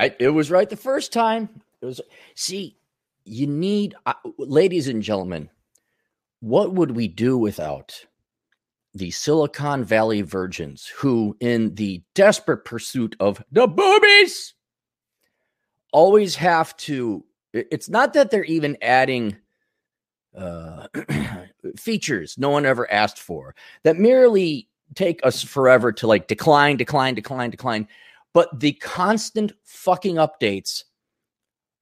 I, it was right the first time. It was see, you need, uh, ladies and gentlemen, what would we do without the Silicon Valley virgins who, in the desperate pursuit of the boobies, always have to? It's not that they're even adding uh, features no one ever asked for that merely take us forever to like decline, decline, decline, decline. But the constant fucking updates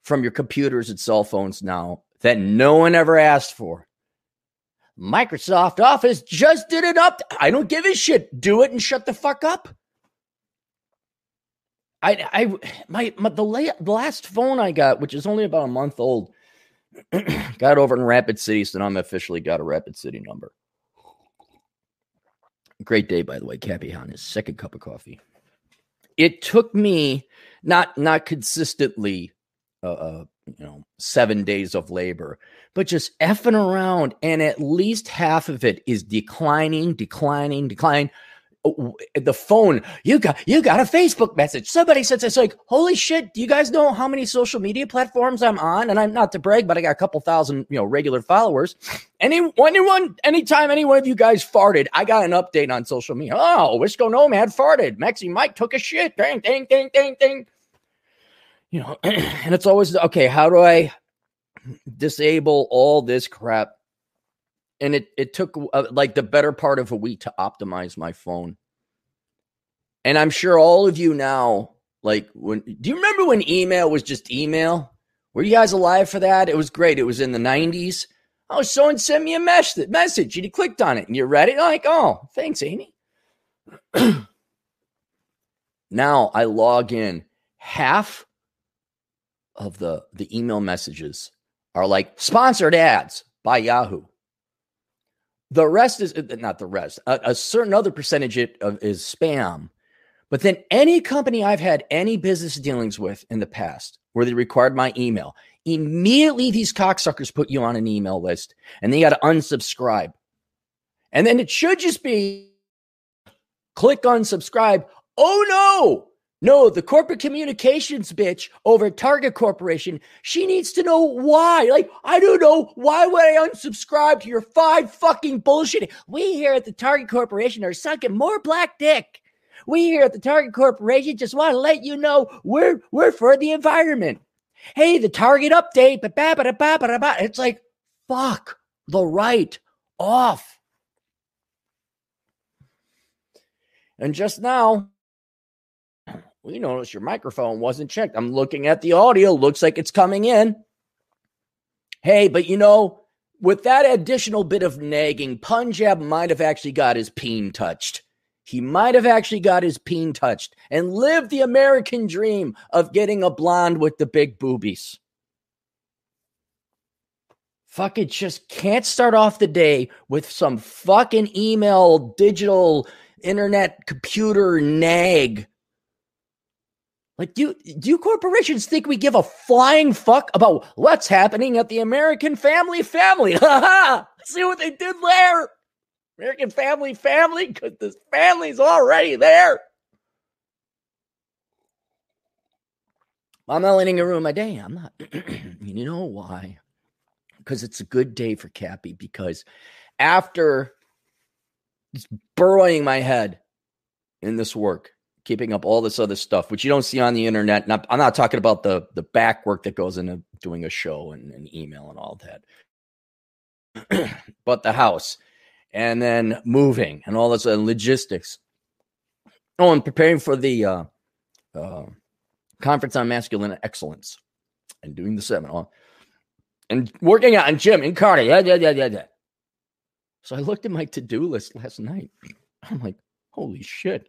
from your computers and cell phones now that no one ever asked for. Microsoft Office just did it up. I don't give a shit. Do it and shut the fuck up. I, I, my, my the, la- the last phone I got, which is only about a month old, got over in Rapid City, so now I'm officially got a Rapid City number. Great day, by the way, Cappy on his second cup of coffee. It took me not not consistently, uh, uh, you know, seven days of labor, but just effing around, and at least half of it is declining, declining, decline. The phone. You got you got a facebook message. Somebody says it's like holy shit do you guys know how many social media platforms i'm on? And i'm not to brag but i got a couple thousand you know regular followers. Any anyone anytime any one of you guys farted i got an update on social media. Oh wisco nomad farted. Maxi mike took a shit. Ding ding ding ding ding you know and it's always okay how do i disable all this crap and it it took uh, like the better part of a week to optimize my phone. And I'm sure all of you now, like when do you remember when email was just email? Were you guys alive for that? It was great. It was in the 90s. Oh, someone sent me a mes- message and you clicked on it and you read it. Like, oh, thanks, Amy. now I log in. Half of the the email messages are like sponsored ads by Yahoo. The rest is uh, not the rest. A, a certain other percentage of is spam. But then any company I've had any business dealings with in the past where they required my email, immediately these cocksuckers put you on an email list and they got to unsubscribe. And then it should just be click unsubscribe. Oh no, no, the corporate communications bitch over at Target Corporation, she needs to know why. Like, I don't know. Why would I unsubscribe to your five fucking bullshit? We here at the Target Corporation are sucking more black dick. We here at the Target Corporation just want to let you know we're we're for the environment. Hey, the Target update, ba ba ba ba ba. It's like, fuck the right off. And just now, we notice your microphone wasn't checked. I'm looking at the audio, looks like it's coming in. Hey, but you know, with that additional bit of nagging, Punjab might have actually got his peen touched. He might have actually got his peen touched and lived the American dream of getting a blonde with the big boobies. Fucking just can't start off the day with some fucking email, digital, internet, computer nag like, do do corporations think we give a flying fuck about what's happening at the American family family? See what they did there? American family family, because this family's already there. I'm not letting it ruin my day. I'm not. you know why? Because it's a good day for Cappy. Because after burrowing my head in this work, keeping up all this other stuff, which you don't see on the internet. And I'm not talking about the the back work that goes into doing a show and, and email and all that, but the house and then moving and all this uh, logistics. Oh, and preparing for the uh, uh, conference on masculine excellence and doing the seminar and working out in gym in Carter. Yeah, yeah, yeah, yeah, yeah. So I looked at my to do list last night. I'm like, holy shit.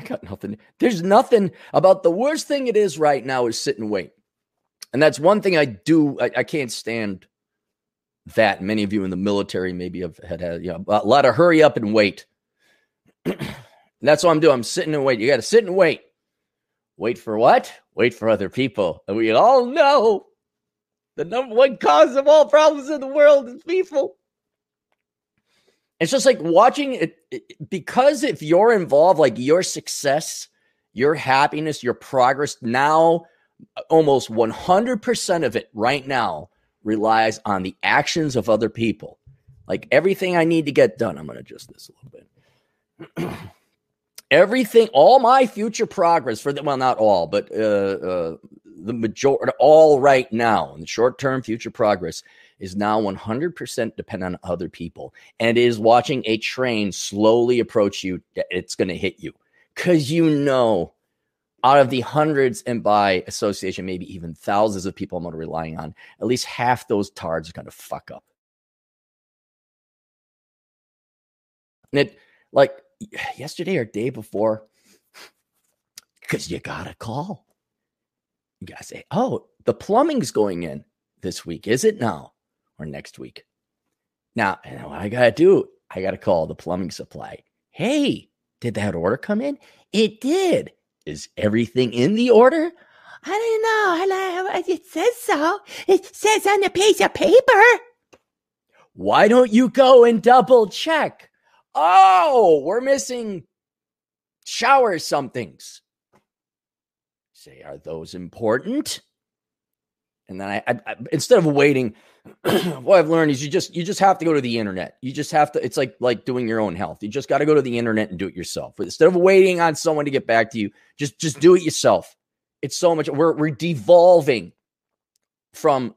I got nothing. There's nothing about the worst thing it is right now is sit and wait. And that's one thing I do. I, I can't stand that. Many of you in the military maybe have had, had you know, a lot of hurry up and wait. that's what I'm doing. I'm sitting and wait. You got to sit and wait. Wait for what? Wait for other people. And we all know the number one cause of all problems in the world is people. It's just like watching it, because if you're involved, like your success your happiness, your progress now, almost 100% of it right now relies on the actions of other people. Like everything I need to get done, I'm going to adjust this a little bit. everything, all my future progress for the, well, not all, but uh, uh, the majority, all right now, in the short term future progress is now 100% dependent on other people and is watching a train slowly approach you. It's going to hit you because you know out of the hundreds and by association, maybe even thousands of people I'm relying on, at least half those tards are going to fuck up. And it, like yesterday or day before, because you got to call. You got to say, oh, the plumbing's going in this week. Is it now or next week? Now, what I got to do, I got to call the plumbing supply. Hey, did that order come in? It did. Is everything in the order? I don't know. It says so. It says on the piece of paper. Why don't you go and double check? Oh, we're missing shower somethings. Say, are those important? And then I, I, I instead of waiting, what I've learned is you just you just have to go to the internet. You just have to. It's like like doing your own health. You just got to go to the internet and do it yourself. Instead of waiting on someone to get back to you, just just do it yourself. It's so much. We're we're devolving from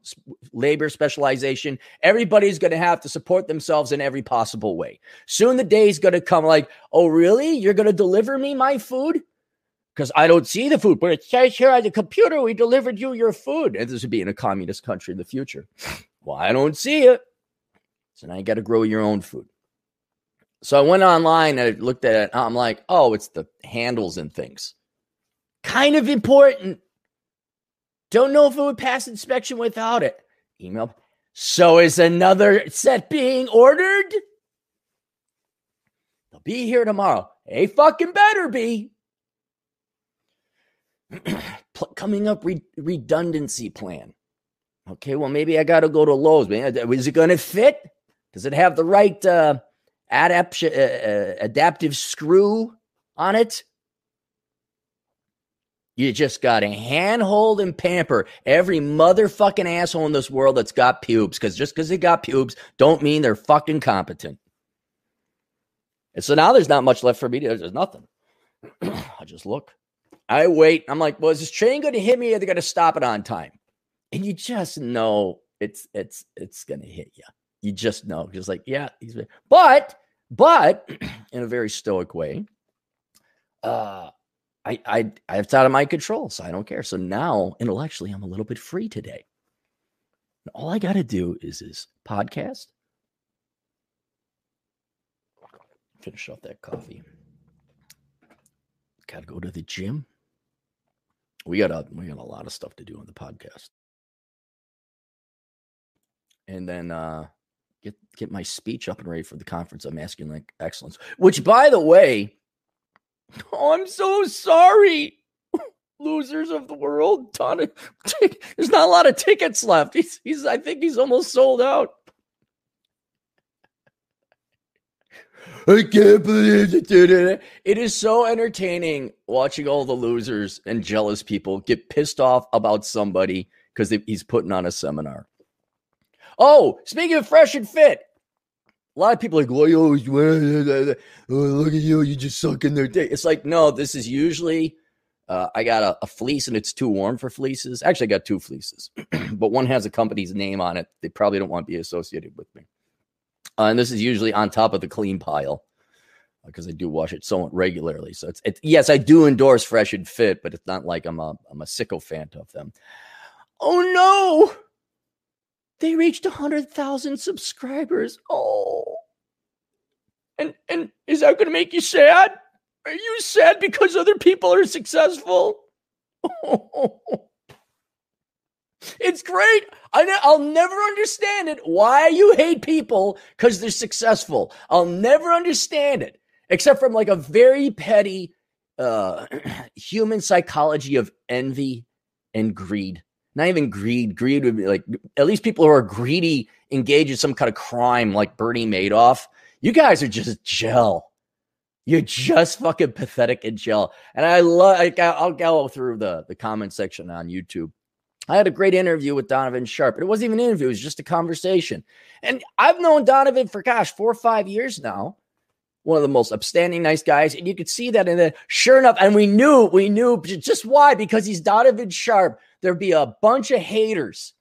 labor specialization. Everybody's going to have to support themselves in every possible way. Soon the day is going to come like, oh, really? You're going to deliver me my food? Because I don't see the food, but it says here on the computer, we delivered you your food. And this would be in a communist country in the future. Well, I don't see it. So now you got to grow your own food. So I went online and I looked at it. I'm like, oh, it's the handles and things. Kind of important. Don't know if it would pass inspection without it. Email. So is another set being ordered? They'll be here tomorrow. They fucking better be. Coming up re- redundancy plan. Okay, well, maybe I got to go to Lowe's. Man, is it going to fit? Does it have the right uh, adapt- uh, uh, adaptive screw on it? You just got to handhold and pamper every motherfucking asshole in this world that's got pubes. Because just because they got pubes don't mean they're fucking competent. And so now there's not much left for me to. There's nothing. I just look. I wait. I'm like, well, is this train going to hit me? Or are they going to stop it on time? And you just know it's it's it's to hit you. You just know. Just like, yeah, he's. But but in a very stoic way. Uh I I it's out of my control, so I don't care. So now intellectually, I'm a little bit free today. And all I got to do is this podcast. Finish off that coffee. Got to go to the gym. We got a we got a lot of stuff to do on the podcast, and then uh get get my speech up and ready for the conference of masculine excellence. Which, by the way Oh, I'm so sorry. Losers of the world. Ton of, there's not a lot of tickets left. He's, he's I think he's almost sold out. I can't believe it. It is so entertaining watching all the losers and jealous people get pissed off about somebody because he's putting on a seminar. Oh, speaking of fresh and fit, a lot of people are like, well, you always oh, look at you, you just suck in their dick. It's like, no, this is usually uh, I got a, a, fleece and it's too warm for fleeces. Actually, I got two fleeces, but one has a company's name on it. They probably don't want to be associated with me. Uh, and this is usually on top of the clean pile because uh, I do wash it so regularly. So it's, it's yes, I do endorse Fresh and Fit, but it's not like I'm a I'm a sycophant of them. Oh no! They reached 100,000 subscribers. Oh. And and is that going to make you sad? Are you sad because other people are successful? It's great. I ne- I will never understand it. Why you hate people because they're successful. I'll never understand it, except from like a very petty uh, human psychology of envy and greed not even greed. Greed would be like at least people who are greedy engage in some kind of crime like Bernie Madoff. You guys are just gel. You're just fucking pathetic and gel. And I love. I'll go through the the comment section on YouTube. I had a great interview with Donovan Sharpe. It wasn't even an interview; it was just a conversation. And I've known Donovan for gosh four or five years now. One of the most upstanding, nice guys, and you could see that. And then, sure enough, and we knew, we knew just why because he's Donovan Sharpe. There'd be a bunch of haters.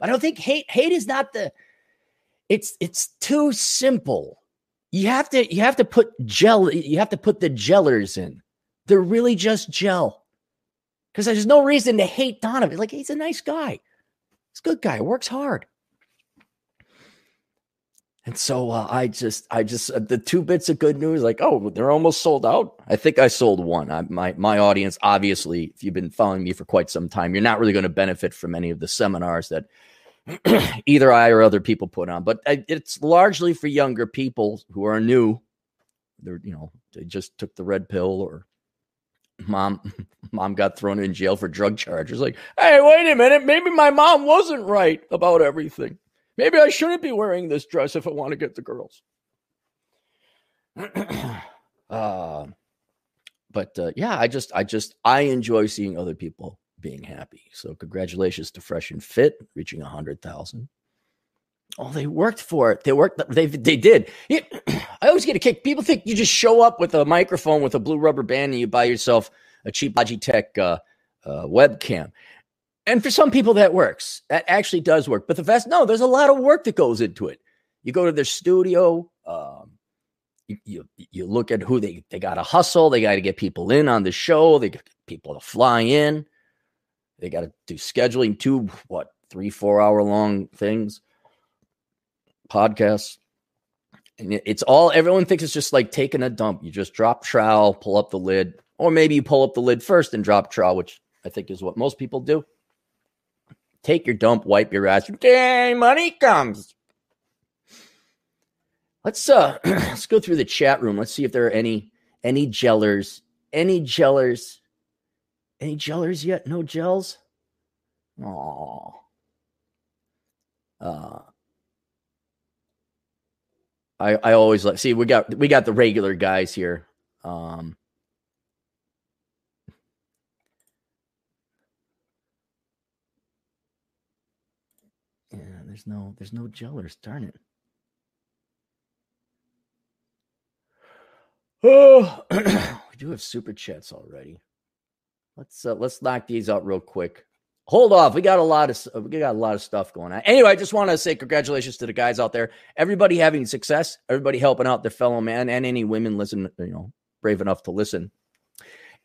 I don't think hate hate is not the. It's it's too simple you have to you have to put gel you have to put the gellers in they're really just gel because there's no reason to hate donovan like he's a nice guy he's a good guy works hard and so uh, i just i just uh, the two bits of good news like oh they're almost sold out i think i sold one I, my my audience obviously if you've been following me for quite some time you're not really going to benefit from any of the seminars that either I or other people put on, but it's largely for younger people who are new. They're, you know, they just took the red pill or mom, mom got thrown in jail for drug charges. Like, hey, wait a minute. Maybe my mom wasn't right about everything. Maybe I shouldn't be wearing this dress if I want to get the girls. uh, but uh, yeah, I just, I just, I enjoy seeing other people being happy. So congratulations to Fresh and Fit reaching a hundred thousand. Oh, they worked for it. They worked. They they did. It, I always get a kick. People think you just show up with a microphone with a blue rubber band and you buy yourself a cheap Logitech uh, uh, webcam. And for some people that works. That actually does work. But the vast no, there's a lot of work that goes into it. You go to their studio. Um, you, you, you look at who they they got to hustle. They got to get people in on the show. They get people to fly in. They got to do scheduling two, what, three, four hour long things, podcasts. And it's all, everyone thinks it's just like taking a dump. You just drop trowel, pull up the lid, or maybe you pull up the lid first and drop trowel, which I think is what most people do. Take your dump, wipe your ass. Dang, money comes. Let's uh let's go through the chat room. Let's see if there are any any gellers, any gellers any gellers yet? No gels? Oh. Uh I I always like see we got we got the regular guys here. Um Yeah, there's no there's no gellers, darn it. Oh, we do have super chats already. Let's uh, let's knock these out real quick. Hold off. We got a lot of we got a lot of stuff going on. Anyway, I just want to say congratulations to the guys out there. Everybody having success. Everybody helping out their fellow man, and any women listen. You know, brave enough to listen.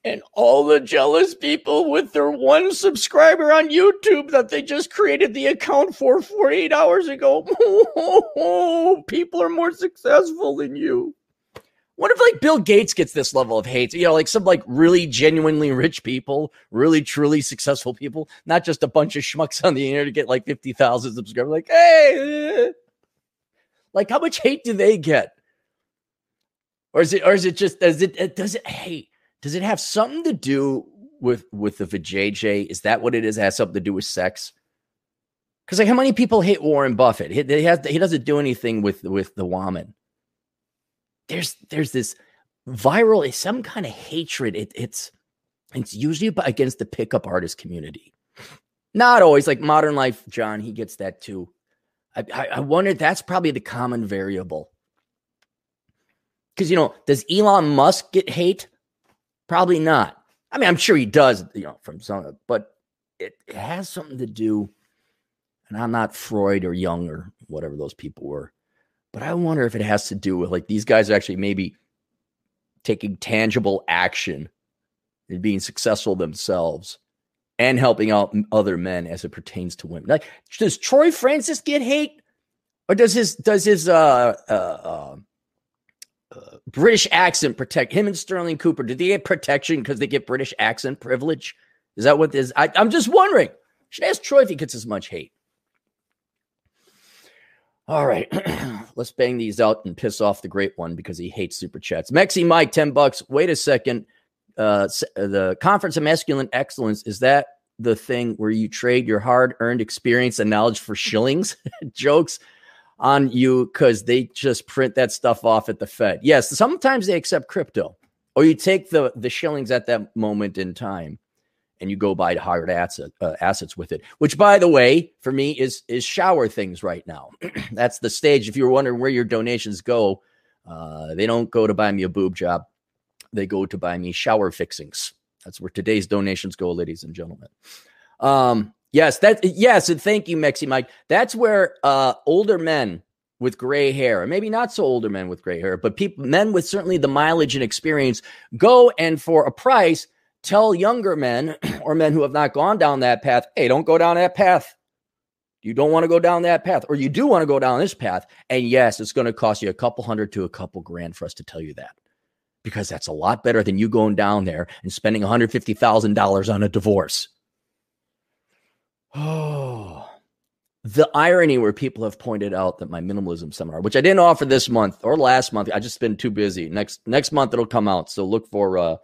And all the jealous people with their one subscriber on YouTube that they just created the account for 48 hours ago. people are more successful than you. What if like Bill Gates gets this level of hate? You know, like some like really genuinely rich people, really truly successful people, not just a bunch of schmucks on the internet to get like 50,000 subscribers. Like, hey, like how much hate do they get? Or is it, or is it just, does it, does it, hey, does it have something to do with, with the vajayjay? Is that what it is? It has something to do with sex? Because like how many people hate Warren Buffett? He, he, has, he doesn't do anything with, with the woman there's there's this viral some kind of hatred. It, it's it's usually against the pickup artist community. Not always like modern life, John. He gets that too. I, I, I wonder that's probably the common variable. Because you know, does Elon Musk get hate? Probably not. I mean, I'm sure he does, you know, from some, but it, it has something to do. And I'm not Freud or Jung or whatever those people were. But I wonder if it has to do with like these guys are actually maybe taking tangible action and being successful themselves and helping out other men as it pertains to women. Like, does Troy Francis get hate, or does his does his uh, uh, uh, British accent protect him and Sterling Cooper? Did they get protection because they get British accent privilege? Is that what this? I, I'm just wondering. Should I ask Troy if he gets as much hate. All right, let's bang these out and piss off the great one because he hates super chats. Mexi Mike, 10 bucks. Wait a second. Uh, the Conference of Masculine Excellence, is that the thing where you trade your hard earned experience and knowledge for shillings? Jokes. On you because they just print that stuff off at the Fed. Yes, sometimes they accept crypto, or you take the the shillings at that moment in time, and you go buy hard asset, uh, assets with it. Which, by the way, for me is is shower things right now. That's the stage. If you're wondering where your donations go, uh, they don't go to buy me a boob job. They go to buy me shower fixings. That's where today's donations go, ladies and gentlemen. Um, Yes, that yes, and thank you, Mexi Mike. That's where uh older men with gray hair, maybe not so older men with gray hair, but people men with certainly the mileage and experience go and for a price tell younger men or men who have not gone down that path, hey, don't go down that path. You don't want to go down that path, or you do want to go down this path. And yes, it's going to cost you a couple hundred to a couple grand for us to tell you that. Because that's a lot better than you going down there and spending $150,000 on a divorce. Oh, the irony where people have pointed out that my minimalism seminar, which I didn't offer this month or last month, I just been too busy. Next next month it'll come out, so look for uh,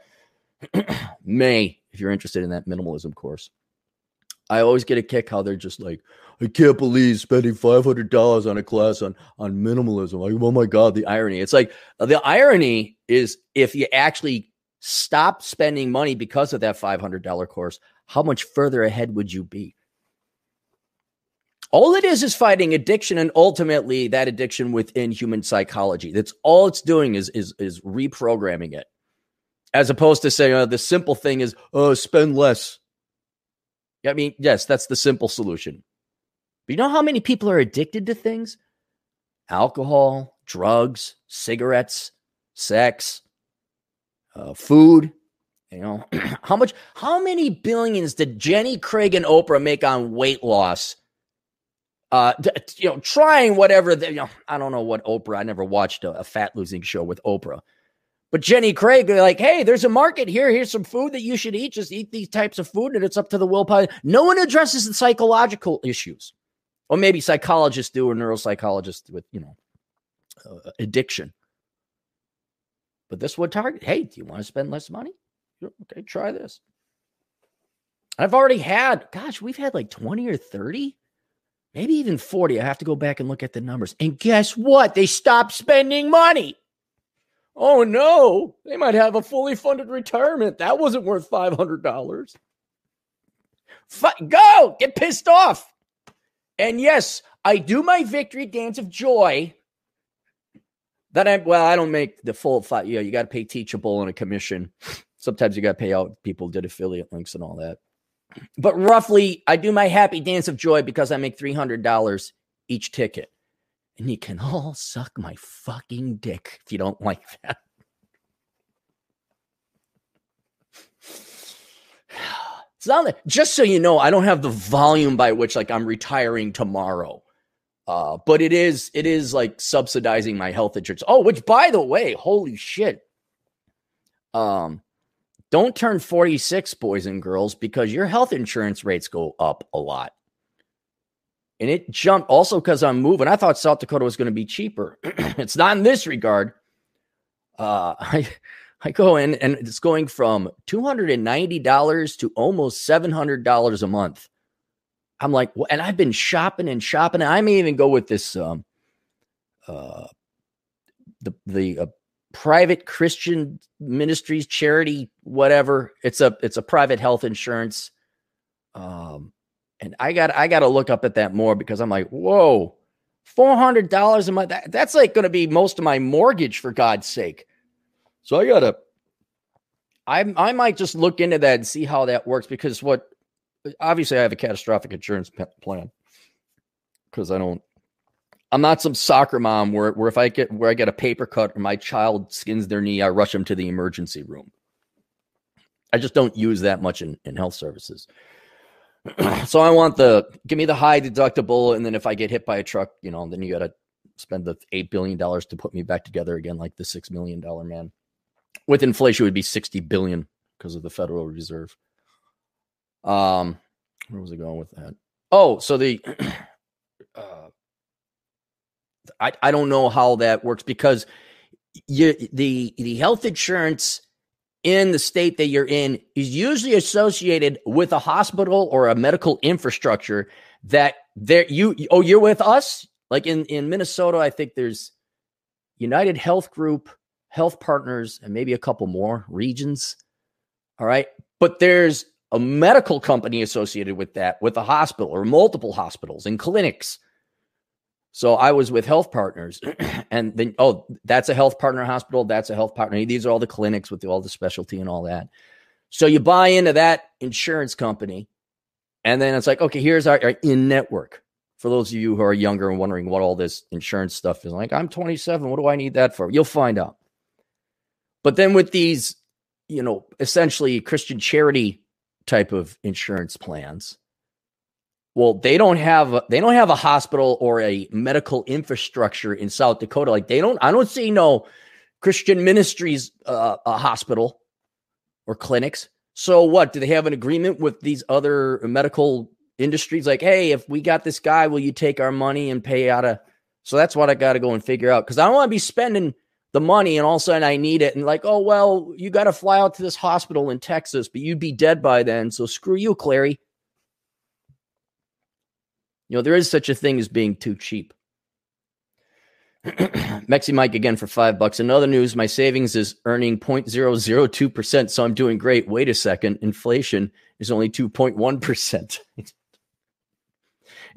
May if you're interested in that minimalism course. I always get a kick how they're just like, I can't believe spending five hundred dollars on a class on on minimalism. Like, oh my god, the irony! It's like the irony is if you actually stop spending money because of that five hundred dollar course, how much further ahead would you be? All it is is fighting addiction and ultimately that addiction within human psychology. That's all it's doing is is is reprogramming it. As opposed to saying oh, the simple thing is, oh, spend less. I mean, yes, that's the simple solution. But you know how many people are addicted to things? Alcohol, drugs, cigarettes, sex, uh, food. You know, how much, how many billions did Jenny Craig and Oprah make on weight loss uh, you know, trying whatever. The, you know, I don't know what Oprah. I never watched a, a, fat losing show with Oprah, but Jenny Craig, they're like, hey, there's a market here. Here's some food that you should eat. Just eat these types of food, and it's up to the willpower. No one addresses the psychological issues, or maybe psychologists do, or neuropsychologists with you know uh, addiction. But this would target. Hey, do you want to spend less money? Okay, try this. I've already had. Gosh, we've had like twenty or thirty maybe even 40. I have to go back and look at the numbers. And guess what? They stopped spending money. Oh no, they might have a fully funded retirement. That wasn't worth $500. F- go, get pissed off. And yes, I do my victory dance of joy. That I well, I don't make the full five. Yeah, you got to pay Teachable and a commission. Sometimes you got to pay out people did affiliate links and all that but roughly, I do my happy dance of joy because I make $300 each ticket. And you can all suck my fucking dick if you don't like that. Just so you know, I don't have the volume by which like I'm retiring tomorrow. Uh, but it is it is like subsidizing my health insurance. Oh, which by the way, holy shit. Um don't turn 46, boys and girls, because your health insurance rates go up a lot. And it jumped also because I'm moving. I thought South Dakota was going to be cheaper. it's not in this regard. Uh, I I go in and it's going from $290 to almost $700 a month. I'm like, well, and I've been shopping and shopping. I may even go with this um uh the the uh, private Christian ministries, charity, whatever. It's a it's a private health insurance. Um, and I got I got to look up at that more because I'm like, whoa, four hundred dollars a month. That, that's like going to be most of my mortgage for God's sake. So I gotta. I I might just look into that and see how that works because what obviously I have a catastrophic insurance plan because I don't I'm not some soccer mom where, where if I get where I get a paper cut or my child skins their knee, I rush them to the emergency room. I just don't use that much in, in health services. so I want the give me the high deductible, and then if I get hit by a truck, you know, then you got to spend the eight billion dollars to put me back together again, like the six million dollar man. With inflation, it would be sixty billion because of the Federal Reserve. Um, where was I going with that? Oh, so the uh, I, I don't know how that works because you the the health insurance in the state that you're in is usually associated with a hospital or a medical infrastructure that there you oh you're with us Like in, in Minnesota, I think there's United Health Group, Health Partners, and maybe a couple more regions. All right. But there's a medical company associated with that, with a hospital or multiple hospitals and clinics. So I was with Health Partners, and then oh, that's a Health Partner hospital. That's a Health Partner. These are all the clinics with all the specialty and all that. So you buy into that insurance company, and then it's like, okay, here's our, our in network. For those of you who are younger and wondering what all this insurance stuff is like, I'm 27. What do I need that for? You'll find out. But then with these, you know, essentially Christian charity type of insurance plans, well, they don't have they don't have a hospital or a medical infrastructure in South Dakota. Like they don't. I don't see no Christian Ministries uh, a hospital or clinics. So what? Do they have an agreement with these other medical industries? Like, hey, if we got this guy, will you take our money and pay out of? So that's what I got to go and figure out because I don't want to be spending the money and all of a sudden I need it and like, oh well, you got to fly out to this hospital in Texas, but you'd be dead by then. So screw you, Clarey. You know, there is such a thing as being too cheap. Mexi Mike again for five bucks. Another news, my savings is earning 0.002%. So I'm doing great. Wait a second. Inflation is only 2.1%.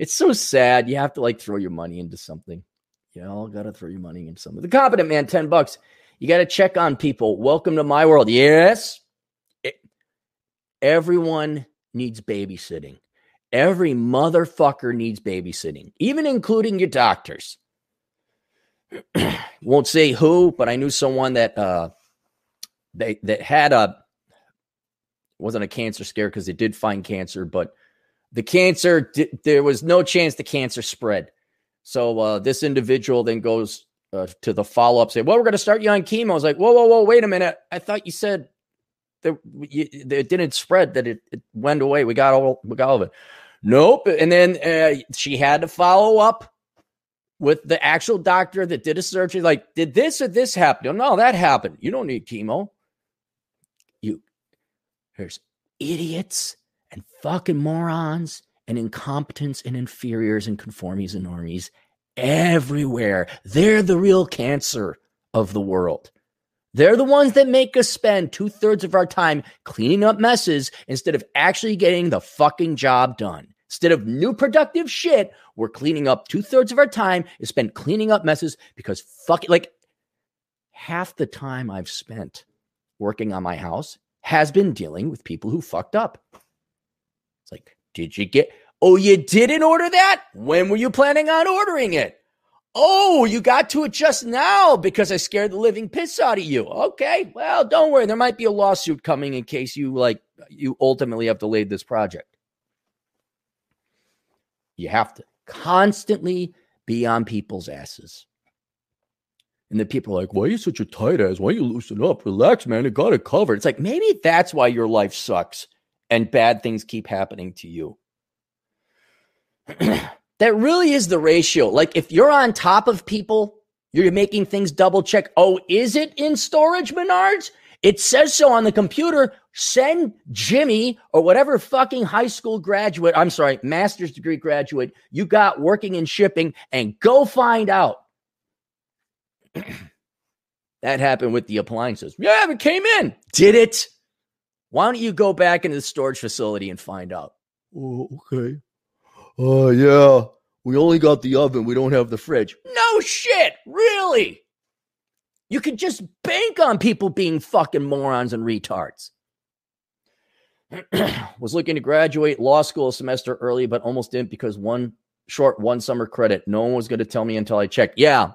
it's so sad. You have to like throw your money into something. You all got to throw your money into something. The competent man, 10 bucks. You got to check on people. Welcome to my world. Yes. It, everyone needs babysitting. Every motherfucker needs babysitting, even including your doctors. Won't say who, but I knew someone that uh they that had a wasn't a cancer scare because they did find cancer, but the cancer there was no chance the cancer spread. So uh, this individual then goes uh, to the follow up, say, "Well, we're going to start you on chemo." I was like, "Whoa, whoa, whoa! Wait a minute! I thought you said that it didn't spread; that it, it went away. We got all we got all of it." Nope. And then uh, she had to follow up with the actual doctor that did a surgery. Like, did this or this happen? No, that happened. You don't need chemo. You, there's idiots and fucking morons and incompetents and inferiors and conformies and normies everywhere. They're the real cancer of the world. They're the ones that make us spend two thirds of our time cleaning up messes instead of actually getting the fucking job done. Instead of new productive shit, we're cleaning up two thirds of our time is spent cleaning up messes because fuck it. Like half the time I've spent working on my house has been dealing with people who fucked up. It's like, did you get, oh, you didn't order that? When were you planning on ordering it? Oh, you got to it just now because I scared the living piss out of you. Okay. Well, don't worry. There might be a lawsuit coming in case you like, you ultimately have delayed this project. You have to constantly be on people's asses. And then people are like, why are you such a tight ass? Why you loosen up? Relax, man. I got it covered. It's like, maybe that's why your life sucks and bad things keep happening to you. that really is the ratio. Like, if you're on top of people, you're making things double check. Oh, is it in storage, Menards? It says so on the computer. Send Jimmy or whatever fucking high school graduate, I'm sorry, master's degree graduate you got working in shipping and go find out. that happened with the appliances. Yeah, it came in. Did it? Why don't you go back into the storage facility and find out? Oh, okay. Oh, uh, yeah. We only got the oven. We don't have the fridge. No shit. Really? You could just bank on people being fucking morons and retards. was looking to graduate law school a semester early, but almost didn't because one short one summer credit. No one was going to tell me until I checked. Yeah,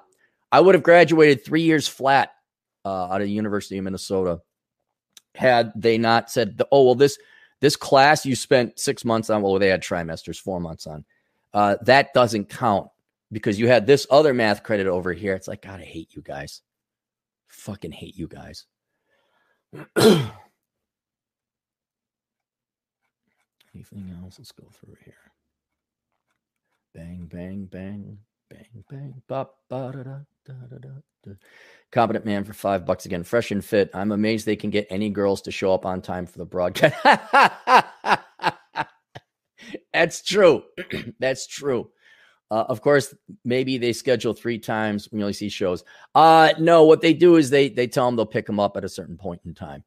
I would have graduated three years flat uh, out of the University of Minnesota had they not said, "Oh well, this this class you spent six months on." Well, they had trimesters, four months on. Uh, that doesn't count because you had this other math credit over here. It's like God, I hate you guys. Fucking hate you guys. Anything else? Let's go through here. Bang, bang, bang, bang, bang. Bop, ba, da, da, da, da, da. Competent man for five bucks again. Fresh and fit. I'm amazed they can get any girls to show up on time for the broadcast. That's true. That's true. Uh, of course, maybe they schedule three times when you only see shows. Uh, no, what they do is they they tell them they'll pick them up at a certain point in time.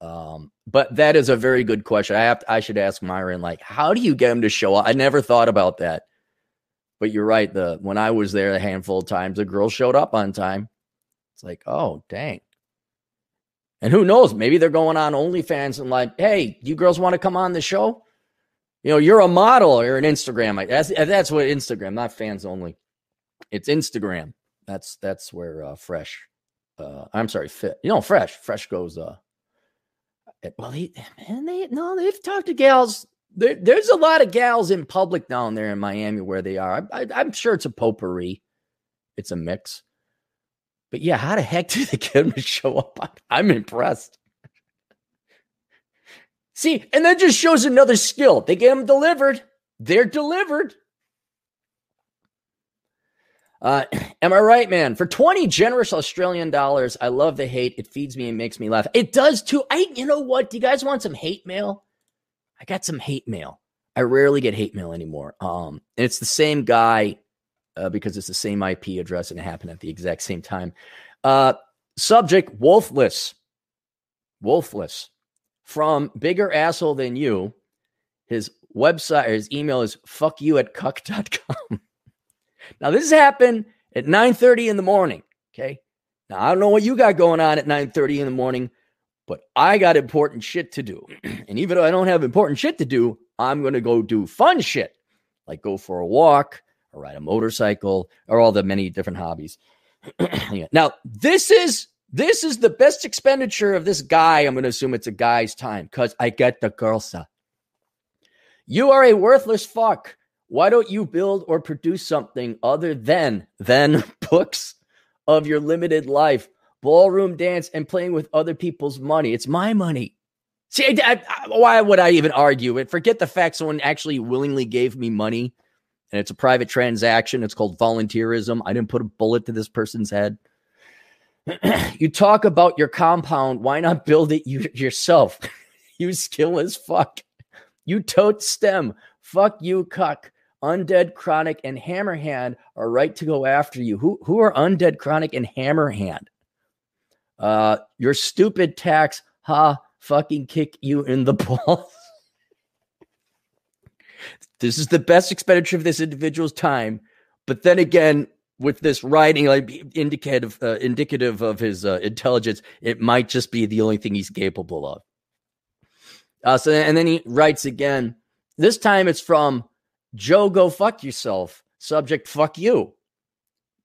Um, but that is a very good question. I have to, I should ask Myron, like, how do you get them to show up? I never thought about that. But you're right. The when I was there a handful of times, the girl showed up on time. It's like, oh dang. And who knows? Maybe they're going on OnlyFans and like, hey, you girls want to come on the show? You know, you're a model or an Instagram. That's that's what Instagram, not fans only. It's Instagram. That's that's where uh, fresh. Uh, I'm sorry, fit. You know, fresh. Fresh goes. Uh, well, he man, they no, they've talked to gals. There, there's a lot of gals in public down there in Miami where they are. I, I'm sure it's a potpourri. It's a mix. But yeah, how the heck did they get him to show up? I'm impressed. See, and that just shows another skill. They get them delivered. They're delivered. Uh, am I right, man? For 20 generous Australian dollars, I love the hate. It feeds me and makes me laugh. It does too. I, you know what? Do you guys want some hate mail? I got some hate mail. I rarely get hate mail anymore. Um, and it's the same guy uh, because it's the same IP address and it happened at the exact same time. Uh, subject Wolfless. Wolfless from bigger asshole than you. His website, his email is fuck you at cuck.com. now, this happened at 9 30 in the morning. Okay. Now, I don't know what you got going on at 9 30 in the morning, but I got important shit to do. and even though I don't have important shit to do, I'm to go do fun shit like go for a walk or ride a motorcycle or all the many different hobbies. now, this is this is the best expenditure of this guy. I'm going to assume it's a guy's time because I get the girl stuff. You are a worthless fuck. Why don't you build or produce something other than than books of your limited life, ballroom dance, and playing with other people's money? It's my money. See, I, I, why would I even argue it? Forget the fact someone actually willingly gave me money, and it's a private transaction. It's called volunteerism. I didn't put a bullet to this person's head. you talk about your compound. Why not build it you, yourself? you skill as fuck. You tote stem. Fuck you, cuck. Undead, Chronic, and Hammerhand are right to go after you. Who who are Undead, Chronic, and Hammerhand? Uh, your stupid tax, ha, fucking kick you in the balls. this is the best expenditure of this individual's time. But then again, with this writing like indicative uh, indicative of his uh, intelligence it might just be the only thing he's capable of. Uh, so and then he writes again this time it's from joe go fuck yourself subject fuck you.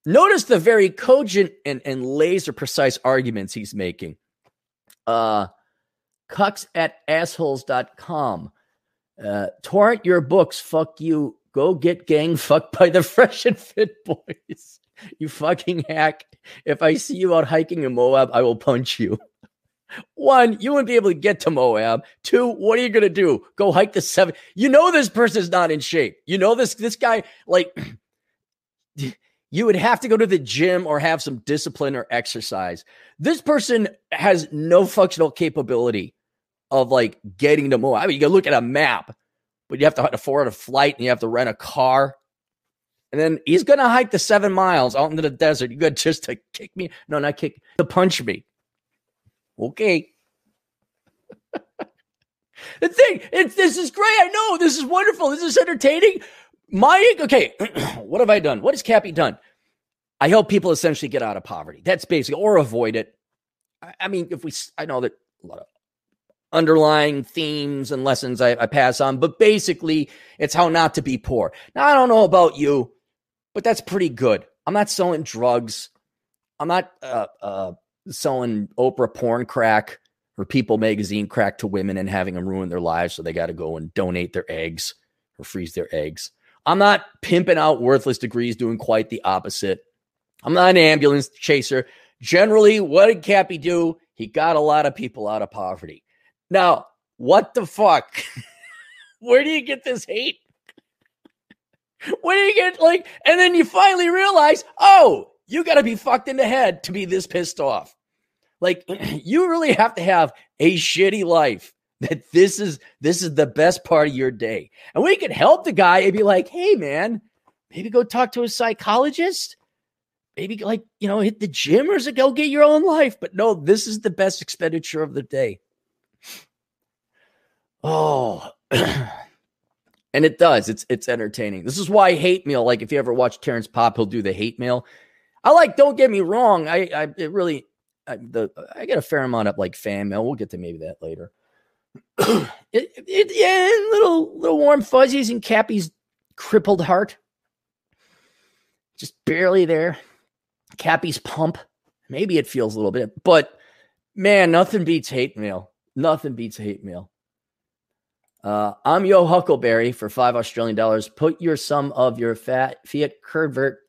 Notice the very cogent and, and laser precise arguments he's making. Uh cucks at assholes.com uh torrent your books fuck you Go get gang fucked by the fresh and fit boys. You fucking hack. If I see you out hiking in Moab, I will punch you. One, you wouldn't be able to get to Moab. Two, what are you gonna do? Go hike the seven? You know this person's not in shape. You know this this guy like you would have to go to the gym or have some discipline or exercise. This person has no functional capability of like getting to Moab. I mean, you can look at a map but you have to afford a flight and you have to rent a car. And then he's going to hike the seven miles out into the desert. You got just to kick me. No, not kick, to punch me. Okay. the thing, this is great. I know. This is wonderful. This is entertaining. My, okay. what have I done? What has Cappy done? I help people essentially get out of poverty. That's basically, or avoid it. I, I mean, if we, I know that a lot of underlying themes and lessons I, I, pass on, but basically it's how not to be poor. Now, I don't know about you, but that's pretty good. I'm not selling drugs. I'm not uh, uh, selling Oprah porn crack or People magazine crack to women and having them ruin their lives so they got to go and donate their eggs or freeze their eggs. I'm not pimping out worthless degrees, doing quite the opposite. I'm not an ambulance chaser. Generally, what did Cappy do? He got a lot of people out of poverty. Now, what the fuck? Where do you get this hate? Where do you get like, and then you finally realize, oh, you got to be fucked in the head to be this pissed off. Like, you really have to have a shitty life that this is this is the best part of your day. And we could help the guy and be like, hey man, maybe go talk to a psychologist. Maybe like, you know, hit the gym or go get your own life? But no, this is the best expenditure of the day. Oh, and it does. It's it's entertaining. This is why hate mail. Like if you ever watch Terrence Popp, he'll do the hate mail. I like. Don't get me wrong. I I it really I, the I get a fair amount of like fan mail. We'll get to maybe that later. it, it, yeah, little little warm fuzzies and Cappy's crippled heart, just barely there. Cappy's pump. Maybe it feels a little bit, but man, nothing beats hate mail. Nothing beats hate mail. Uh, I'm Yo Huckleberry for five Australian dollars. Put your sum of your fat fiat convert.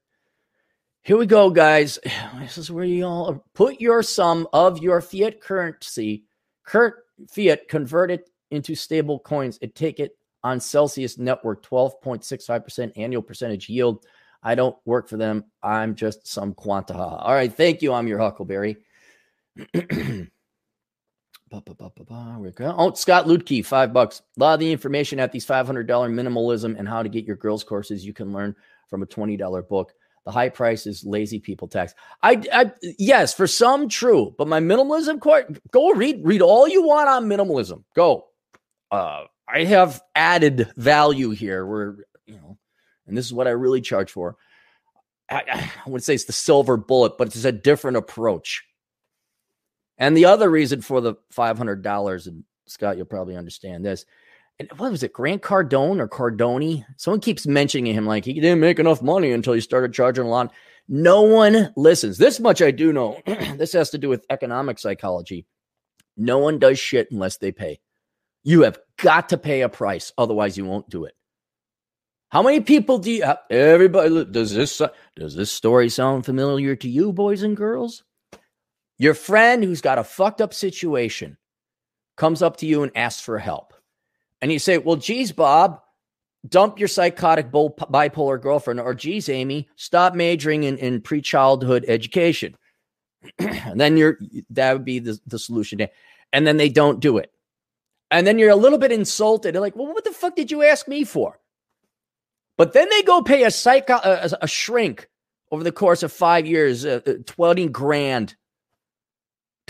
Here we go, guys. This is where you all put your sum of your fiat currency, current fiat, convert it into stable coins and take it on Celsius Network, 12.65% annual percentage yield. I don't work for them. I'm just some quanta. All right. Thank you. I'm your Huckleberry. Ba, ba, ba, oh, Scott Lutke, five bucks. A lot of the information at these $500 minimalism and how to get your girls courses you can learn from a $20 book. The high price is lazy people tax. I, I yes, for some true, but my minimalism course, go read read all you want on minimalism. Go. Uh, I have added value here where you know, and this is what I really charge for. I, I would say it's the silver bullet, but it's a different approach. And the other reason for the $500, and Scott, you'll probably understand this. And what was it, Grant Cardone or Cardoni? Someone keeps mentioning him like he didn't make enough money until he started charging a lot. No one listens. This much I do know. this has to do with economic psychology. No one does shit unless they pay. You have got to pay a price, otherwise you won't do it. How many people do you? Everybody does this does this story sound familiar to you, boys and girls? Your friend who's got a fucked up situation comes up to you and asks for help. And you say, Well, geez, Bob, dump your psychotic bipolar girlfriend, or geez, Amy, stop majoring in, in pre childhood education. and then you're that would be the, the solution. And then they don't do it. And then you're a little bit insulted. They're like, Well, what the fuck did you ask me for? But then they go pay a psycho a, a shrink over the course of five years, uh, uh 20 grand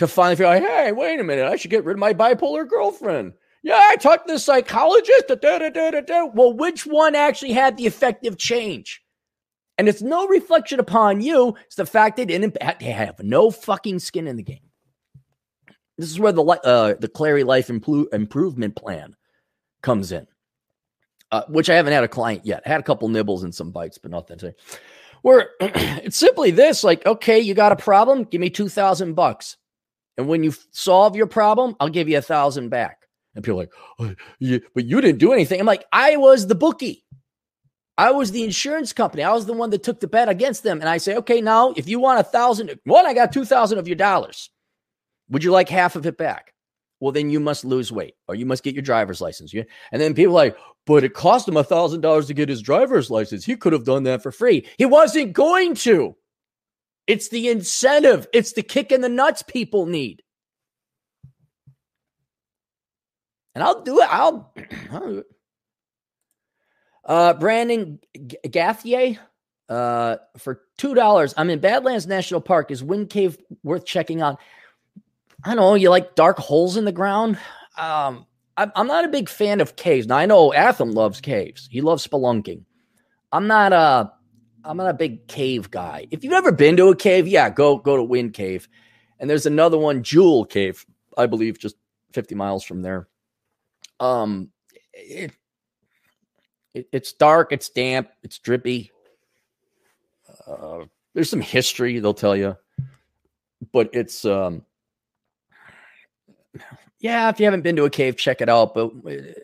to finally feel like, hey, wait a minute, I should get rid of my bipolar girlfriend. Yeah, I talked to the psychologist. Da, da, da, well, which one actually had the effective change? And it's no reflection upon you. It's the fact they didn't they have no fucking skin in the game. This is where the uh, the Clarey Life Improvement Plan comes in, uh, which I haven't had a client yet. I had a couple nibbles and some bites, but nothing to. Where it's simply this: like, okay, you got a problem, give me two thousand bucks. And when you solve your problem, I'll give you a thousand back. And people like, oh, yeah, but you didn't do anything. I'm like, I was the bookie. I was the insurance company. I was the one that took the bet against them. And I say, okay, now if you want a thousand, one, I got 2,000 of your dollars. Would you like half of it back? Well, then you must lose weight or you must get your driver's license. And then people like, but it cost him a thousand dollars to get his driver's license. He could have done that for free. He wasn't going to. It's the incentive, it's the kick in the nuts people need. And I'll do it. I'll, I'll do it. Uh, Brandon Gathier, uh, for two dollars. I'm in Badlands National Park. Is Wind Cave worth checking out? I don't know. You like dark holes in the ground? Um, I'm, I'm not a big fan of caves. Now I know Atham loves caves. He loves spelunking. I'm not a I'm not a big cave guy. If you've ever been to a cave, yeah, go go to Wind Cave. And there's another one, Jewel Cave, I believe, just 50 miles from there. Um, it, it it's dark, it's damp, it's drippy. Uh, there's some history they'll tell you, but it's um, yeah. If you haven't been to a cave, check it out. But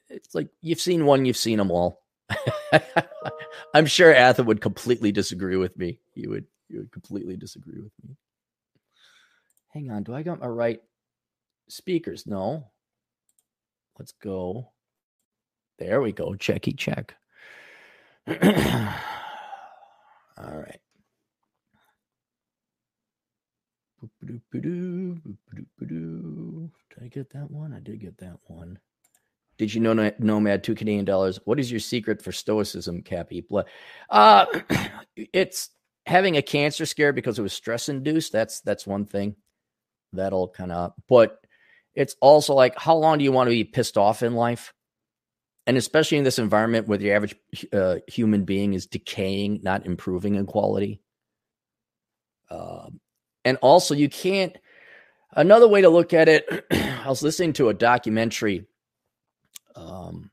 it's like you've seen one, you've seen them all. I'm sure Atha would completely disagree with me. He would he would completely disagree with me. Hang on, do I got my uh, right speakers? No. Let's go. There we go. Checky check. All right. Did I get that one? I did get that one. Did you know Nomad two Canadian dollars? What is your secret for stoicism, Cappy? Uh, it's having a cancer scare because it was stress induced. That's that's one thing. That'll kind of, but it's also like, how long do you want to be pissed off in life? And especially in this environment where the average uh, human being is decaying, not improving in quality. Uh, and also, you can't. Another way to look at it, I was listening to a documentary um,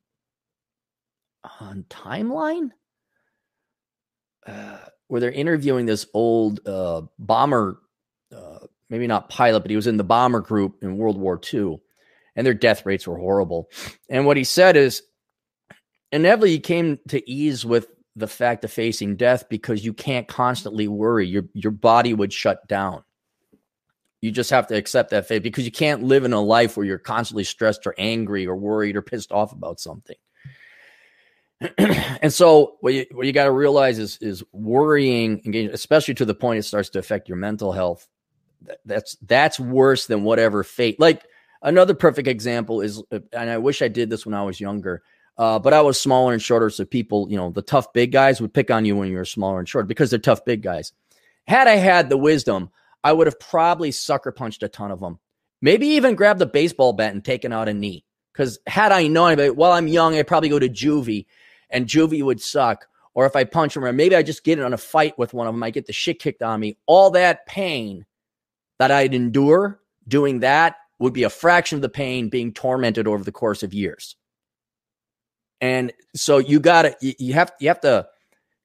on Timeline uh, where they're interviewing this old uh, bomber, uh, maybe not pilot, but he was in the bomber group in World War II, and their death rates were horrible. And what he said is, inevitably, he came to ease with the fact of facing death because you can't constantly worry. Your your body would shut down. You just have to accept that fate because you can't live in a life where you're constantly stressed or angry or worried or pissed off about something. and so what you, what you got to realize is is worrying, especially to the point it starts to affect your mental health. That's that's worse than whatever fate. Like another perfect example is, uh, and I wish I did this when I was younger. Uh, but I was smaller and shorter, so people, you know, the tough big guys would pick on you when you were smaller and short because they're tough big guys. Had I had the wisdom, I would have probably sucker punched a ton of them. Maybe even grabbed a baseball bat and taken out a knee. Because had I known, while well, I'm young, I'd probably go to juvie and juvie would suck. Or if I punch him, or maybe I just get in on a fight with one of them, I get the shit kicked on me. All that pain that I'd endure doing that would be a fraction of the pain being tormented over the course of years. And so you got to, you have, you have to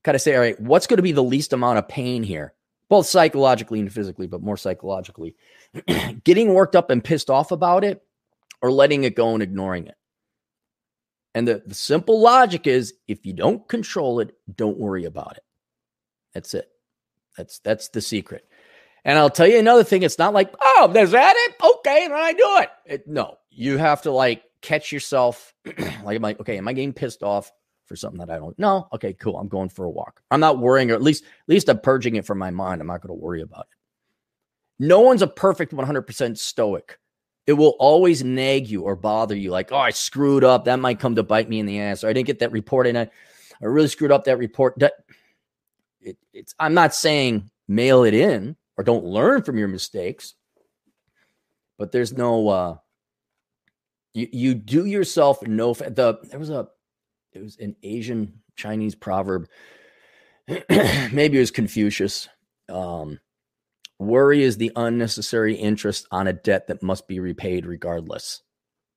kind of say, all right, what's going to be the least amount of pain here? Both psychologically and physically, but more psychologically. Getting worked up and pissed off about it or letting it go and ignoring it. And the, the simple logic is if you don't control it, don't worry about it. That's it. That's that's the secret. And I'll tell you another thing. It's not like, oh, is that it? Okay, then I do it. it no, you have to like catch yourself. like, I'm like, okay, am I getting pissed off? For something that I don't know. Okay, cool. I'm going for a walk. I'm not worrying, or at least at least I'm purging it from my mind. I'm not going to worry about it. No one's a perfect 100% stoic. It will always nag you or bother you, like, oh, I screwed up. That might come to bite me in the ass. Or I didn't get that report, and I, I really screwed up that report. That it, it's. I'm not saying mail it in or don't learn from your mistakes, but there's no. uh you, you do yourself no the there was a it was an Asian Chinese proverb. Maybe it was Confucius. Um, worry is the unnecessary interest on a debt that must be repaid regardless.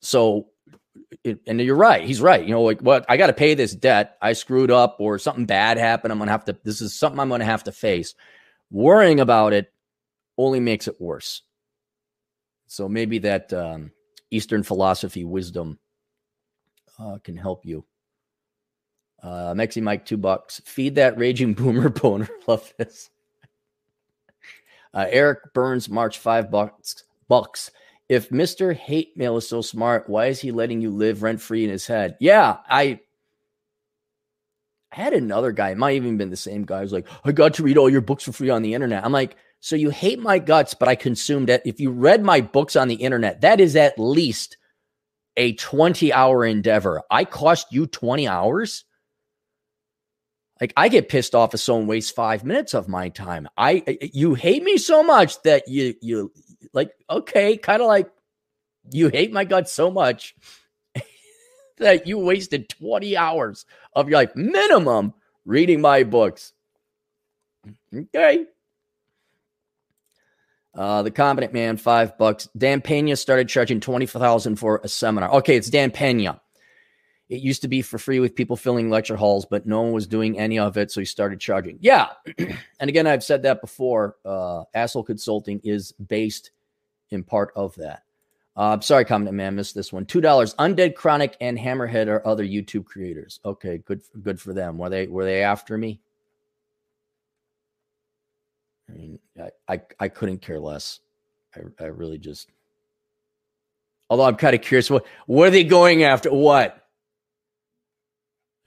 So, it, and you're right. He's right. You know, like what I got to pay this debt. I screwed up or something bad happened. I'm to have to, this is something I'm to have to face. Worrying about it only makes it worse. So maybe that um, Eastern philosophy wisdom uh, can help you. Uh, Mexi Mike, two bucks. Feed that raging boomer boner. Love this. Uh, Eric Burns, March, five bucks. Bucks. If Mr. Hate Mail is so smart, why is he letting you live rent free in his head? Yeah, I had another guy, it might even been the same guy, who's like, I got to read all your books for free on the internet. I'm like, so you hate my guts, but I consumed it. If you read my books on the internet, that is at least a 20 hour endeavor. I cost you 20 hours? Like I get pissed off if someone wastes five minutes of my time. I you hate me so much that you you like okay, kind of like you hate my guts so much that you wasted 20 hours of your life minimum reading my books. Okay. Uh, the competent man, five bucks. Dan Pena started charging 20,000 for a seminar. Okay, it's Dan Pena. It used to be for free with people filling lecture halls, but no one was doing any of it. So he started charging. Yeah. and again, I've said that before. Uh, Asshole Consulting is based in part of that. Uh, sorry, comment man, missed this one. Two dollars. Undead Chronic and Hammerhead are other YouTube creators. Okay, good, good for them. Were they were they after me? I mean, I I, I couldn't care less. I I really just. Although I'm kind of curious, what what are they going after? What?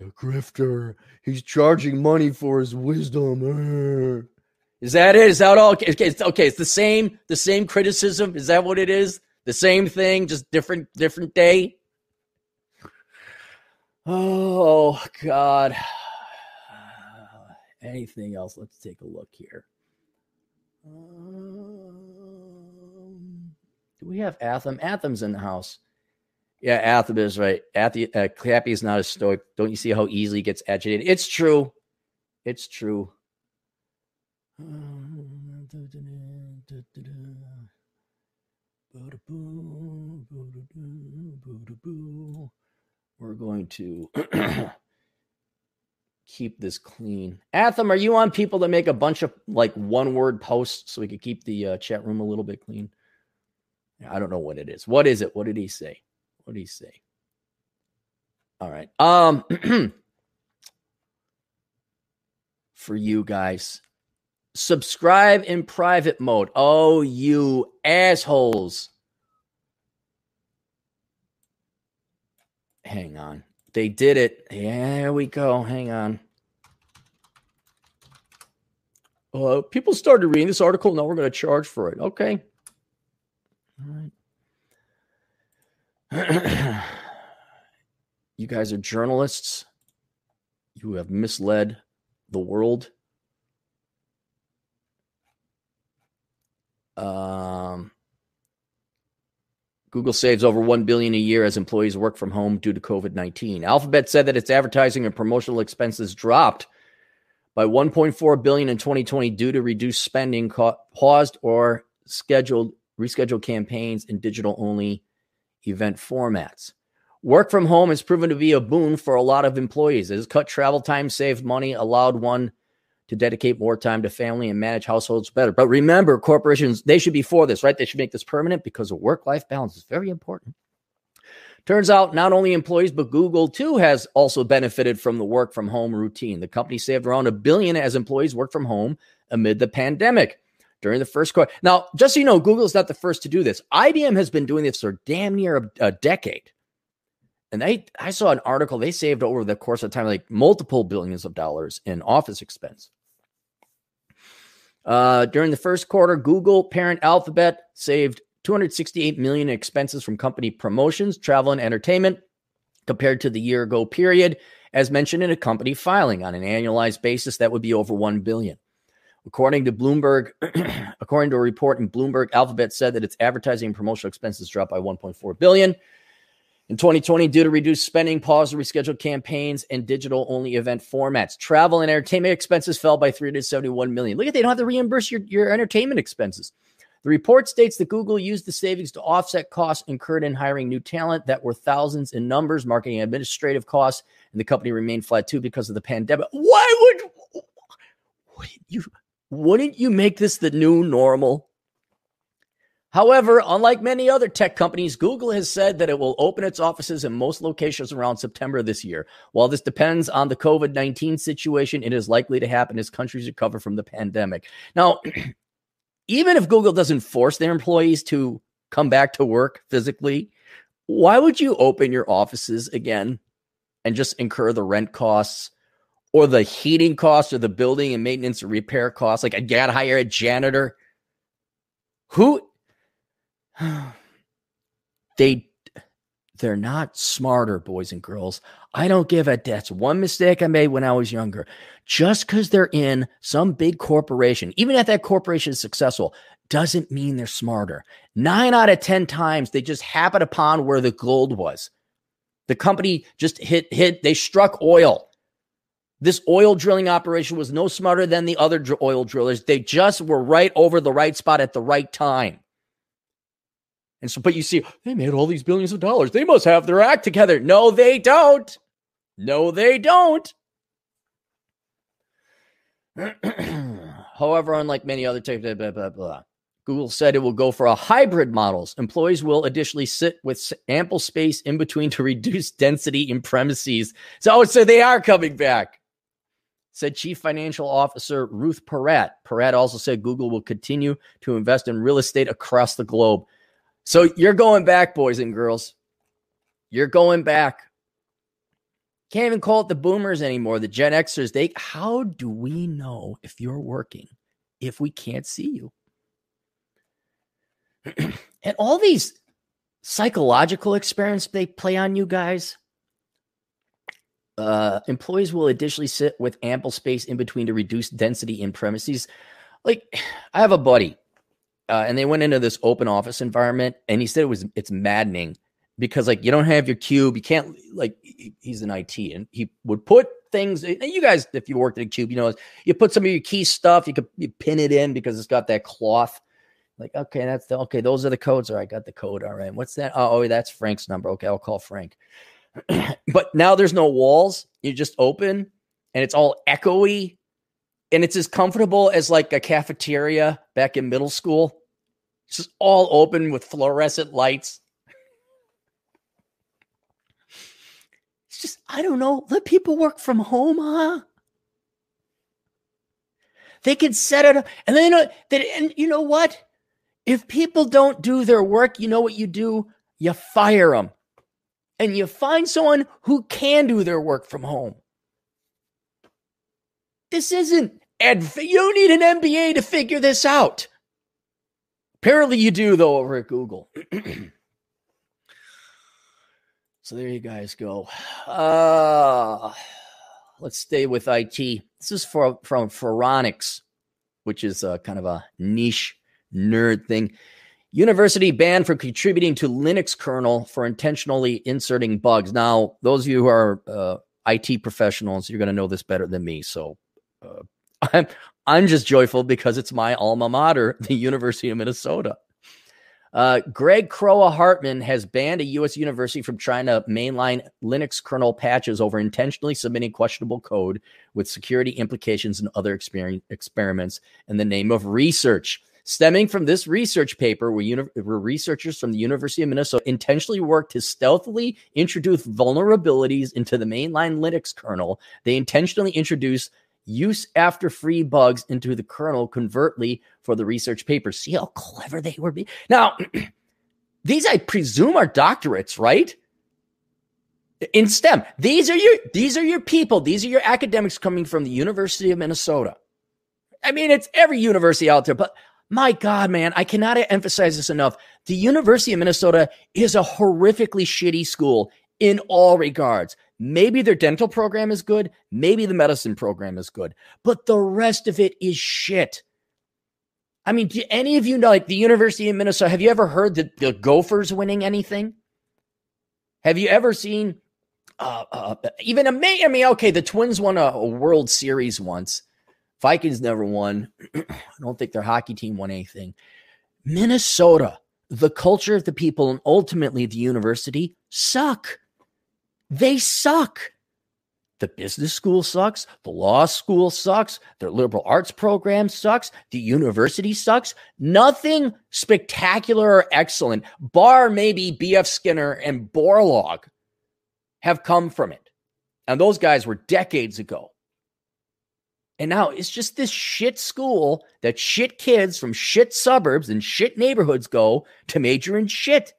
A grifter. He's charging money for his wisdom. Is that it? Is that all? Okay, it's, okay, it's the same. The same criticism. Is that what it is? The same thing, just different different day. Oh God. Anything else? Let's take a look here. Um, do we have Atham? Atham's in the house. Yeah, Atham is right. Atham, uh, Clappy is not a stoic. Don't you see how easily he gets agitated? It's true. It's true. We're going to keep this clean. Atham, are you on people that make a bunch of like one word posts so we could keep the uh, chat room a little bit clean? I don't know what it is. What is it? What did he say? What do you say? All right. Um for you guys. Subscribe in private mode. Oh, you assholes. Hang on. They did it. There we go. Hang on. Uh, people started reading this article. Now we're going to charge for it. Okay. All right. you guys are journalists. You have misled the world. Um, Google saves over 1 billion a year as employees work from home due to COVID-19. Alphabet said that its advertising and promotional expenses dropped by 1.4 billion in 2020 due to reduced spending, paused or scheduled rescheduled campaigns in digital only event formats. Work from home has proven to be a boon for a lot of employees. It has cut travel time, saved money, allowed one to dedicate more time to family and manage households better. But remember, corporations, they should be for this, right? They should make this permanent because a work life balance is very important. Turns out not only employees, but Google too has also benefited from the work from home routine. The company saved around a billion as employees work from home amid the pandemic during the first quarter. Now, just so you know, Google is not the first to do this. IBM has been doing this for damn near a, a decade. And they, I saw an article, they saved over the course of time like multiple billions of dollars in office expense. Uh, during the first quarter, Google parent Alphabet saved 268 million in expenses from company promotions, travel, and entertainment compared to the year ago period, as mentioned in a company filing. On an annualized basis, that would be over 1 billion. According to Bloomberg, according to a report in Bloomberg, Alphabet said that its advertising and promotional expenses dropped by 1.4 billion in 2020, due to reduced spending, pause or rescheduled campaigns, and digital only event formats, travel and entertainment expenses fell by 371 million. Look at they don't have to reimburse your, your entertainment expenses. The report states that Google used the savings to offset costs incurred in hiring new talent that were thousands in numbers, marketing and administrative costs, and the company remained flat too because of the pandemic. Why would you wouldn't you make this the new normal? However, unlike many other tech companies, Google has said that it will open its offices in most locations around September this year. While this depends on the COVID 19 situation, it is likely to happen as countries recover from the pandemic. Now, even if Google doesn't force their employees to come back to work physically, why would you open your offices again and just incur the rent costs or the heating costs or the building and maintenance and repair costs? Like, I got to hire a janitor. Who they they're not smarter boys and girls i don't give a that's one mistake i made when i was younger just because they're in some big corporation even if that corporation is successful doesn't mean they're smarter nine out of ten times they just happen upon where the gold was the company just hit hit they struck oil this oil drilling operation was no smarter than the other oil drillers they just were right over the right spot at the right time and so, but you see, they made all these billions of dollars. They must have their act together. No, they don't. No, they don't. However, unlike many other types, blah, blah, blah, Google said it will go for a hybrid models. Employees will additionally sit with ample space in between to reduce density in premises. So say they are coming back. Said Chief Financial Officer Ruth Porat. Porat also said Google will continue to invest in real estate across the globe. So you're going back, boys and girls. You're going back. Can't even call it the boomers anymore, the Gen Xers. They how do we know if you're working if we can't see you? and all these psychological experiments they play on you guys. Uh, employees will additionally sit with ample space in between to reduce density in premises. Like, I have a buddy, uh, and they went into this open office environment, and he said it was it's maddening because like you don't have your cube, you can't like he's an IT, and he would put things. And you guys, if you worked at a cube, you know you put some of your key stuff, you could you pin it in because it's got that cloth. Like, okay, that's the okay, those are the codes. All right, I got the code. All right. What's that? Oh, oh that's Frank's number. Okay, I'll call Frank. but now there's no walls. You just open and it's all echoey. And it's as comfortable as like a cafeteria back in middle school. It's just all open with fluorescent lights. It's just, I don't know. Let people work from home, huh? They can set it up. And then, uh, and you know what? If people don't do their work, you know what you do? You fire them and you find someone who can do their work from home. This isn't adv- you don't need an MBA to figure this out. Apparently you do though over at Google. so there you guys go. Uh let's stay with IT. This is for, from Phoronix, which is a kind of a niche nerd thing. University banned from contributing to Linux kernel for intentionally inserting bugs. Now, those of you who are uh, IT professionals, you're going to know this better than me. So uh, I'm I'm just joyful because it's my alma mater, the University of Minnesota. Uh, Greg Kroah Hartman has banned a U.S. university from trying to mainline Linux kernel patches over intentionally submitting questionable code with security implications and other experiments in the name of research. Stemming from this research paper, where, uni- where researchers from the University of Minnesota intentionally worked to stealthily introduce vulnerabilities into the mainline Linux kernel, they intentionally introduced use after free bugs into the kernel covertly for the research paper. See how clever they were. Be- now, these I presume are doctorates, right? In STEM. These are your these are your people. These are your academics coming from the University of Minnesota. I mean, it's every university out there, but my God, man, I cannot emphasize this enough. The University of Minnesota is a horrifically shitty school in all regards. Maybe their dental program is good, maybe the medicine program is good, but the rest of it is shit. I mean, do any of you know, like the University of Minnesota, have you ever heard that the Gophers winning anything? Have you ever seen uh, uh, even I mean, okay, the Twins won a, a World Series once. Vikings never won. I don't think their hockey team won anything. Minnesota, the culture of the people, and ultimately the university suck. They suck. The business school sucks. The law school sucks. Their liberal arts program sucks. The university sucks. Nothing spectacular or excellent, bar maybe B.F. Skinner and Borlaug, have come from it. And those guys were decades ago. And now it's just this shit school that shit kids from shit suburbs and shit neighborhoods go to major in shit.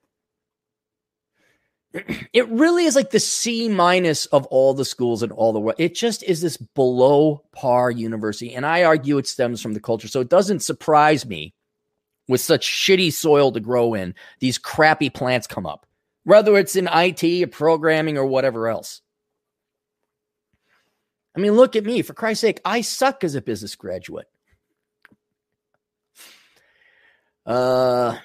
It really is like the C minus of all the schools in all the world. It just is this below par university. And I argue it stems from the culture. So it doesn't surprise me with such shitty soil to grow in, these crappy plants come up, whether it's in IT or programming or whatever else. I mean, look at me. For Christ's sake, I suck as a business graduate. Uh,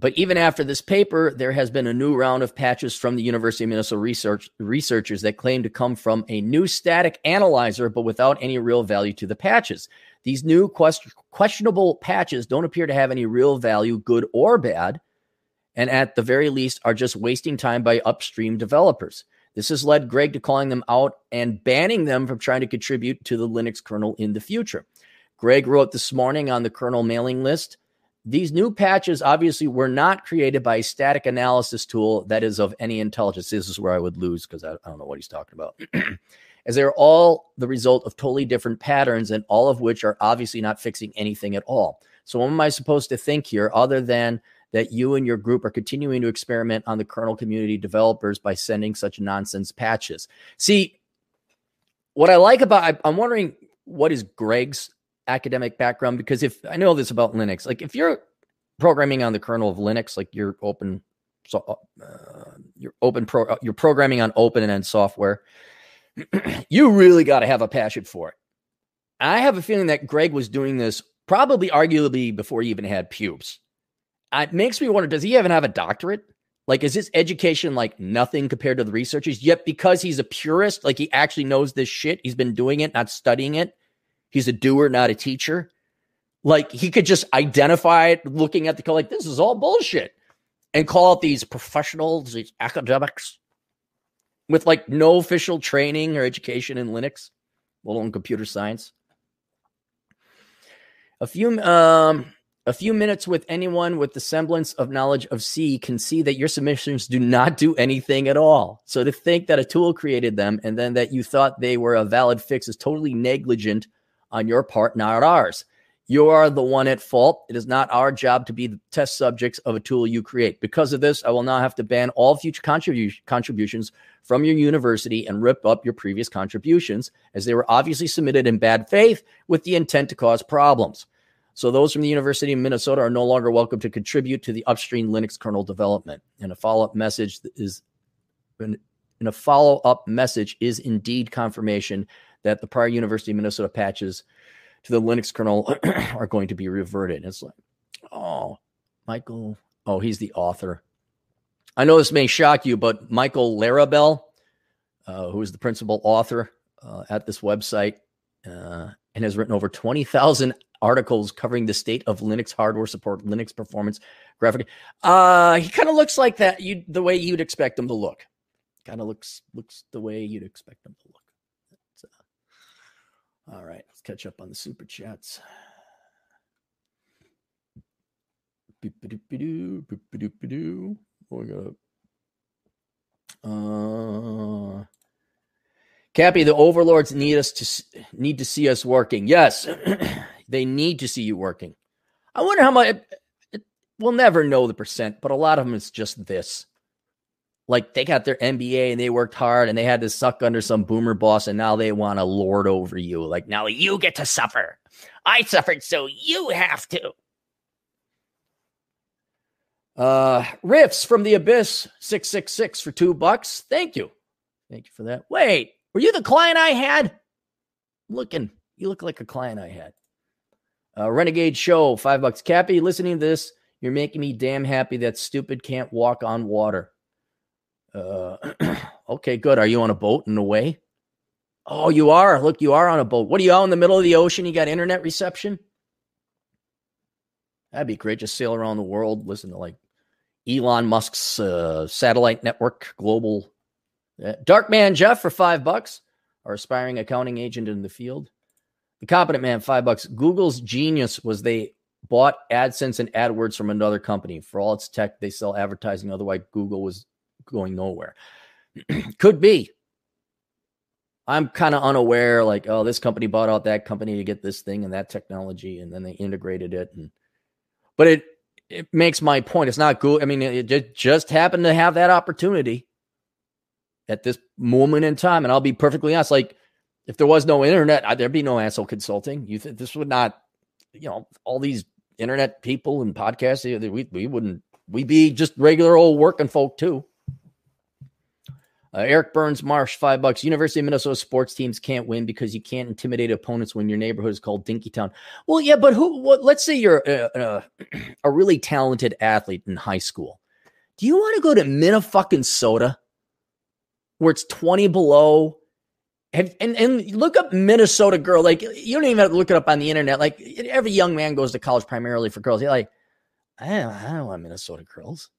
but even after this paper, there has been a new round of patches from the University of Minnesota research researchers that claim to come from a new static analyzer, but without any real value to the patches. These new quest- questionable patches don't appear to have any real value, good or bad, and at the very least are just wasting time by upstream developers. This has led Greg to calling them out and banning them from trying to contribute to the Linux kernel in the future. Greg wrote this morning on the kernel mailing list these new patches obviously were not created by a static analysis tool that is of any intelligence. This is where I would lose because I, I, don't know what he's talking about. As they're all the result of totally different patterns, and all of which are obviously not fixing anything at all. So, what am I supposed to think here other than that you and your group are continuing to experiment on the kernel community developers by sending such nonsense patches. See, what I like about I, I'm wondering what is Greg's academic background because if I know this about Linux, like if you're programming on the kernel of Linux, like you're open so uh, your open pro, you're programming on open and end software. you really got to have a passion for it. I have a feeling that Greg was doing this probably arguably before he even had pubes. It makes me wonder does he even have a doctorate? Like, is his education like nothing compared to the researchers? Yet, because he's a purist, like he actually knows this shit, he's been doing it, not studying it. He's a doer, not a teacher. Like, he could just identify it looking at the code, like, this is all bullshit, and call out these professionals, these academics with like no official training or education in Linux, let alone computer science. A few, um, a few minutes with anyone with the semblance of knowledge of C can see that your submissions do not do anything at all. So to think that a tool created them and then that you thought they were a valid fix is totally negligent on your part, not ours. You are the one at fault. It is not our job to be the test subjects of a tool you create. Because of this, I will now have to ban all future contribu- contributions from your university and rip up your previous contributions, as they were obviously submitted in bad faith with the intent to cause problems. So those from the University of Minnesota are no longer welcome to contribute to the upstream Linux kernel development. And a follow-up message is in a follow-up message is indeed confirmation that the prior University of Minnesota patches to the Linux kernel are going to be reverted. It's like, oh, Michael, oh, he's the author. I know this may shock you, but Michael Larabel, uh, who is the principal author uh, at this website, uh, and has written over 20,000 articles covering the state of Linux hardware support, Linux performance, graphic. Uh, he kind of looks like that. You the way you'd expect him to look. Kind of looks looks the way you'd expect him to look. Uh, all right, let's catch up on the super chats. We're gonna. Uh, Cappy, the overlords need us to need to see us working. Yes, They need to see you working. I wonder how much. It, it, we'll never know the percent, but a lot of them is just this. Like they got their MBA and they worked hard and they had to suck under some boomer boss and now they want to lord over you. Like now you get to suffer. I suffered, so you have to. Uh, riffs from the abyss 666 for two bucks. Thank you. Thank you for that. Wait, were you the client I had? Looking, you look like a client I had. Uh, Renegade Show, five bucks. Cappy, listening to this, you're making me damn happy that stupid can't walk on water. Uh, okay, good. Are you on a boat in a way? Oh, you are. Look, you are on a boat. What are you out in the middle of the ocean? You got internet reception? That'd be great. Just sail around the world, listen to like Elon Musk's uh, satellite network, global. Uh, Dark Man Jeff for five bucks, our aspiring accounting agent in the field. The competent man, five bucks. Google's genius was they bought AdSense and AdWords from another company. For all its tech, they sell advertising. Otherwise, Google was going nowhere. Could be. I'm kind of unaware, like, oh, this company bought out that company to get this thing and that technology, and then they integrated it. And but it it makes my point. It's not good. I mean, it just happened to have that opportunity at this moment in time. And I'll be perfectly honest, like if there was no internet, there'd be no asshole consulting. You think this would not, you know, all these internet people and podcasts, we, we wouldn't, we'd be just regular old working folk too. Uh, Eric Burns Marsh, five bucks. University of Minnesota sports teams can't win because you can't intimidate opponents when your neighborhood is called Dinkytown. Well, yeah, but who? What, let's say you're a, a, a really talented athlete in high school. Do you want to go to Minnesota, where it's twenty below, have, and, and look up Minnesota girl. Like you don't even have to look it up on the internet. Like every young man goes to college primarily for girls. You're like, I don't, I don't want Minnesota girls.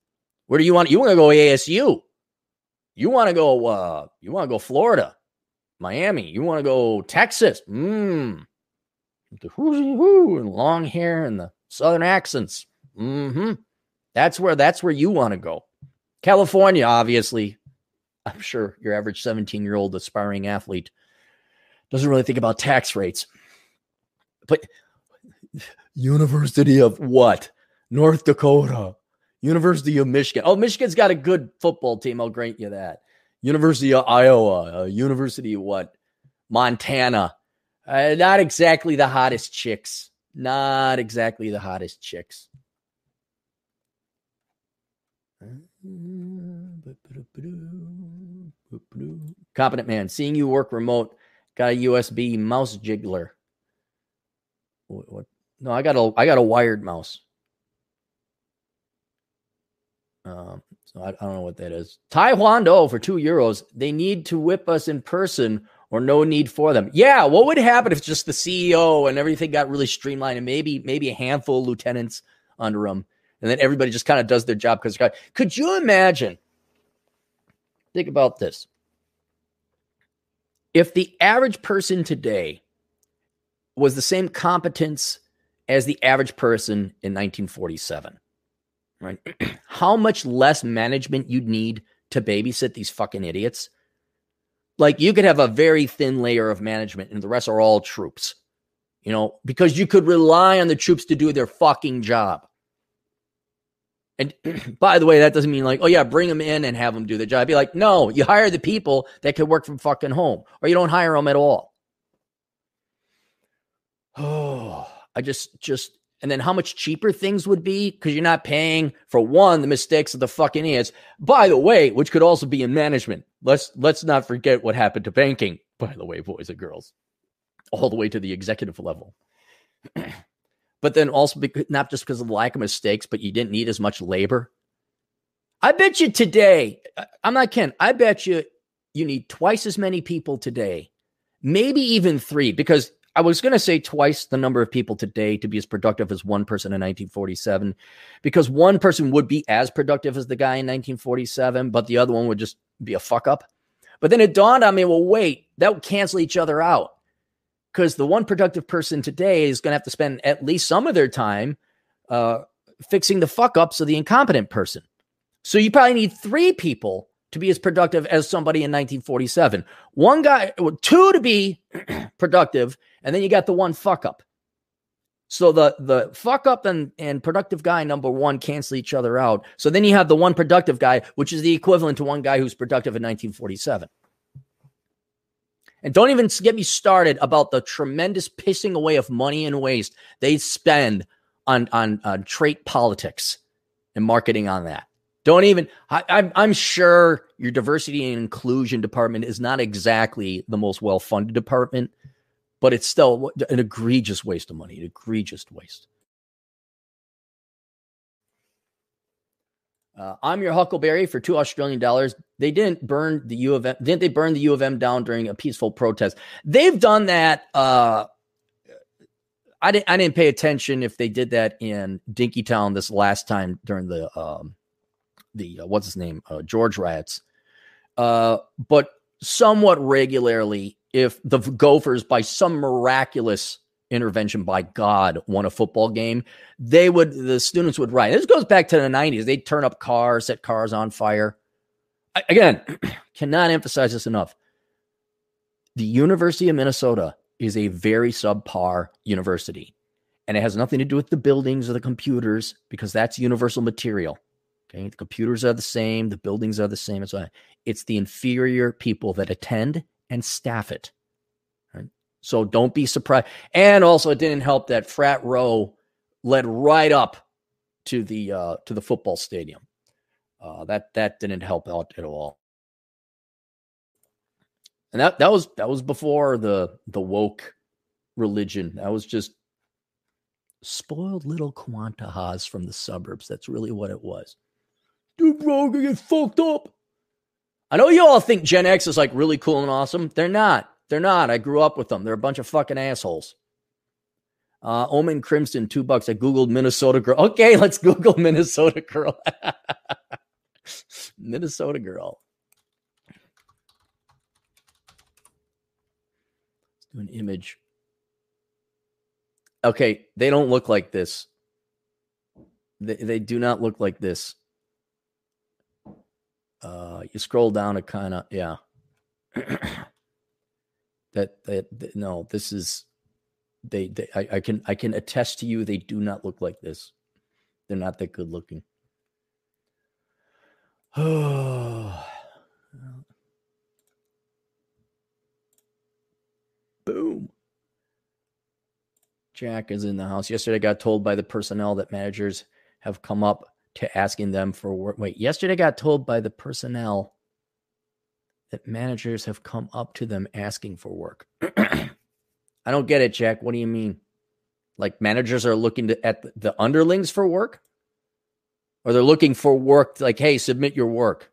Where do you want? You want to go ASU? You want to go? Uh, you want to go Florida, Miami? You want to go Texas? Mmm. The whoo and long hair and the southern accents. Mm-hmm. That's where that's where you want to go. California, obviously, I'm sure your average 17 year old aspiring athlete doesn't really think about tax rates. But University of what? North Dakota. University of Michigan. Oh, Michigan's got a good football team. I'll grant you that. University of Iowa. Uh, University of what? Montana. Uh, not exactly the hottest chicks. Not exactly the hottest chicks. Competent man, seeing you work remote, got a USB mouse jiggler. What, what? No, I got a I got a wired mouse. Um, so I, I, don't know what that is. Taekwondo for two euros. They need to whip us in person or no need for them. Yeah, what would happen if just the CEO and everything got really streamlined and maybe maybe a handful of lieutenants under them, and then everybody just kind of does their job because could you imagine? Think about this. If the average person today was the same competence as the average person in 1947, right? How much less management you'd need to babysit these fucking idiots? Like you could have a very thin layer of management and the rest are all troops, you know, because you could rely on the troops to do their fucking job. And by the way, that doesn't mean like, oh yeah, bring them in and have them do the job. I'd be like, no, you hire the people that can work from fucking home, or you don't hire them at all. Oh, I just just and then how much cheaper things would be because you're not paying for one the mistakes of the fucking idiots. By the way, which could also be in management. Let's let's not forget what happened to banking. By the way, boys and girls, all the way to the executive level. but then also because, not just because of the lack of mistakes, but you didn't need as much labor. I bet you today, I'm not kidding. I bet you you need twice as many people today, maybe even three, because I was going to say twice the number of people today to be as productive as one person in 1947, because one person would be as productive as the guy in 1947, but the other one would just be a fuck up. But then it dawned on me, well, wait, that would cancel each other out because the one productive person today is going to have to spend at least some of their time uh, fixing the fuck ups of the incompetent person. So you probably need three people to be as productive as somebody in 1947. One guy, two to be productive, and then you got the one fuck up. So the the fuck up and, and productive guy number one cancel each other out. So then you have the one productive guy, which is the equivalent to one guy who's productive in 1947. And don't even get me started about the tremendous pissing away of money and waste they spend on on, on trait politics and marketing on that. Don't even. I, I'm I'm sure your diversity and inclusion department is not exactly the most well funded department, but it's still an egregious waste of money. An egregious waste. Uh, I'm your Huckleberry for two Australian dollars. They didn't burn the U of M. Didn't they burn the U of M down during a peaceful protest? They've done that. Uh, I didn't. I didn't pay attention if they did that in Dinkytown this last time during the um, the uh, what's his name uh, George Riots. Uh, but somewhat regularly, if the Gophers by some miraculous intervention by God won a football game, they would the students would write. This goes back to the 90s. They'd turn up cars, set cars on fire. I, again, cannot emphasize this enough. The University of Minnesota is a very subpar university. And it has nothing to do with the buildings or the computers because that's universal material. Okay. The computers are the same, the buildings are the same. It's, it's the inferior people that attend and staff it. So don't be surprised. And also, it didn't help that frat row led right up to the uh, to the football stadium. Uh, that that didn't help out at all. And that that was that was before the the woke religion. That was just spoiled little Quantahas from the suburbs. That's really what it was. Dude, bro, get fucked up. I know you all think Gen X is like really cool and awesome. They're not. They're not. I grew up with them. They're a bunch of fucking assholes. Uh, Omen Crimson, two bucks. I Googled Minnesota girl. Okay, let's Google Minnesota girl. Minnesota girl. Let's do an image. Okay, they don't look like this. They, they do not look like this. Uh, you scroll down to kind of, yeah. that, that, that no this is they, they I, I can i can attest to you they do not look like this. They're not that good looking. Oh boom. Jack is in the house. Yesterday i got told by the personnel that managers have come up to asking them for work. Wait, yesterday I got told by the personnel that managers have come up to them asking for work. I don't get it, Jack. What do you mean? Like managers are looking to, at the underlings for work? Or they're looking for work like, hey, submit your work.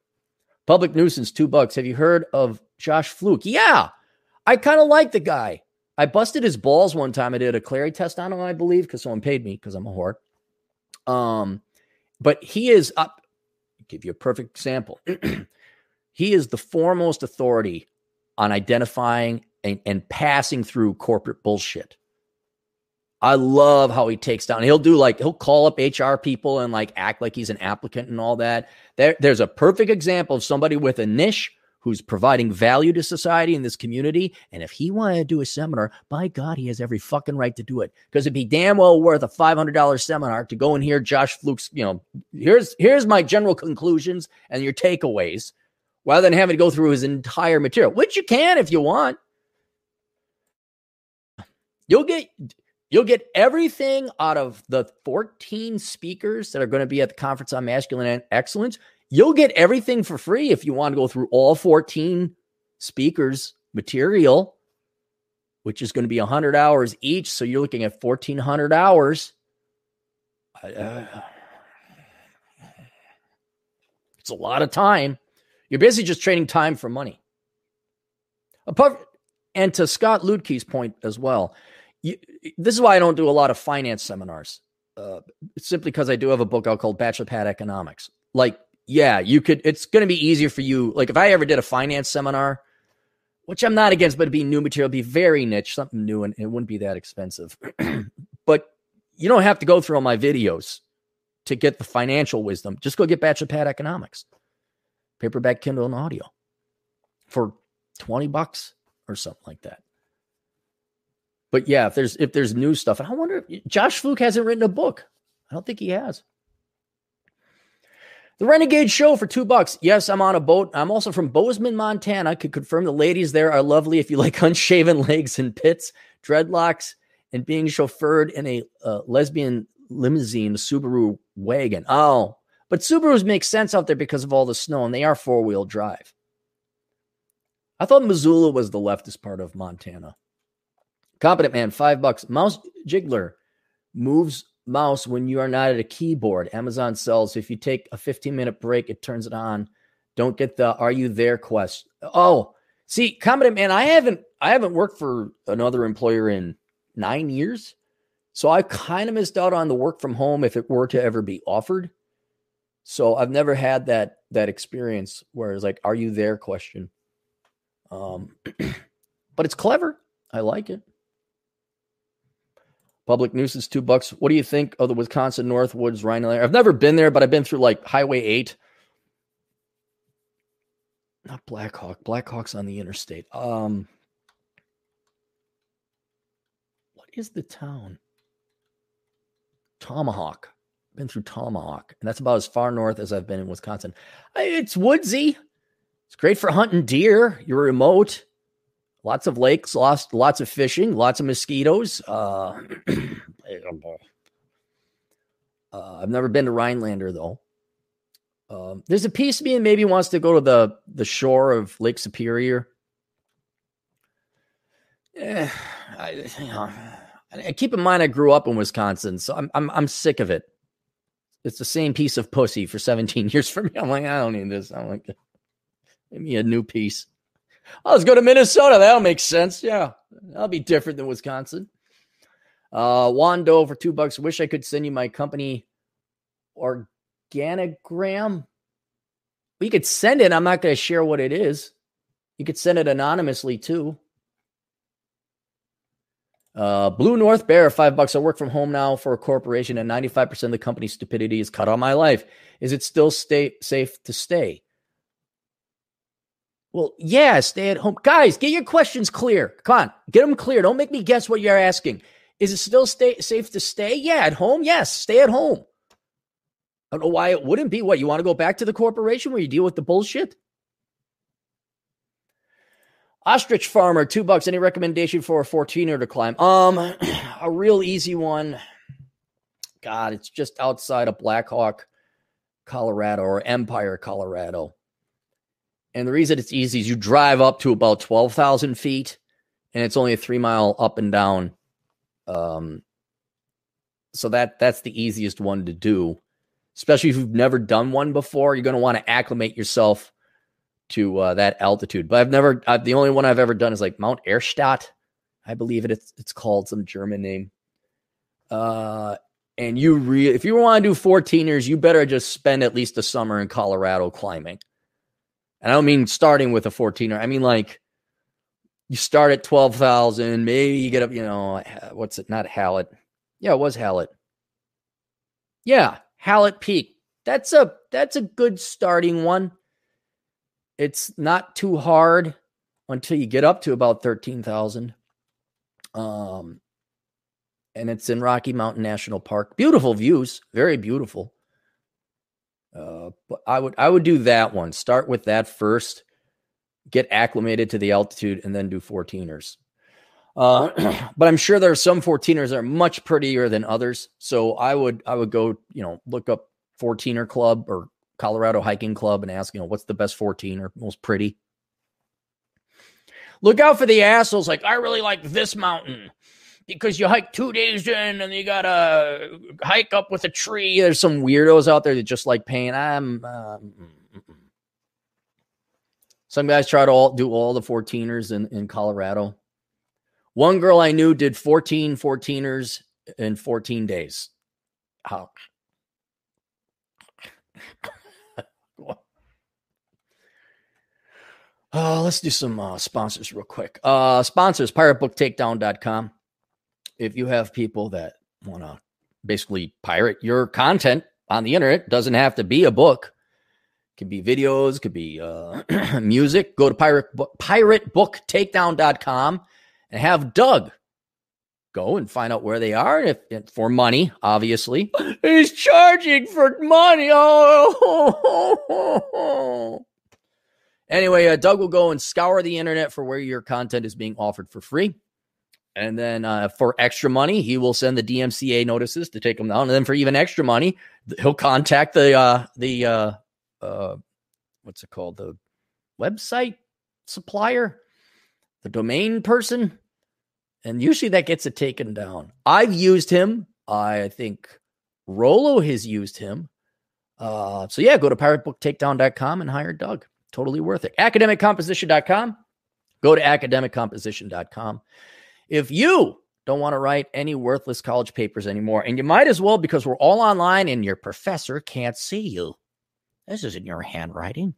Public nuisance, two bucks. Have you heard of Josh Fluke? Yeah, I kind of like the guy. I busted his balls one time. I did a Clarey test on him, I believe, because someone paid me because I'm a whore. Um, but he is up. Give you a perfect example. he is the foremost authority on identifying and, and passing through corporate bullshit. I love how he takes down. He'll do like he'll call up HR people and like act like he's an applicant and all that. There, there's a perfect example of somebody with a niche who's providing value to society in this community. And if he wanted to do a seminar, by God, he has every fucking right to do it because it'd be damn well worth a five hundred dollars seminar to go and hear Josh Fluke's. You know, here's here's my general conclusions and your takeaways, rather than having to go through his entire material, which you can if you want. You'll get You'll get everything out of the 14 speakers that are going to be at the conference on masculine excellence. You'll get everything for free if you want to go through all 14 speakers material, which is going to be 100 hours each. So you're looking at 1,400 hours. Uh, it's a lot of time. You're basically just trading time for money. Apart, and to Scott Ludke's point as well, you, this is why I don't do a lot of finance seminars. Uh, simply because I do have a book out called Bachelor Pad Economics. Like, yeah, you could. It's going to be easier for you. Like, if I ever did a finance seminar, which I'm not against, but it'd be new material, be very niche, something new, and it wouldn't be that expensive. but you don't have to go through all my videos to get the financial wisdom. Just go get Bachelor Pad Economics, paperback, Kindle, and audio for 20 bucks or something like that. But yeah, if there's if there's new stuff, and I wonder if Josh Fluke hasn't written a book. I don't think he has. The Renegade Show for two bucks. Yes, I'm on a boat. I'm also from Bozeman, Montana. Could confirm the ladies there are lovely if you like unshaven legs and pits, dreadlocks, and being chauffeured in a uh, lesbian limousine Subaru wagon. Oh, but Subarus make sense out there because of all the snow, and they are four wheel drive. I thought Missoula was the leftist part of Montana. Competent man, five bucks. Mouse jiggler moves mouse when you are not at a keyboard. Amazon sells. If you take a 15 minute break, it turns it on. Don't get the are you there quest. Oh, see, competent man, I haven't I haven't worked for another employer in nine years. So I kind of missed out on the work from home if it were to ever be offered. So I've never had that that experience where it's like, are you there question. Um, but it's clever. I like it. Public nuisance, two bucks. What do you think of the Wisconsin Northwoods Rhino? I've never been there, but I've been through like Highway 8. Not Blackhawk. Blackhawk's on the interstate. Um, what is the town? Tomahawk. Been through Tomahawk, and that's about as far north as I've been in Wisconsin. It's woodsy. It's great for hunting deer. You're remote lots of lakes, lots lots of fishing, lots of mosquitoes. Uh, uh, I've never been to Rhinelander though. Um, there's a piece of me that maybe wants to go to the the shore of Lake Superior. Eh, I, you know, I keep in mind I grew up in Wisconsin, so I'm I'm I'm sick of it. It's the same piece of pussy for 17 years for me. I'm like, I don't need this. I'm like, give me a new piece. Oh, let's go to Minnesota. That'll make sense. Yeah, that'll be different than Wisconsin. Uh, Wando for two bucks. Wish I could send you my company organogram. We could send it. I'm not going to share what it is. You could send it anonymously too. Uh, Blue North Bear, five bucks. I work from home now for a corporation, and 95% of the company's stupidity is cut on my life. Is it still stay safe to stay? Well, yeah, stay at home. Guys, get your questions clear. Come on, get them clear. Don't make me guess what you're asking. Is it still stay, safe to stay? Yeah, at home? Yes, stay at home. I don't know why it wouldn't be. What, you want to go back to the corporation where you deal with the bullshit? Ostrich farmer, two bucks. Any recommendation for a 14er to climb? Um, a real easy one. God, it's just outside of Blackhawk. Colorado or Empire, Colorado. And the reason it's easy is you drive up to about 12,000 feet and it's only a three mile up and down. Um, so that that's the easiest one to do, especially if you've never done one before. You're going to want to acclimate yourself to uh, that altitude. But I've never, uh, the only one I've ever done is like Mount Erstadt, I believe it, it's it's called some German name. Uh, and you re if you want to do 14ers, you better just spend at least a summer in Colorado climbing. And I don't mean starting with a 14er. I mean like you start at 12,000, maybe you get up, you know, what's it? Not Hallett. Yeah, it was Hallett. Yeah, Hallett Peak. That's a that's a good starting one. It's not too hard until you get up to about 13,000. Um and it's in Rocky Mountain National Park. Beautiful views, very beautiful. Uh, but I would I would do that one. Start with that first, get acclimated to the altitude, and then do 14ers. Uh, but I'm sure there are some 14ers that are much prettier than others. So I would I would go you know look up 14er club or Colorado Hiking Club and ask you know what's the best 14 or most pretty. Look out for the assholes like I really like this mountain because you hike two days in and you gotta hike up with a tree. There's some weirdos out there that just like pain. I'm. Um, some guys try to all, do all the 14ers in, in Colorado. One girl I knew did 14 14ers in 14 days. How? Uh, let's do some uh, sponsors real quick. Uh, sponsors, piratebooktakedown.com if you have people that want to basically pirate your content on the internet, doesn't have to be a book. Could be videos, could be uh, music. Go to pirate piratebooktakedown.com and have Doug go and find out where they are if, if for money, obviously. He's charging for money. Oh. Anyway, uh, Doug will go and scour the internet for where your content is being offered for free. And then uh, for extra money, he will send the DMCA notices to take them down. And then for even extra money, he'll contact the uh, the uh, uh, what's it called the website supplier, the domain person, and usually that gets it taken down. I've used him. I think Rolo has used him. Uh, so yeah, go to piratebooktakedown.com and hire Doug. Totally worth it. Academiccomposition.com. Go to academiccomposition.com. If you don't want to write any worthless college papers anymore, and you might as well because we're all online and your professor can't see you. This isn't your handwriting.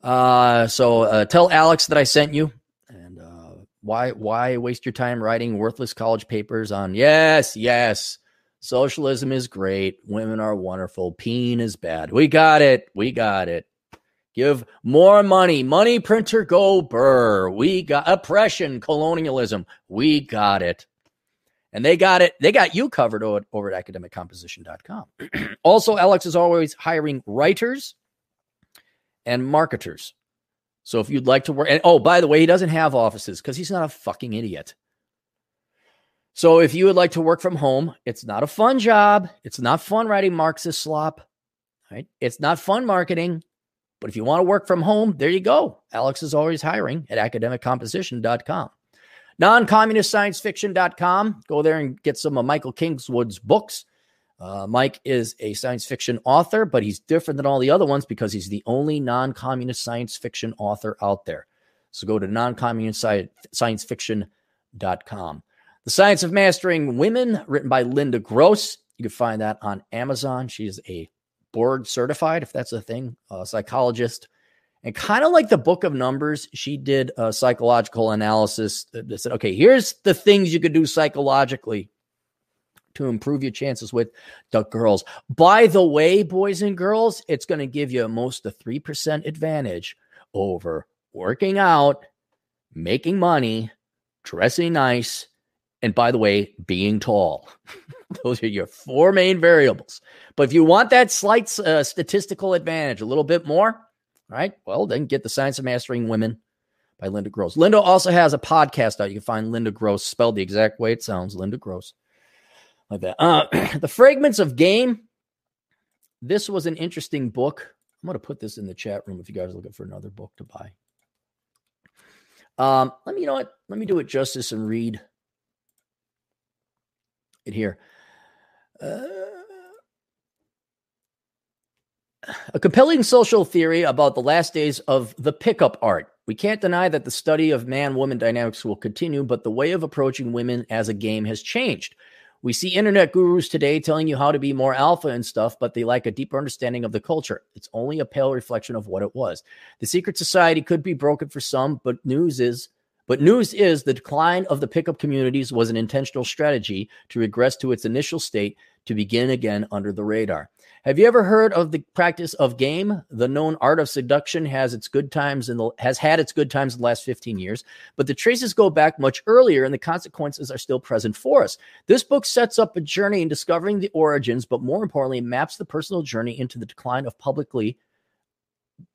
Uh, so uh, tell Alex that I sent you. And uh, why why waste your time writing worthless college papers on yes, yes. Socialism is great. Women are wonderful. Peen is bad. We got it. We got it. Give more money. Money printer go burr. We got oppression, colonialism. We got it. And they got it. They got you covered over, at academiccomposition.com. also, Alex is always hiring writers and marketers. So if you'd like to work, and oh, by the way, he doesn't have offices because he's not a fucking idiot. So if you would like to work from home, it's not a fun job. It's not fun writing Marxist slop. Right? It's not fun marketing. But if you want to work from home, there you go. Alex is always hiring at academiccomposition.com. Non-communist science fiction.com. Go there and get some of Michael Kingswood's books. Uh, Mike is a science fiction author, but he's different than all the other ones because he's the only non communist science fiction author out there. So go to non-communist science The Science of Mastering Women, written by Linda Gross. You can find that on Amazon. She's a board certified, if that's a thing, a psychologist. And kind of like the book of numbers, she did a psychological analysis that said, okay, here's the things you could do psychologically to improve your chances with the girls. By the way, boys and girls, it's going to give you most a 3% advantage over working out, making money, dressing nice, and by the way, being tall. Those are your four main variables. But if you want that slight uh, statistical advantage, a little bit more, right? Well, then get the Science of Mastering Women by Linda Gross. Linda also has a podcast out. You can find Linda Gross spelled the exact way it sounds, Linda Gross, like that. Uh, the fragments of game. this was an interesting book. I'm going to put this in the chat room if you guys are looking for another book to buy. Um, let me, you know what? Let me do it justice and read it here. Uh, a compelling social theory about the last days of the pickup art. We can't deny that the study of man woman dynamics will continue, but the way of approaching women as a game has changed. We see internet gurus today telling you how to be more alpha and stuff, but they lack a deeper understanding of the culture. It's only a pale reflection of what it was. The secret society could be broken for some, but news is but news is the decline of the pickup communities was an intentional strategy to regress to its initial state to begin again under the radar. Have you ever heard of the practice of game? The known art of seduction has its good times and has had its good times in the last 15 years, but the traces go back much earlier and the consequences are still present for us. This book sets up a journey in discovering the origins, but more importantly, maps the personal journey into the decline of publicly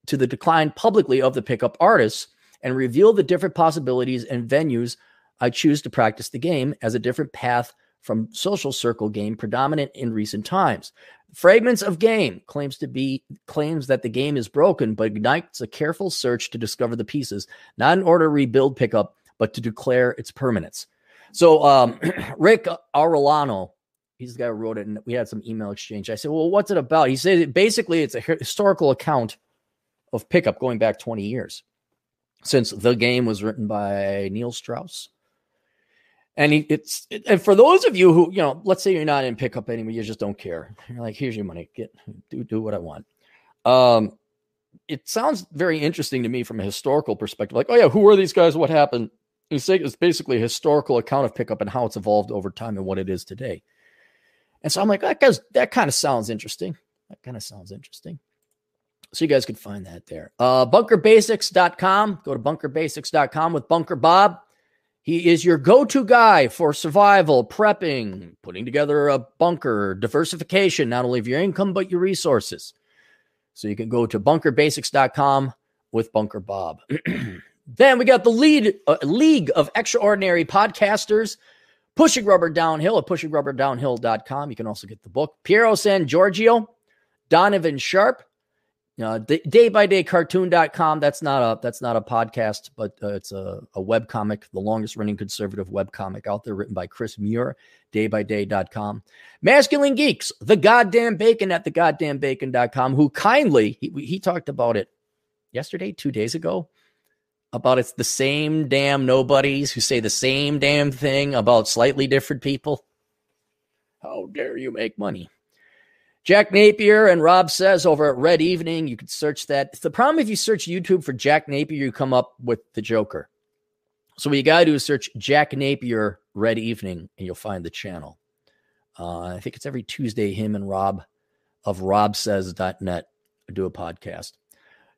to the decline publicly of the pickup artists and reveal the different possibilities and venues I choose to practice the game as a different path from social circle game predominant in recent times. Fragments of Game claims to be claims that the game is broken, but ignites a careful search to discover the pieces, not in order to rebuild pickup, but to declare its permanence. So um, Rick Arellano, he's the guy who wrote it, and we had some email exchange. I said, "Well, what's it about?" He said, "Basically, it's a historical account of pickup going back 20 years, since the game was written by Neil Strauss." And he, it's and for those of you who you know, let's say you're not in pickup anymore, you just don't care. You're like, here's your money, get do do what I want. Um, it sounds very interesting to me from a historical perspective. Like, oh yeah, who are these guys? What happened? It's basically a historical account of pickup and how it's evolved over time and what it is today. And so I'm like, that guys, that kind of sounds interesting. That kind of sounds interesting. So you guys could find that there. Uh, bunkerbasics.com. Go to bunkerbasics.com with Bunker Bob. He is your go to guy for survival, prepping, putting together a bunker, diversification, not only of your income, but your resources. So you can go to bunkerbasics.com with Bunker Bob. then we got the lead uh, League of Extraordinary Podcasters, Pushing Rubber Downhill at pushingrubberdownhill.com. You can also get the book. Piero San Giorgio, Donovan Sharpe, uh, day by day cartoon.com. That's not a, that's not a podcast, but uh, it's a, a web comic, the longest running conservative web comic out there written by Chris Muir, daybyday.com. Masculine Geeks, the goddamn bacon at the goddamn bacon.com, who kindly, he, he talked about it yesterday, two days ago, about it's the same damn nobodies who say the same damn thing about slightly different people. How dare you make money? Jack Napier and Rob says over at Red Evening. You can search that. It's The problem if you search YouTube for Jack Napier, you come up with the Joker. So what you got to do is search Jack Napier Red Evening, and you'll find the channel. Uh, I think it's every Tuesday. Him and Rob of RobSays.net do a podcast.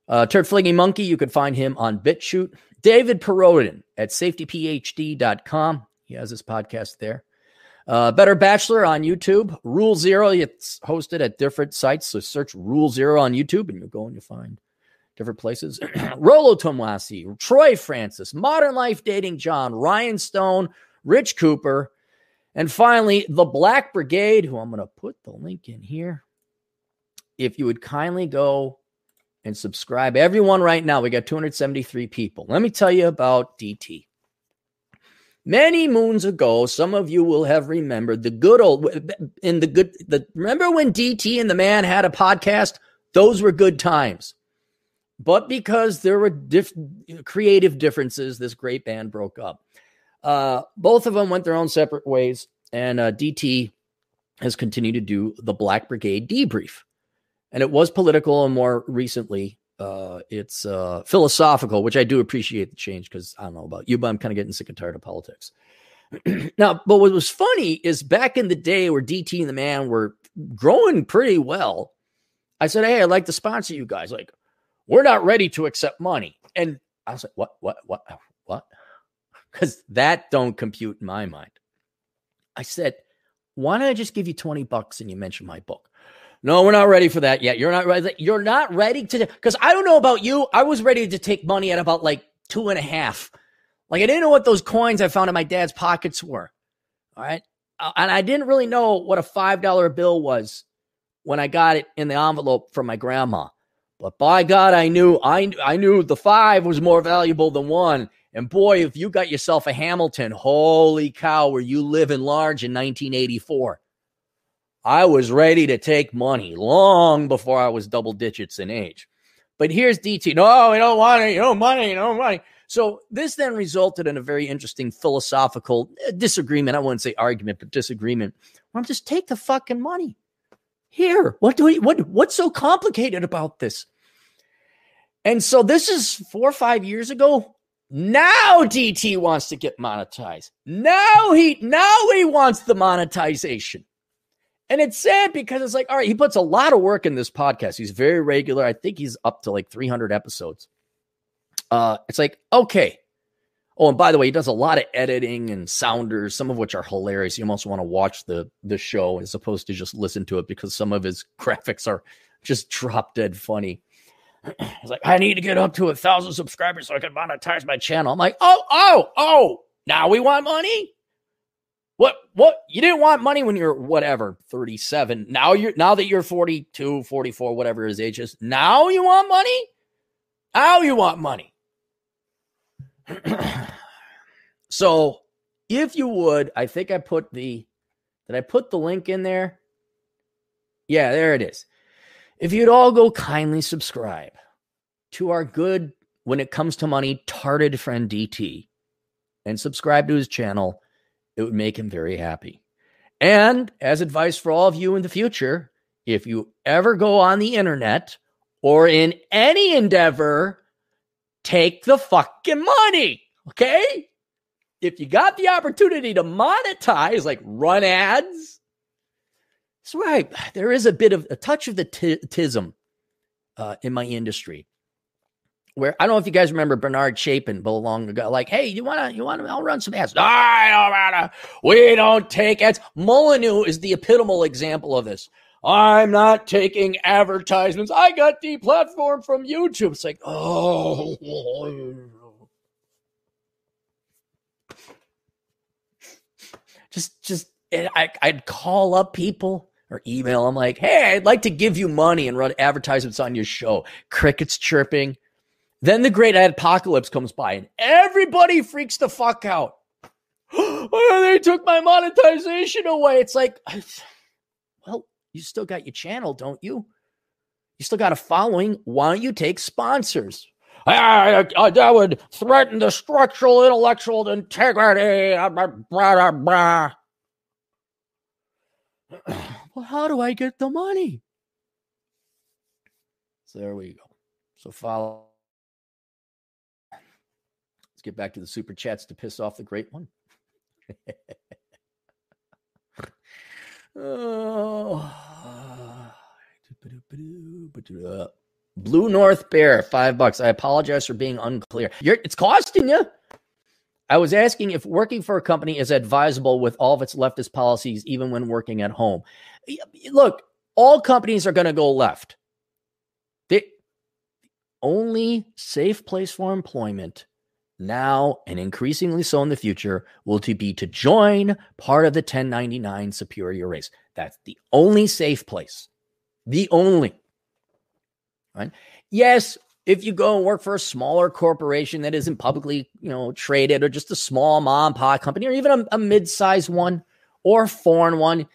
Uh, Turd Flinging Monkey, you can find him on BitChute. David Perrodin at safetyphd.com. He has his podcast there. Uh, Better Bachelor on YouTube. Rule Zero, it's hosted at different sites. So search Rule Zero on YouTube and you'll go and you'll find different places. Rolo Tomasi, Troy Francis, Modern Life Dating John, Ryan Stone, Rich Cooper, and finally, the Black Brigade, who I'm going to put the link in here. If you would kindly go and subscribe, everyone right now, we got 273 people. Let me tell you about DT. Many moons ago, some of you will have remembered the good old in the good the remember when DT and the man had a podcast? Those were good times. But because there were diff, creative differences, this great band broke up. Uh, both of them went their own separate ways, and uh, DT has continued to do the Black Brigade debrief. And it was political, and more recently, uh, it's uh, philosophical, which I do appreciate the change because I don't know about you, but I'm kind of getting sick and tired of politics. now, but what was funny is back in the day where DT and the man were growing pretty well, I said, Hey, I'd like to sponsor you guys. Like, we're not ready to accept money. And I was like, What, what, what, what? Because that don't compute in my mind. I said, Why don't I just give you 20 bucks and you mention my book? No, we're not ready for that yet. You're not ready. You're not ready to, because I don't know about you. I was ready to take money at about like two and a half. Like I didn't know what those coins I found in my dad's pockets were. All right. Uh, and I didn't really know what a $5 bill was when I got it in the envelope from my grandma. But by God, I knew I I knew the five was more valuable than one. And boy, if you got yourself a Hamilton, holy cow, were you living large in 1984? I was ready to take money long before I was double digits in age. But here's DT. No, we don't want it. No money. No money. So this then resulted in a very interesting philosophical uh, disagreement. I wouldn't say argument, but disagreement. I'm just take the fucking money. Here, what do we? What what's so complicated about this? And so this is four or five years ago. Now DT wants to get monetized. Now he now he wants the monetization. And it's sad because it's like, all right, he puts a lot of work in this podcast. He's very regular. I think he's up to like 300 episodes. Uh, it's like, okay. Oh, and by the way, he does a lot of editing and sounders, some of which are hilarious. You almost want to watch the the show as opposed to just listen to it because some of his graphics are just drop dead funny. He's like, I need to get up to a thousand subscribers so I can monetize my channel. I'm like, oh, oh, oh, now we want money. What what you didn't want money when you're whatever 37. Now you're now that you're 42, 44, whatever his age is. Now you want money? Now you want money. so if you would, I think I put the did I put the link in there? Yeah, there it is. If you'd all go kindly subscribe to our good when it comes to money, tarded friend DT and subscribe to his channel it would make him very happy. And as advice for all of you in the future, if you ever go on the internet or in any endeavor, take the fucking money. Okay? If you got the opportunity to monetize, like run ads, that's right. There is a bit of a touch of the t- tism uh, in my industry where I don't know if you guys remember Bernard Chapin, but long ago, like, hey, you wanna, you wanna, I'll run some ads. I don't wanna, we don't take ads. Molyneux is the epitomal example of this. I'm not taking advertisements. I got deplatformed from YouTube. It's like, oh. Just, just, I, I'd call up people or email them like, hey, I'd like to give you money and run advertisements on your show. Crickets chirping. Then the great apocalypse comes by and everybody freaks the fuck out. oh, they took my monetization away. It's like, well, you still got your channel, don't you? You still got a following. Why don't you take sponsors? I, I, that would threaten the structural intellectual integrity. Well, how do I get the money? So there we go. So follow get back to the super chats to piss off the great one. oh. Blue North Bear, five bucks. I apologize for being unclear. You're, it's costing you. I was asking if working for a company is advisable with all of its leftist policies, even when working at home. Look, all companies are going to go left. The only safe place for employment now and increasingly so in the future will to be to join part of the 1099 superior race. That's the only safe place. The only. Right? Yes, if you go and work for a smaller corporation that isn't publicly, you know, traded or just a small mom and pop company or even a, a mid-sized one or foreign one,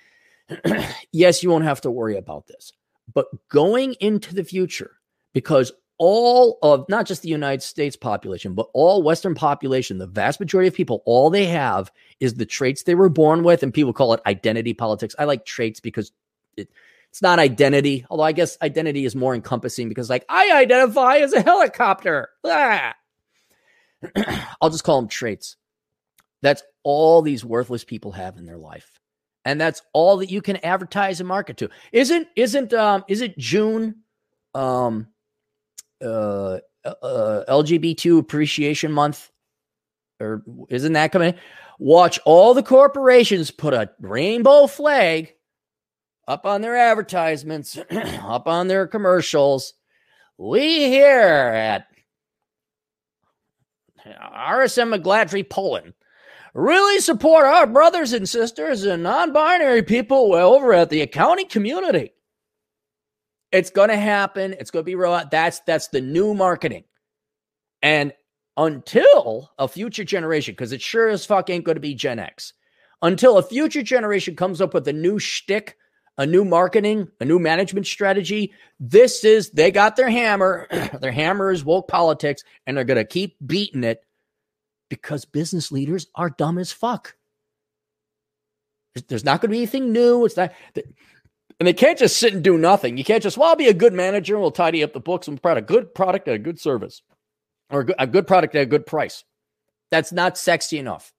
yes, you won't have to worry about this. But going into the future, because all of not just the United States population, but all Western population, the vast majority of people, all they have is the traits they were born with. And people call it identity politics. I like traits because it, it's not identity, although I guess identity is more encompassing because, like, I identify as a helicopter. Ah. I'll just call them traits. That's all these worthless people have in their life. And that's all that you can advertise and market to. Isn't isn't um is it June um uh, uh, LGBT Appreciation Month, or isn't that coming? Watch all the corporations put a rainbow flag up on their advertisements, up on their commercials. We here at RSM McGladrey Pullen really support our brothers and sisters and non binary people over at the accounting community. It's going to happen. It's going to be real. That's that's the new marketing. And until a future generation, because it sure as fuck ain't going to be Gen X, until a future generation comes up with a new shtick, a new marketing, a new management strategy, this is they got their hammer. their hammer is woke politics, and they're going to keep beating it because business leaders are dumb as fuck. There's not going to be anything new. It's not. And they can't just sit and do nothing. You can't just, well, I'll be a good manager and we'll tidy up the books and provide a good product at a good service or a good product at a good price. That's not sexy enough.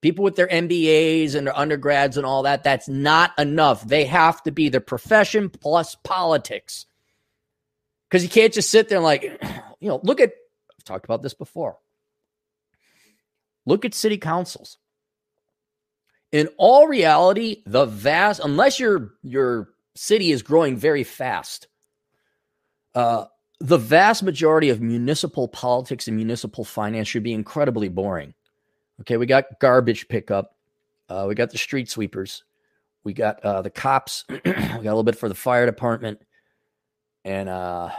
People with their MBAs and their undergrads and all that, that's not enough. They have to be the profession plus politics. Because you can't just sit there and, like, you know, look at, I've talked about this before. Look at city councils in all reality, the vast unless your your city is growing very fast, uh, the vast majority of municipal politics and municipal finance should be incredibly boring. Okay, we got garbage pickup, uh, we got the street sweepers, we got uh, the cops, we got a little bit for the fire department, and uh,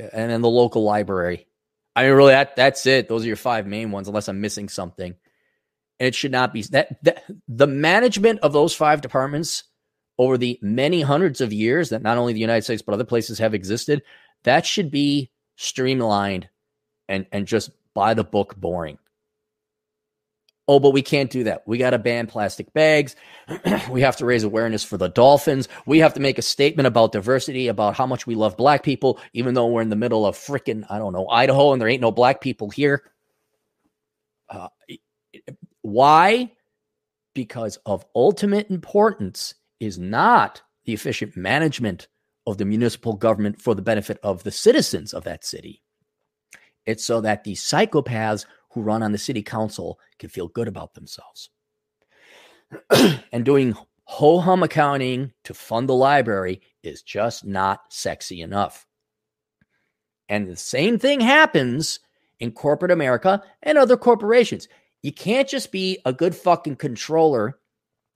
and then the local library. I mean, really, that that's it. Those are your five main ones, unless I'm missing something. And it should not be that, that the management of those five departments over the many hundreds of years that not only the United States but other places have existed, that should be streamlined and and just by the book boring. Oh, but we can't do that. We got to ban plastic bags. we have to raise awareness for the dolphins. We have to make a statement about diversity, about how much we love black people, even though we're in the middle of freaking, I don't know, Idaho and there ain't no black people here. Uh, why? Because of ultimate importance is not the efficient management of the municipal government for the benefit of the citizens of that city. It's so that the psychopaths who run on the city council can feel good about themselves. and doing ho hum accounting to fund the library is just not sexy enough. And the same thing happens in corporate America and other corporations. You can't just be a good fucking controller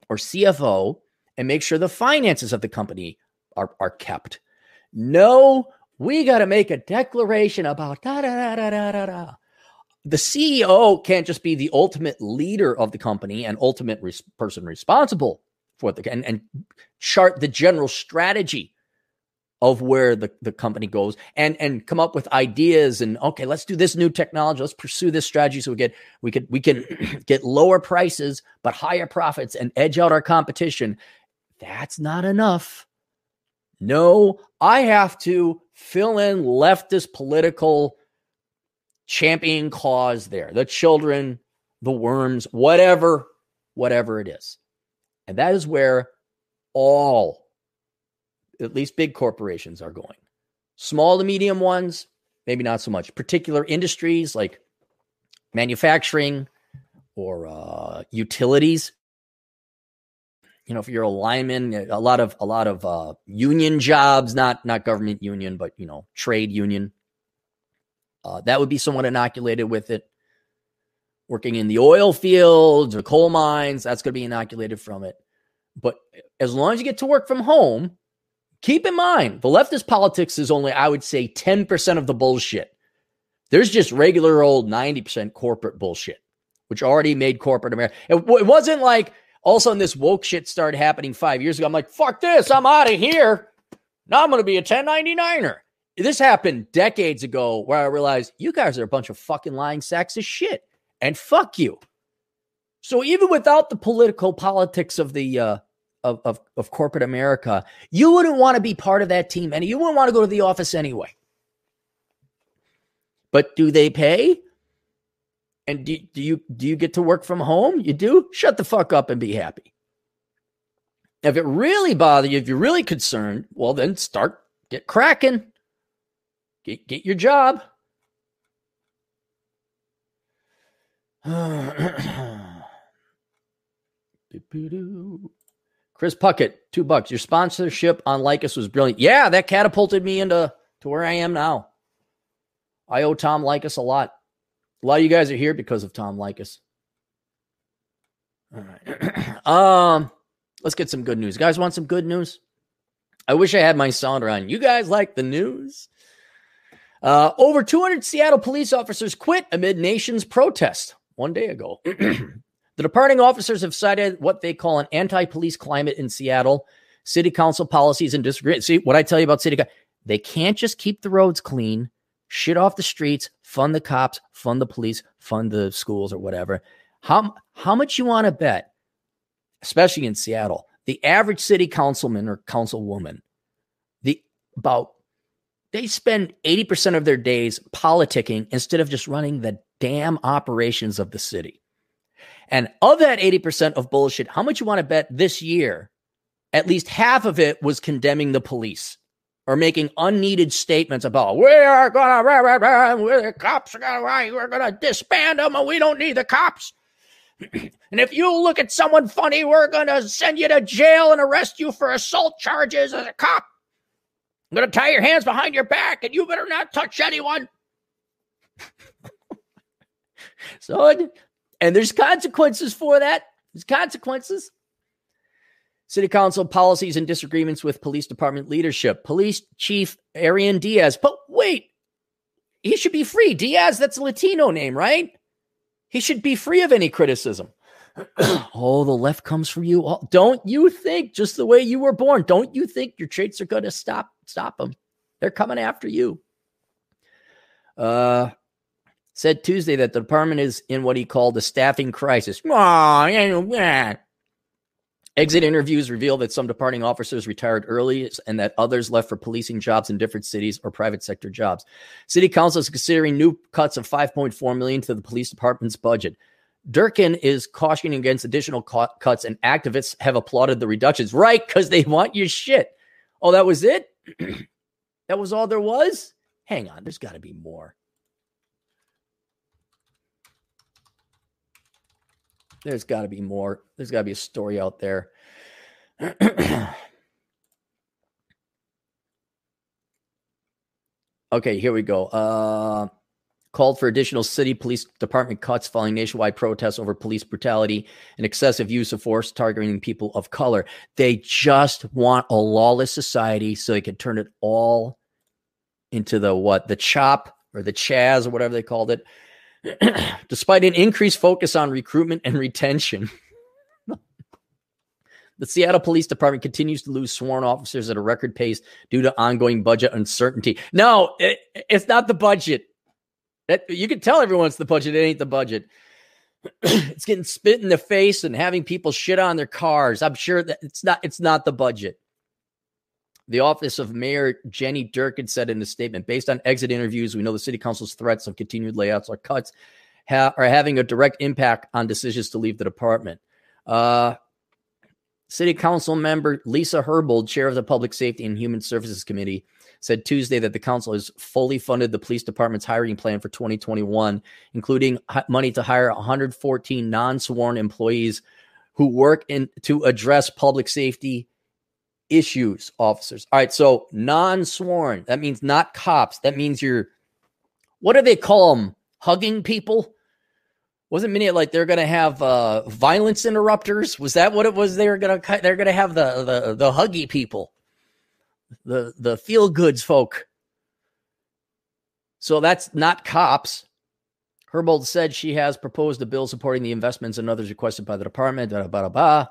or CFO and make sure the finances of the company are, are kept. No, we got to make a declaration about da da da da da da. The CEO can't just be the ultimate leader of the company and ultimate res- person responsible for the and, and chart the general strategy of where the, the company goes and and come up with ideas and okay let's do this new technology. Let's pursue this strategy so we get we could we can get lower prices but higher profits and edge out our competition. That's not enough. No i have to fill in leftist political champion cause there. The children the worms whatever whatever it is. And that is where all at least big corporations are going. Small to medium ones, maybe not so much. Particular industries like manufacturing or uh, utilities. You know, if you're a lineman, a lot of a lot of uh, union jobs, not not government union, but you know, trade union. Uh, that would be somewhat inoculated with it. Working in the oil fields or coal mines, that's going to be inoculated from it. But as long as you get to work from home, Keep in mind, the leftist politics is only, I would say, 10% of the bullshit. There's just regular old 90% corporate bullshit, which already made corporate America. It, it wasn't like all of a sudden this woke shit started happening five years ago. I'm like, fuck this, I'm out of here. Now I'm going to be a 1099er. This happened decades ago where I realized you guys are a bunch of fucking lying sacks of shit. And fuck you. So even without the political politics of the uh, of, of, of corporate America, you wouldn't want to be part of that team and you wouldn't want to go to the office anyway. But do they pay? And do, do you do you get to work from home? You do? Shut the fuck up and be happy. If it really bothers you, if you're really concerned, well then start get cracking. Get get your job. Chris Puckett, two bucks. Your sponsorship on Leykis was brilliant. Yeah, that catapulted me into to where I am now. I owe Tom Leykis a lot. A lot of you guys are here because of Tom Leykis. All right. um, let's get some good news. You guys want some good news? I wish I had my sounder on. You guys like the news? Uh, over 200 Seattle police officers quit amid nation's protest one day ago. the departing officers have cited what they call an anti-police climate in Seattle. City council policies and disagreement. See what I tell you about city. They can't just keep the roads clean, shit off the streets, fund the cops, fund the police, fund the schools or whatever. How how much you want to bet, especially in Seattle, the average city councilman or councilwoman, the about they spend 80% of their days politicking instead of just running the damn operations of the city. And of that 80% of bullshit, how much you want to bet this year, at least half of it was condemning the police or making unneeded statements about we are gonna rah, rah, rah, the cops are gonna we're gonna disband them and we don't need the cops. and if you look at someone funny, we're gonna send you to jail and arrest you for assault charges as a cop. I'm gonna tie your hands behind your back and you better not touch anyone. so and there's consequences for that. There's consequences. City Council policies and disagreements with police department leadership. Police Chief Adrian Diaz. But wait, he should be free. Diaz, that's a Latino name, right? He should be free of any criticism. oh, the left comes for you. Oh, don't you think just the way you were born? Don't you think your traits are going to stop stop them? They're coming after you. Uh, said Tuesday that the department is in what he called a staffing crisis. Exit interviews reveal that some departing officers retired early and that others left for policing jobs in different cities or private sector jobs. City Council is considering new cuts of 5.4 million to the police department's budget. Durkan is cautioning against additional cuts, and activists have applauded the reductions. Right, because they want your shit. Oh, that was it? that was all there was? Hang on, there's got to be more. There's got to be more. There's got to be a story out there. okay, here we go. Uh, called for additional city police department cuts following nationwide protests over police brutality and excessive use of force targeting people of color. They just want a lawless society so they can turn it all into the what? The chop or the chaz or whatever they called it. Despite an increased focus on recruitment and retention, the Seattle Police Department continues to lose sworn officers at a record pace due to ongoing budget uncertainty. No, it, it's not the budget. That, you can tell everyone it's the budget. It ain't the budget. it's getting spit in the face and having people shit on their cars. I'm sure that it's not. It's not the budget. The office of Mayor Jenny Durkan said in a statement, based on exit interviews, we know the city council's threats of continued layouts or cuts ha- are having a direct impact on decisions to leave the department. Uh, city council member Lisa Herbold, chair of the Public Safety and Human Services Committee, said Tuesday that the council has fully funded the police department's hiring plan for 2021, including money to hire 114 non sworn employees who work in to address public safety issues officers. All right, so non-sworn, that means not cops. That means you're what do they call them? Hugging people? Wasn't many like they're gonna have uh violence interrupters? Was that what it was? They were gonna they're gonna have the the the huggy people, the the feel goods folk. So that's not cops. Herbold said she has proposed a bill supporting the investments and others requested by the department. Blah, blah, blah,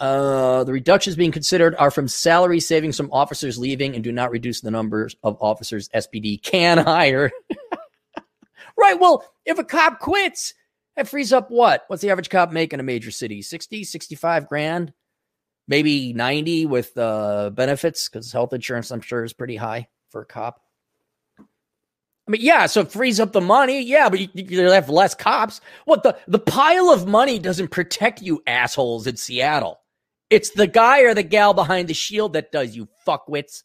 uh, the reductions being considered are from salary savings from officers leaving and do not reduce the numbers of officers SPD can hire. right. Well, if a cop quits, that frees up what? What's the average cop make in a major city? 60, 65 grand? Maybe 90 with uh, benefits because health insurance, I'm sure, is pretty high for a cop. I mean, yeah, so it frees up the money. Yeah, but you, you have less cops. What the the pile of money doesn't protect you assholes in Seattle. It's the guy or the gal behind the shield that does, you fuckwits.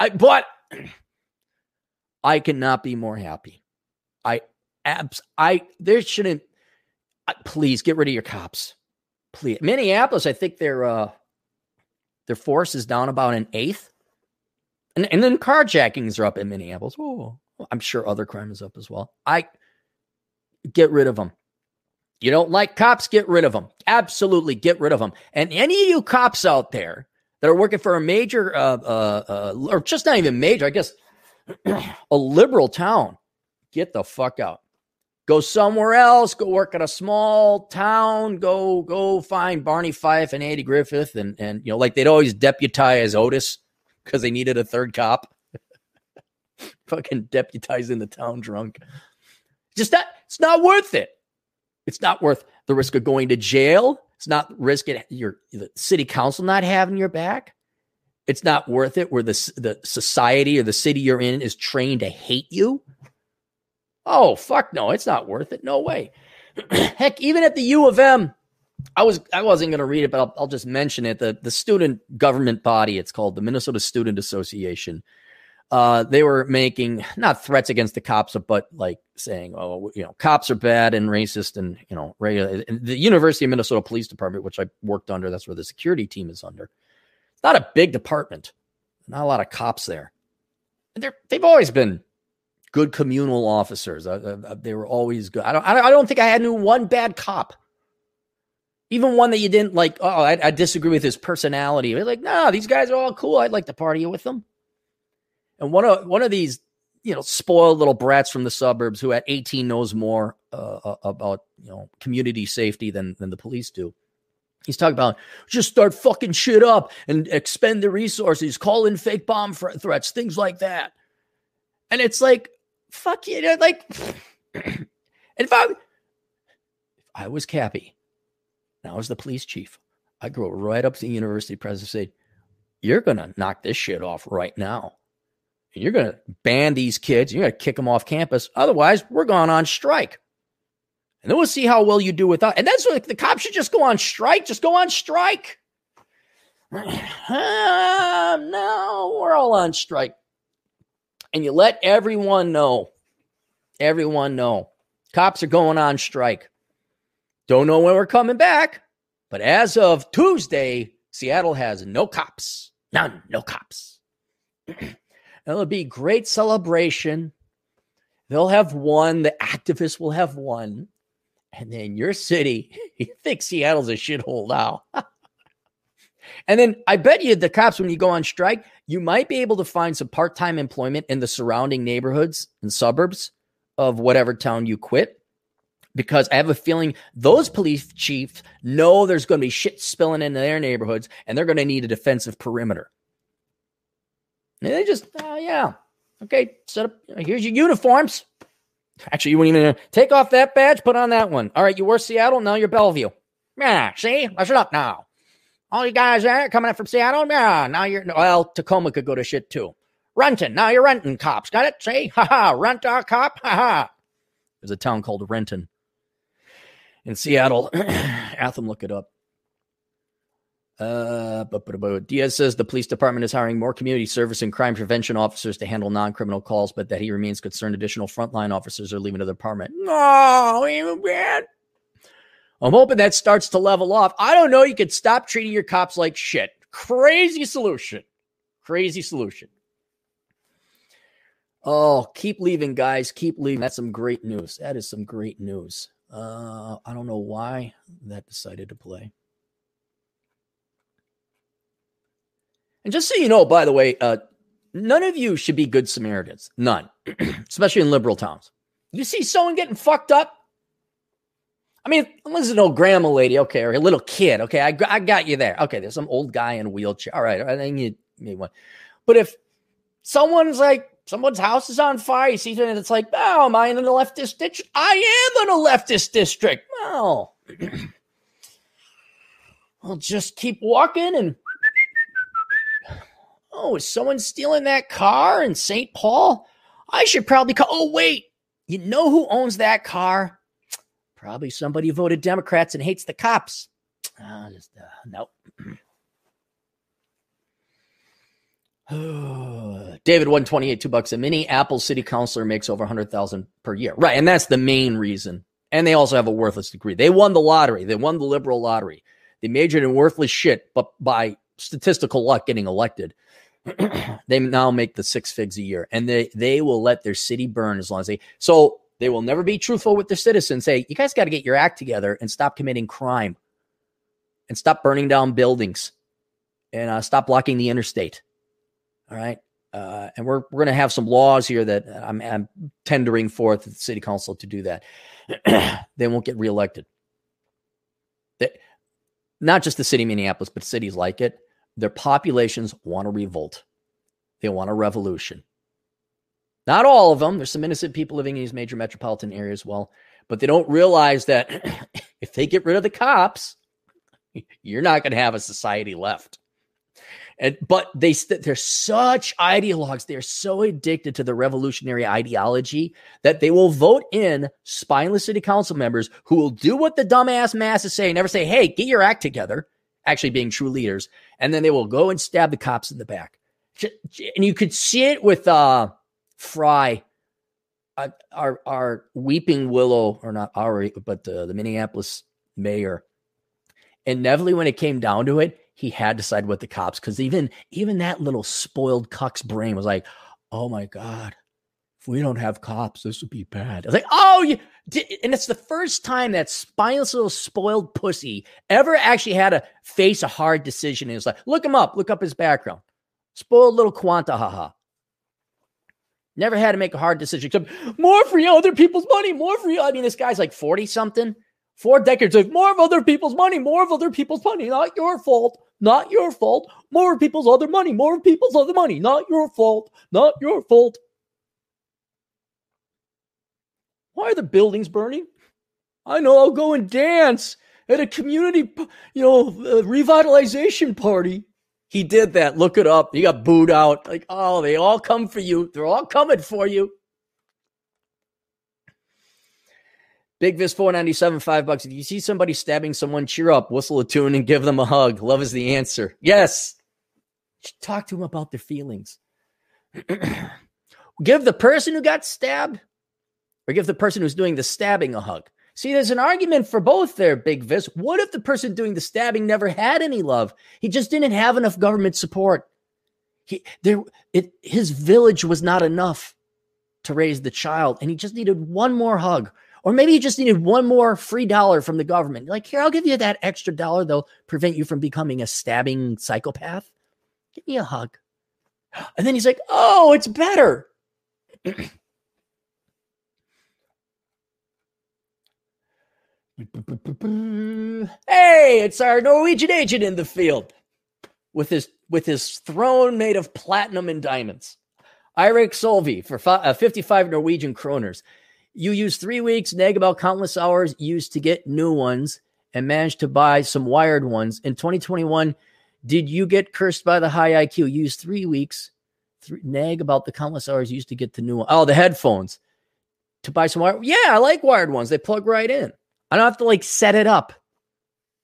I but I cannot be more happy. I abs I there shouldn't I, please get rid of your cops. Please. Minneapolis, I think their uh their force is down about an eighth. And, and then carjackings are up in Minneapolis. I'm sure other crime is up as well. I get rid of them. You don't like cops? Get rid of them. Absolutely get rid of them. And any of you cops out there that are working for a major, uh, uh, uh, or just not even major, I guess, a liberal town, get the fuck out. Go somewhere else. Go work at a small town. Go go find Barney Fife and Andy Griffith, and and you know like they'd always deputize Otis because they needed a third cop. Fucking deputizing the town drunk. Just that it's not worth it. It's not worth the risk of going to jail. It's not risk it your the city council not having your back. It's not worth it where the the society or the city you're in is trained to hate you. Oh fuck no, it's not worth it. No way. Heck, even at the U of M, I was I wasn't going to read it, but I'll, I'll just mention it. The the student government body, it's called the Minnesota Student Association. Uh, they were making not threats against the cops, but like saying, "Oh, you know, cops are bad and racist," and you know, regular. The University of Minnesota Police Department, which I worked under, that's where the security team is under. It's not a big department, not a lot of cops there. And they're they've always been good communal officers. Uh, uh, they were always good. I don't I don't think I had one bad cop. Even one that you didn't like. Oh, I, I disagree with his personality. Like, no, these guys are all cool. I'd like to party with them. And one of one of these, you know, spoiled little brats from the suburbs who at 18 knows more uh, uh, about you know community safety than than the police do. He's talking about just start fucking shit up and expend the resources, call in fake bomb threats, things like that. And it's like, fuck you, like, if I if I was Cappy, and I was the police chief, I'd go right up to the university president and say, "You're gonna knock this shit off right now." you're to ban these kids. You're to kick them off campus. Otherwise, we're going on strike. And then we'll see how well you do with that. And that's what the cops should just go on strike. Just go on strike. Uh, no, we're all on strike. And you let everyone know. Everyone know. Cops are going on strike. Don't know when we're coming back. But as of Tuesday, Seattle has no cops. None, no cops. It'll be great celebration. They'll have won. The activists will have won. And then your city, you think Seattle's a shithole now. and then I bet you the cops, when you go on strike, you might be able to find some part time employment in the surrounding neighborhoods and suburbs of whatever town you quit. Because I have a feeling those police chiefs know there's going to be shit spilling into their neighborhoods and they're going to need a defensive perimeter. And they just, oh, yeah. Okay, set up. Here's your uniforms. Actually, you wouldn't even take off that badge, put on that one. All right, you were Seattle, now you're Bellevue. Yeah, see? Listen up now. All you guys there coming up from Seattle? Yeah, now you're, well, Tacoma could go to shit too. Renton, now you're Renton cops. Got it? See? Ha ha, rent our cop? Ha ha. There's a town called Renton in Seattle. Atham, look it up. Uh, but, but, but Diaz says the police department is hiring more community service and crime prevention officers to handle non-criminal calls, but that he remains concerned additional frontline officers are leaving the department. No, even bad. I'm hoping that starts to level off. I don't know. You could stop treating your cops like shit. Crazy solution. Crazy solution. Oh, keep leaving, guys. Keep leaving. That's some great news. That is some great news. Uh, I don't know why that decided to play. And just so you know, by the way, uh, none of you should be good Samaritans. None, especially in liberal towns. You see someone getting fucked up. I mean, unless it's an old grandma lady, okay, or a little kid, okay, I, I got you there. Okay, there's some old guy in a wheelchair. All right, I think you made one. But if someone's like, someone's house is on fire, you see it, and it's like, oh, am I in the leftist district? I am in a leftist district. Well, I'll just keep walking and Oh, is someone stealing that car in St. Paul? I should probably call. Oh, wait. You know who owns that car? Probably somebody who voted Democrats and hates the cops. Uh, just, uh, nope. David, 128, two bucks a mini. Apple city councilor makes over 100000 per year. Right. And that's the main reason. And they also have a worthless degree. They won the lottery. They won the liberal lottery. They majored in worthless shit, but by statistical luck getting elected. they now make the six figs a year and they they will let their city burn as long as they so They will never be truthful with their citizens. Say, you guys got to get your act together and stop committing crime and stop burning down buildings and uh, stop blocking the interstate. All right. Uh, and we're, we're going to have some laws here that I'm, I'm tendering forth the city council to do that. they won't get reelected. They, not just the city of Minneapolis, but cities like it. Their populations want a revolt. They want a revolution. Not all of them. There's some innocent people living in these major metropolitan areas well, but they don't realize that if they get rid of the cops, you're not going to have a society left. And but they they're such ideologues. They're so addicted to the revolutionary ideology that they will vote in spineless city council members who will do what the dumbass masses say, never say, "Hey, get your act together." Actually, being true leaders, and then they will go and stab the cops in the back. And you could see it with uh, Frey, uh, our our weeping willow, or not our, but the, the Minneapolis mayor, inevitably when it came down to it, he had to side with the cops because even even that little spoiled cuck's brain was like, "Oh my god, if we don't have cops, this would be bad." I was like, "Oh, you," and it's the first time that spineless little spoiled pussy ever actually had to face a hard decision. And it's like, look him up, look up his background. Spoiled little quanta haha. Never had to make a hard decision except more for your other people's money, more for you. I mean, this guy's like 40 something, four decades of more of other people's money, more of other people's money, not your fault. Not your fault. More of people's other money. More of people's other money. Not your fault. Not your fault. Why are the buildings burning? I know. I'll go and dance at a community, you know, uh, revitalization party. He did that. Look it up. He got booed out. Like, oh, they all come for you. They're all coming for you. Big Vis 497, five bucks. If you see somebody stabbing someone, cheer up, whistle a tune, and give them a hug. Love is the answer. Yes. Talk to them about their feelings. give the person who got stabbed or give the person who's doing the stabbing a hug. See, there's an argument for both there, Big Vis. What if the person doing the stabbing never had any love? He just didn't have enough government support. He there it his village was not enough to raise the child, and he just needed one more hug or maybe you just needed one more free dollar from the government. Like, here, I'll give you that extra dollar. They'll prevent you from becoming a stabbing psychopath. Give me a hug. And then he's like, oh, it's better. hey, it's our Norwegian agent in the field with his with his throne made of platinum and diamonds. Eirik Solvi for uh, 55 Norwegian kroners. You use three weeks, nag about countless hours used to get new ones and managed to buy some wired ones. In 2021, did you get cursed by the high IQ? Use three weeks, nag about the countless hours used to get the new one. Oh, the headphones to buy some wired. Yeah, I like wired ones. They plug right in. I don't have to like set it up.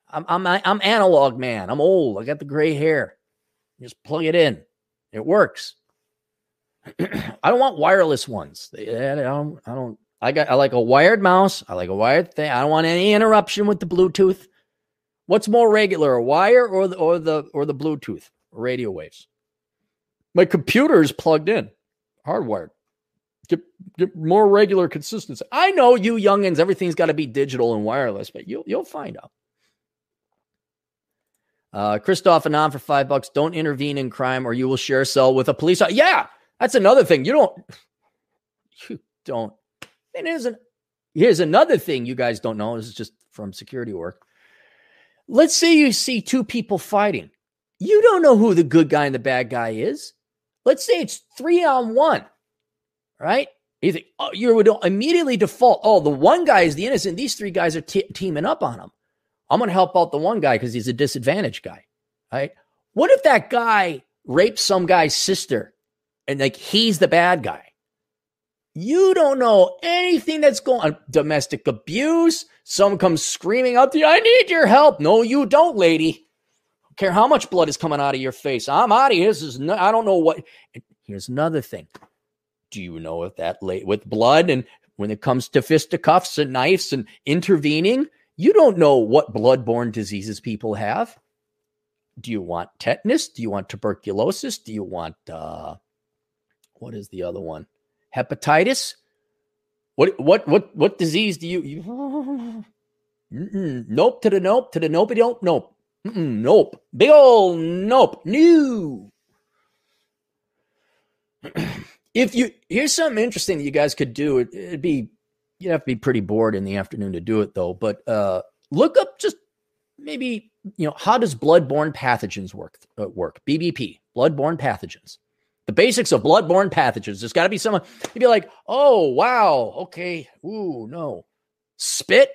I'm I'm I'm analog man. I'm old. I got the gray hair. Just plug it in. It works. I don't want wireless ones. I don't. I don't. I got I like a wired mouse. I like a wired thing. I don't want any interruption with the Bluetooth. What's more regular, a wire or the or the or the Bluetooth radio waves? My computer is plugged in, hardwired. Get get more regular consistency. I know you youngins, everything's got to be digital and wireless, but you'll you'll find out. Uh, Christoph and on for five bucks. Don't intervene in crime, or you will share a cell with a police. Yeah, that's another thing. You don't. You don't and here's, an, here's another thing you guys don't know. This is just from security work. Let's say you see two people fighting. You don't know who the good guy and the bad guy is. Let's say it's three on one, right? You think oh, you would immediately default. Oh, the one guy is the innocent. These three guys are t- teaming up on him. I'm going to help out the one guy because he's a disadvantaged guy, right? What if that guy rapes some guy's sister and like he's the bad guy? You don't know anything that's going on. Domestic abuse. Someone comes screaming up to you, I need your help. No, you don't, lady. Don't care how much blood is coming out of your face. I'm out of here. This is no, I don't know what. Here's another thing. Do you know if that late with blood and when it comes to fisticuffs and knives and intervening, you don't know what bloodborne diseases people have. Do you want tetanus? Do you want tuberculosis? Do you want uh what is the other one? Hepatitis. What what what what disease do you? you nope to the nope to the nope nope nope Mm-mm, nope big old nope no. if you here's something interesting that you guys could do, it, it'd be you'd have to be pretty bored in the afternoon to do it though. But uh, look up just maybe you know how does bloodborne pathogens work? Uh, work BBP bloodborne pathogens. The basics of bloodborne pathogens. There's got to be someone you'd be like, oh wow, okay, ooh no, spit.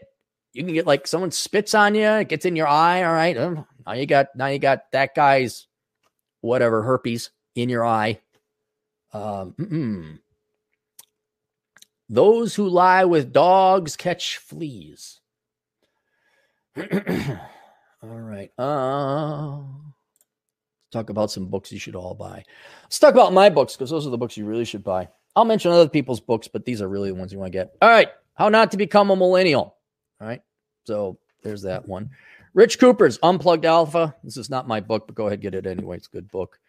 You can get like someone spits on you, it gets in your eye. All right, um, now you got now you got that guy's whatever herpes in your eye. Um. Those who lie with dogs catch fleas. all right. Let's talk about some books you should all buy. Let's talk about my books because those are the books you really should buy. I'll mention other people's books, but these are really the ones you want to get. All right. How not to become a millennial. All right. So there's that one. Rich Cooper's Unplugged Alpha. This is not my book, but go ahead get it anyway. It's a good book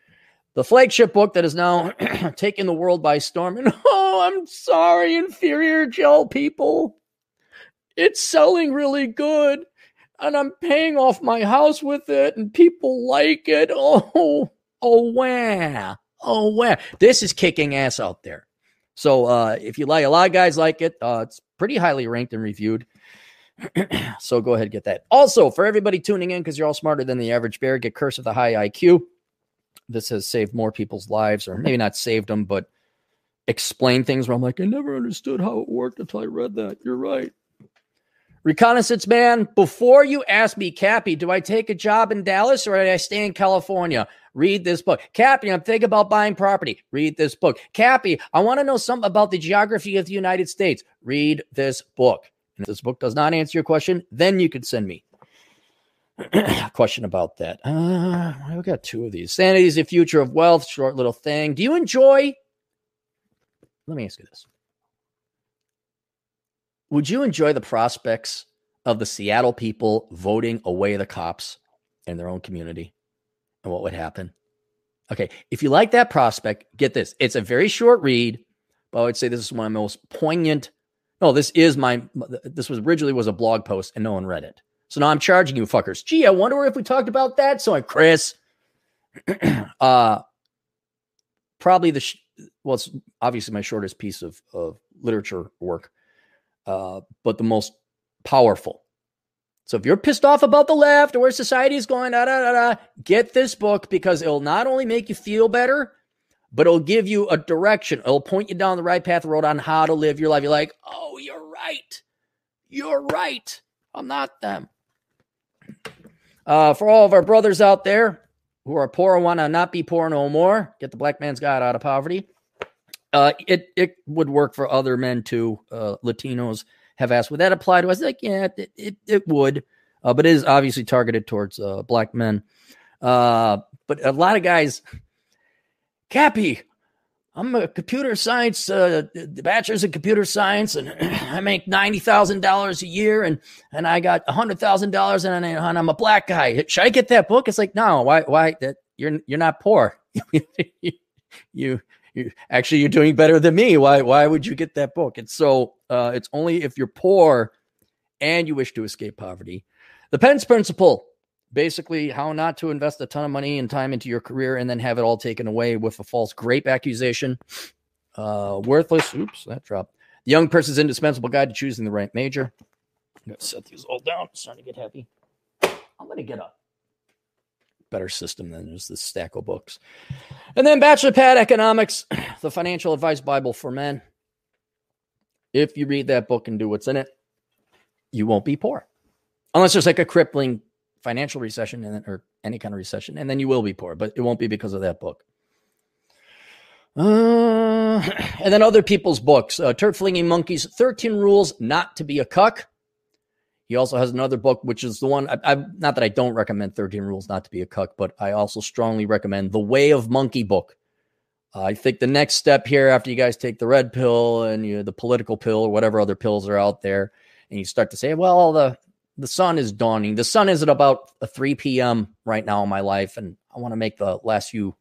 the flagship book that is now taking the world by storm. And oh, I'm sorry, inferior gel people. It's selling really good. And I'm paying off my house with it, and people like it. Oh, oh, wow. Oh, wow. This is kicking ass out there. So uh, if you like, a lot of guys like it. Uh, it's pretty highly ranked and reviewed. so go ahead and get that. Also, for everybody tuning in, because you're all smarter than the average bear, get Curse of the High IQ this has saved more people's lives, or maybe not saved them, but explained things where I'm like, I never understood how it worked until I read that. You're right. Reconnaissance man, before you ask me, Cappy, do I take a job in Dallas or do I stay in California? Read this book. Cappy, I'm thinking about buying property. Read this book. Cappy, I want to know something about the geography of the United States. Read this book. And if this book does not answer your question, then you can send me a question about that. Uh, we got two of these. Sanity is the future of wealth. Short little thing. Do you enjoy? Let me ask you this: Would you enjoy the prospects of the Seattle people voting away the cops in their own community, and what would happen? Okay, if you like that prospect, get this. It's a very short read, but I would say this is one of the most poignant. No, this is my. This was originally was a blog post, and no one read it. So now I'm charging you fuckers. Gee, I wonder if we talked about that. So I'm Chris. uh probably the sh- well, it's obviously my shortest piece of of literature work, uh, but the most powerful. So if you're pissed off about the left or where society is going, da, da, da, da, get this book because it'll not only make you feel better, but it'll give you a direction. It'll point you down the right path road on how to live your life. You're like, oh, you're right. You're right. I'm not them. Uh, for all of our brothers out there who are poor and want to not be poor no more, get the black man's guide out of poverty. Uh, it it would work for other men too. Uh, Latinos have asked, would that apply to us? Like, yeah, it it, it would, uh, but it is obviously targeted towards uh, black men. Uh, but a lot of guys, Cappy, I'm a computer science, uh, bachelor's in computer science, and I make ninety thousand dollars a year, and and I got hundred thousand dollars, and I'm a black guy. Should I get that book? It's like no, why? Why? That you're you're not poor. you, you actually you're doing better than me. Why? Why would you get that book? It's so uh, it's only if you're poor and you wish to escape poverty. The Pence Principle basically how not to invest a ton of money and time into your career and then have it all taken away with a false grape accusation. Uh, worthless. Oops, that dropped. The young person's indispensable guide to choosing the right major. I'm gonna set these all down. It's starting to get heavy. I'm gonna get a better system than just this stack of books. And then Bachelor Pad Economics, the financial advice Bible for men. If you read that book and do what's in it, you won't be poor. Unless there's like a crippling financial recession and or any kind of recession, and then you will be poor, but it won't be because of that book. Uh, and then other people's books, uh, Flinging Monkeys, 13 Rules Not to Be a Cuck. He also has another book, which is the one, I, I, not that I don't recommend 13 Rules Not to Be a Cuck, but I also strongly recommend The Way of Monkey book. Uh, I think the next step here, after you guys take the red pill and you know, the political pill or whatever other pills are out there, and you start to say, well, the the sun is dawning. The sun is at about 3 p.m. right now in my life, and I want to make the last few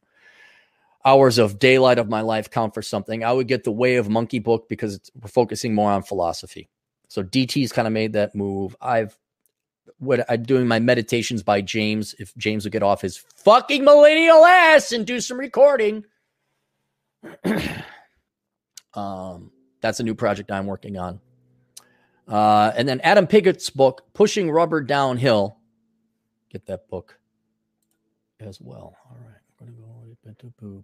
hours of daylight of my life count for something, I would get the Way of Monkey book because we're focusing more on philosophy. So DT's kind of made that move. I've what I'm doing my meditations by James. If James would get off his fucking millennial ass and do some recording. um, that's a new project I'm working on. Uh, and then Adam Piggott's book, Pushing Rubber Downhill. Get that book as well. All right. I'm going to go.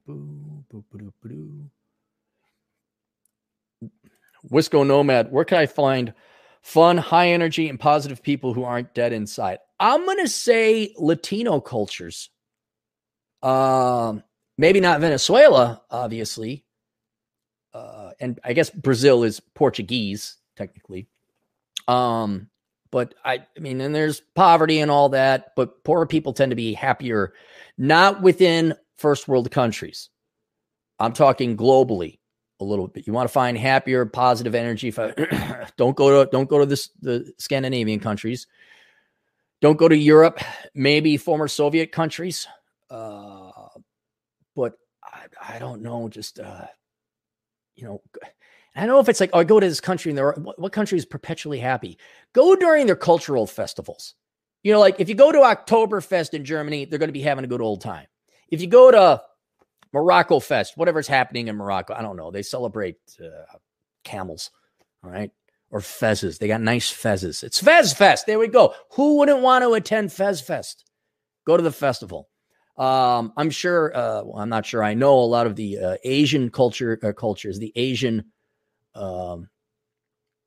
Wisco Nomad, where can I find fun, high energy, and positive people who aren't dead inside? I'm going to say Latino cultures. Um, maybe not Venezuela, obviously. Uh, and I guess Brazil is Portuguese, technically. Um, but I, I mean, and there's poverty and all that, but poorer people tend to be happier, not within first world countries. I'm talking globally a little bit. You want to find happier, positive energy. don't go to don't go to this the Scandinavian countries. Don't go to Europe. Maybe former Soviet countries. Uh, but I, I don't know. Just uh, you know, I don't know if it's like, oh, I go to this country and there are, what, what country is perpetually happy? Go during their cultural festivals. You know, like if you go to Oktoberfest in Germany, they're going to be having a good old time. If you go to Morocco Fest, whatever's happening in Morocco, I don't know. They celebrate uh, camels, all right, or fezzes. They got nice fezzes. It's Fez Fest. There we go. Who wouldn't want to attend Fez Fest? Go to the festival. Um, I'm sure. Uh, well, I'm not sure. I know a lot of the uh, Asian culture uh, cultures, the Asian um,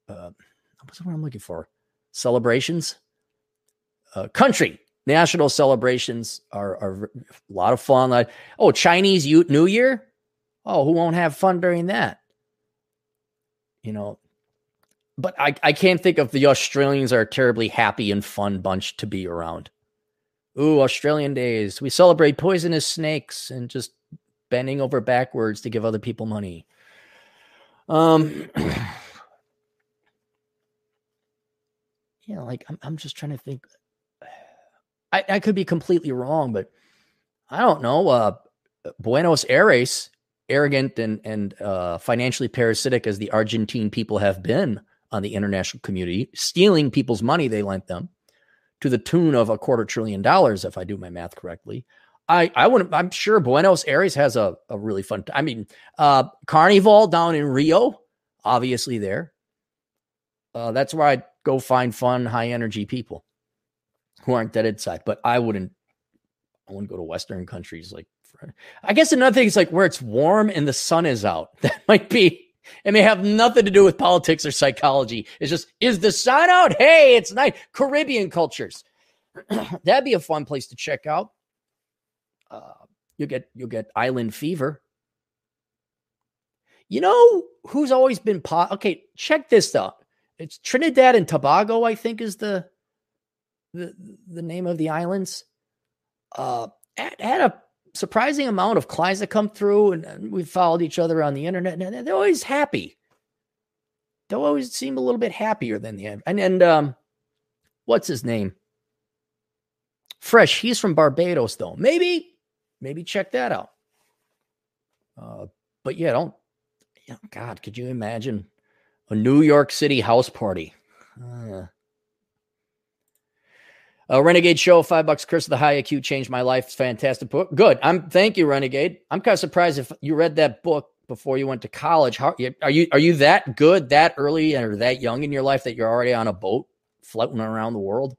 uh, what's the word I'm looking for? Celebrations, uh, country national celebrations are, are a lot of fun. Like, oh, Chinese New Year. Oh, who won't have fun during that? You know, but I, I can't think of the Australians are a terribly happy and fun bunch to be around. Ooh, Australian days. We celebrate poisonous snakes and just bending over backwards to give other people money. Um, yeah, like I'm, I'm just trying to think. I, I could be completely wrong, but I don't know. Uh, Buenos Aires, arrogant and and uh, financially parasitic as the Argentine people have been on the international community, stealing people's money they lent them to the tune of a quarter trillion dollars, if I do my math correctly. I I wouldn't. I'm sure Buenos Aires has a, a really fun. I mean, uh, Carnival down in Rio, obviously there. Uh, that's where I'd go find fun, high energy people who aren't dead inside. But I wouldn't. I wouldn't go to Western countries like. I guess another thing is like where it's warm and the sun is out. That might be. It may have nothing to do with politics or psychology. It's just is the sun out? Hey, it's night. Caribbean cultures. That'd be a fun place to check out. Uh, you'll get you'll get island fever. You know who's always been po- okay? Check this out. It's Trinidad and Tobago, I think, is the the the name of the islands. Uh, had, had a surprising amount of clients that come through, and, and we followed each other on the internet, and they're always happy. They always seem a little bit happier than the and and um, what's his name? Fresh. He's from Barbados, though. Maybe maybe check that out. Uh, but yeah, don't. Yeah, God, could you imagine a New York City house party? Uh, a Renegade Show, five bucks. Curse of the High IQ changed my life. Fantastic book. Good. I'm. Thank you, Renegade. I'm kind of surprised if you read that book before you went to college. How are you? Are you that good, that early, or that young in your life that you're already on a boat floating around the world?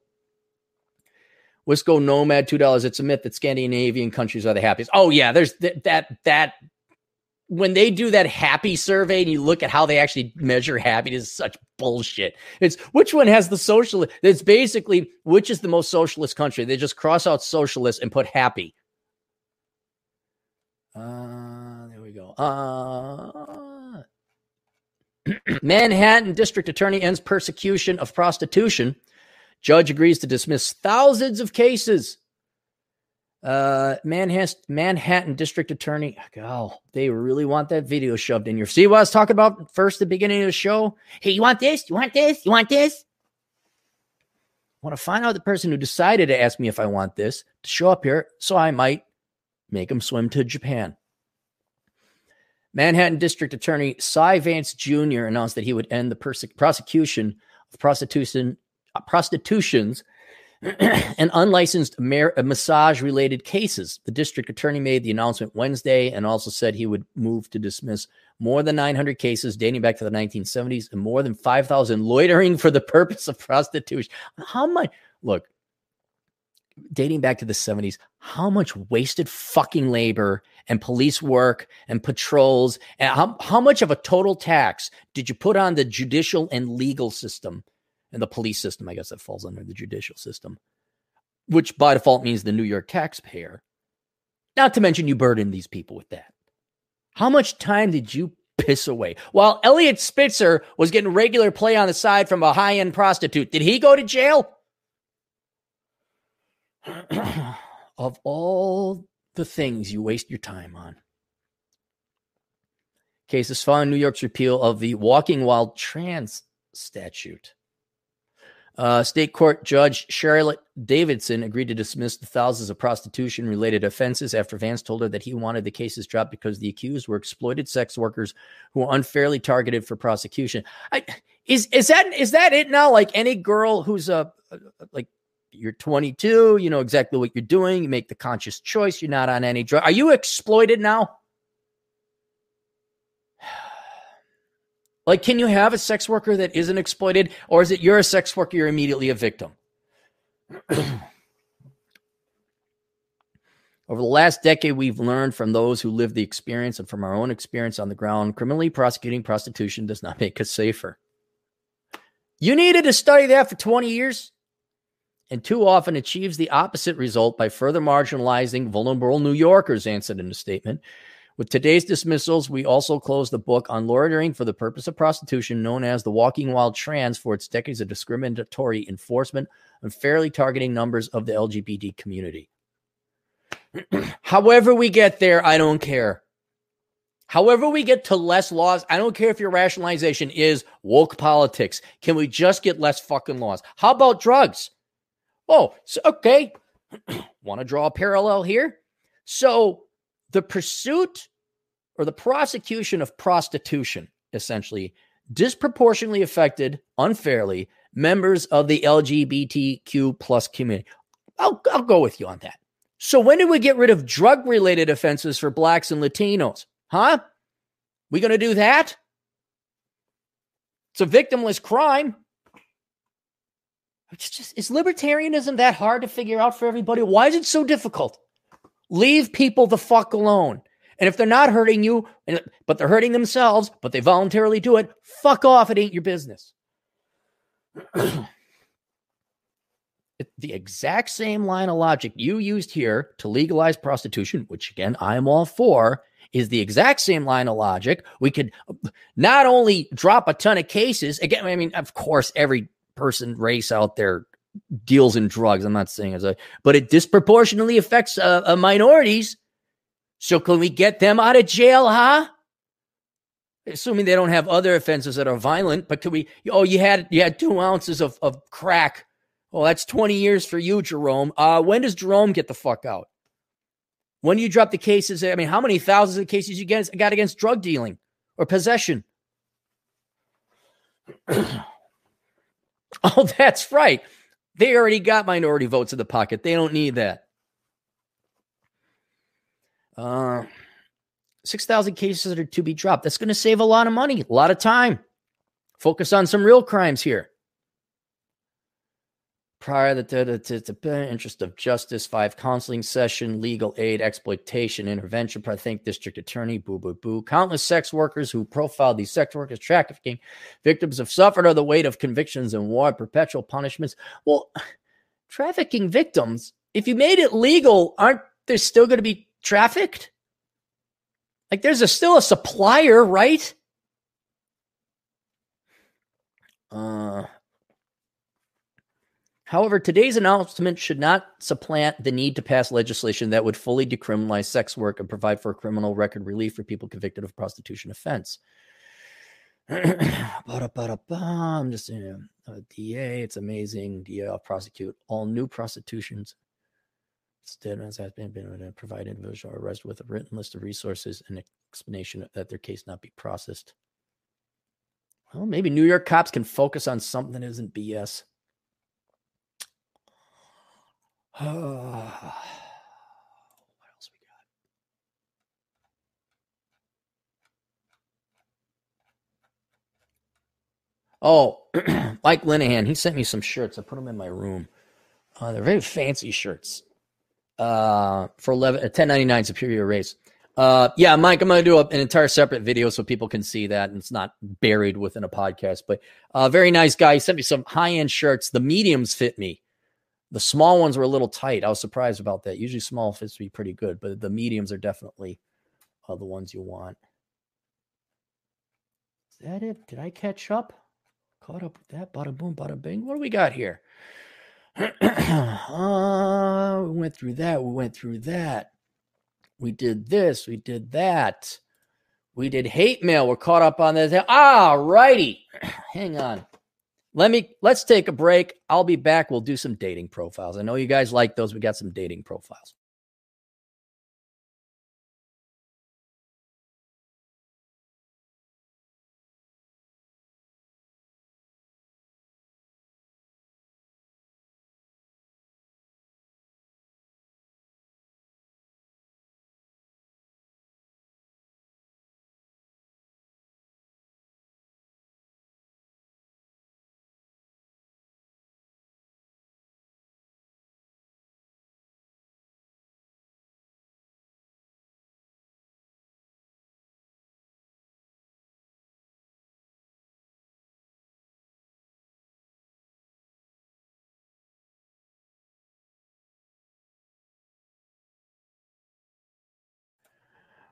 Wisco Nomad, two dollars. It's a myth that Scandinavian countries are the happiest. Oh yeah, there's th- that that when they do that happy survey and you look at how they actually measure happiness, such bullshit. It's which one has the socialist? It's basically which is the most socialist country. They just cross out socialist and put happy. Uh, there we go. Uh, Manhattan District Attorney ends persecution of prostitution Judge agrees to dismiss thousands of cases. Uh, Manhattan, Manhattan District Attorney. Oh, they really want that video shoved in your. See what I was talking about first, the beginning of the show. Hey, you want this? You want this? You want this? I want to find out the person who decided to ask me if I want this to show up here, so I might make him swim to Japan. Manhattan District Attorney Cy Vance Jr. announced that he would end the perse- prosecution of prostitution, uh, prostitutions and unlicensed mar- uh, massage related cases. The district attorney made the announcement Wednesday and also said he would move to dismiss more than 900 cases dating back to the 1970s and more than 5,000 loitering for the purpose of prostitution. How much? Look, dating back to the 70s, how much wasted fucking labor and police work and patrols and how, how much of a total tax did you put on the judicial and legal system and the police system? I guess that falls under the judicial system, which by default means the New York taxpayer. Not to mention you burden these people with that. How much time did you piss away? While Eliot Spitzer was getting regular play on the side from a high end prostitute, did he go to jail? of all the things you waste your time on. Cases following New York's repeal of the Walking While Trans statute. Uh, State Court Judge Charlotte Davidson agreed to dismiss the thousands of prostitution related offenses after Vance told her that he wanted the cases dropped because the accused were exploited sex workers who were unfairly targeted for prosecution. I, is is that is that it now? Like any girl who's a, like you're 22, you know exactly what you're doing, you make the conscious choice, you're not on any drug. Are you exploited now? Like, can you have a sex worker that isn't exploited, or is it you're a sex worker, you're immediately a victim? Over the last decade, we've learned from those who live the experience and from our own experience on the ground criminally prosecuting prostitution does not make us safer. You needed to study that for 20 years and too often achieves the opposite result by further marginalizing vulnerable New Yorkers, answered in a statement. With today's dismissals, we also close the book on loitering for the purpose of prostitution, known as the Walking While Trans, for its decades of discriminatory enforcement and fairly targeting numbers of the LGBT community. However, we get there, I don't care. However, we get to less laws, I don't care if your rationalization is woke politics. Can we just get less fucking laws? How about drugs? Oh, so, okay. Want to draw a parallel here? So, the pursuit or the prosecution of prostitution essentially disproportionately affected unfairly members of the LGBTQ plus community. I'll, I'll go with you on that. So when did we get rid of drug related offenses for blacks and Latinos? Huh? We going to do that? It's a victimless crime. It's just is libertarianism that hard to figure out for everybody? Why is it so difficult? Leave people the fuck alone. And if they're not hurting you, but they're hurting themselves, but they voluntarily do it, fuck off. It ain't your business. the exact same line of logic you used here to legalize prostitution, which again, I am all for, is the exact same line of logic. We could not only drop a ton of cases, again, I mean, of course, every person, race out there deals in drugs. I'm not saying as a, but it disproportionately affects uh, uh, minorities. So can we get them out of jail, huh? Assuming they don't have other offenses that are violent, but can we? Oh, you had you had two ounces of, of crack. Well, that's 20 years for you, Jerome. Uh, when does Jerome get the fuck out? When do you drop the cases? I mean, how many thousands of cases you get, got against drug dealing or possession? oh, that's right. They already got minority votes in the pocket. They don't need that. Uh, 6,000 cases that are to be dropped. That's going to save a lot of money, a lot of time. Focus on some real crimes here prior to the interest of justice, five counseling session, legal aid, exploitation, intervention. I think district attorney, boo, boo, boo. Countless sex workers who profiled these sex workers, trafficking victims have suffered under the weight of convictions and war, perpetual punishments. Well, trafficking victims, if you made it legal, aren't they still going to be trafficked? Like there's a, still a supplier, right? Uh, However, today's announcement should not supplant the need to pass legislation that would fully decriminalize sex work and provide for criminal record relief for people convicted of prostitution offense. I'm just saying, uh, DA, it's amazing. DA will prosecute all new prostitutions. As has been, been provided individual arrest with a written list of resources and explanation that their case not be processed. Well, maybe New York cops can focus on something that isn't BS. What else we got? Oh, Mike Linehan, he sent me some shirts. I put them in my room. Uh, they're very fancy shirts. Uh, for 11 1099 superior race. Uh, yeah, Mike, I'm going to do a, an entire separate video so people can see that and it's not buried within a podcast. But uh, very nice guy. He sent me some high end shirts. The mediums fit me. The small ones were a little tight. I was surprised about that. Usually small fits be pretty good, but the mediums are definitely uh, the ones you want. Is that it? Did I catch up? Caught up with that? Bada boom, bada bing. What do we got here? uh, we went through that. We went through that. We did this. We did that. We did hate mail. We're caught up on this. Ah, righty. Hang on. Let me let's take a break. I'll be back. We'll do some dating profiles. I know you guys like those. We got some dating profiles.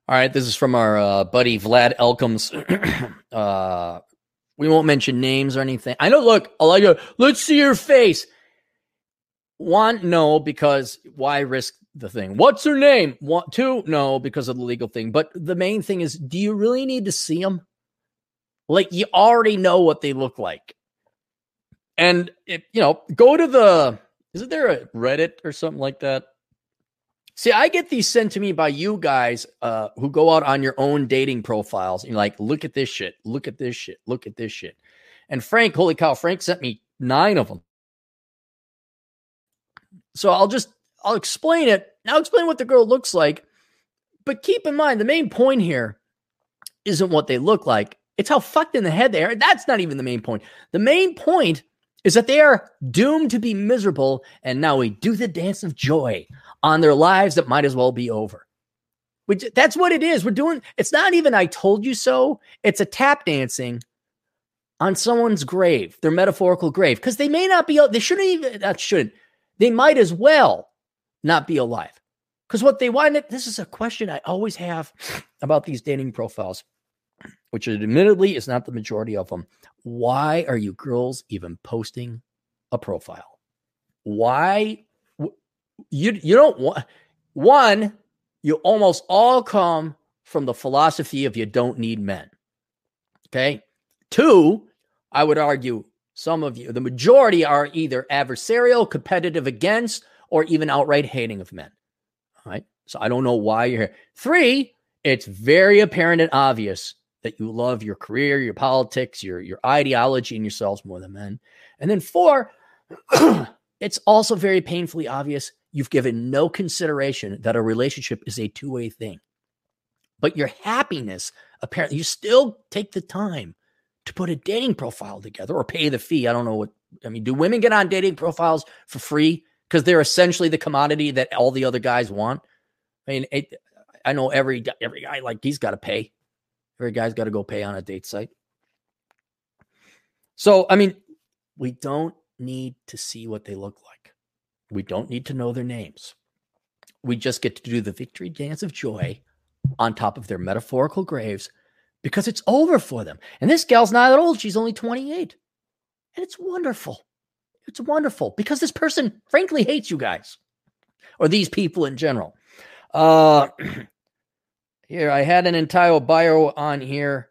All right, this is from our uh, buddy Vlad Elkins. uh, we won't mention names or anything. I know. Look, I like. Let's see your face. One, no, because why risk the thing? What's her name? One, two, no, because of the legal thing. But the main thing is, do you really need to see them? Like you already know what they look like, and you know, go to the. Isn't there a Reddit or something like that? See, I get these sent to me by you guys uh, who go out on your own dating profiles and you're like, look at this shit, look at this shit, look at this shit. And Frank, holy cow, Frank sent me nine of them. So I'll just I'll explain it. I'll explain what the girl looks like. But keep in mind, the main point here isn't what they look like. It's how fucked in the head they are. That's not even the main point. The main point is that they are doomed to be miserable. And now we do the dance of joy on their lives that might as well be over. Which that's what it is. We're doing it's not even I told you so. It's a tap dancing on someone's grave, their metaphorical grave, because they may not be they shouldn't even that shouldn't. They might as well not be alive. Because what they want, this is a question I always have about these dating profiles, which admittedly is not the majority of them. Why are you girls even posting a profile? Why you you don't want one you almost all come from the philosophy of you don't need men okay? Two i would argue some of you the majority are either adversarial competitive against or even outright hating of men all right? So i don't know why you're here. Three it's very apparent and obvious that you love your career your politics your your ideology and yourselves more than men. And then four it's also very painfully obvious You've given no consideration that a relationship is a two way thing. But your happiness, apparently, you still take the time to put a dating profile together or pay the fee. I don't know what, I mean, do women get on dating profiles for free? Because they're essentially the commodity that all the other guys want. I mean, it, I know every every guy like he's got to pay. Every guy's got to go pay on a date site. So, I mean, we don't need to see what they look like. We don't need to know their names. We just get to do the victory dance of joy on top of their metaphorical graves because it's over for them. And this gal's not that old. She's only 28. And it's wonderful. It's wonderful because this person, frankly, hates you guys or these people in general. Uh, here, I had an entire bio on here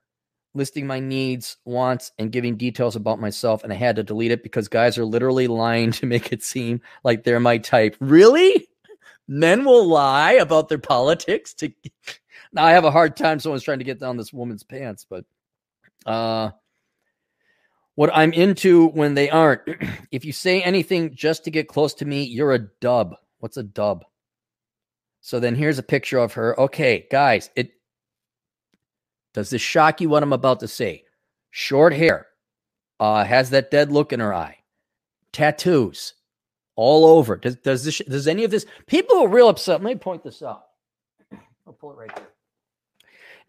listing my needs, wants, and giving details about myself, and I had to delete it because guys are literally lying to make it seem like they're my type. Really? Men will lie about their politics to now I have a hard time. Someone's trying to get down this woman's pants, but uh, what I'm into when they aren't. if you say anything just to get close to me, you're a dub. What's a dub? So then here's a picture of her. Okay, guys, it does this shock you what I'm about to say? Short hair, uh, has that dead look in her eye, tattoos all over. Does does this does any of this people are real upset? Let me point this out. I'll pull it right there.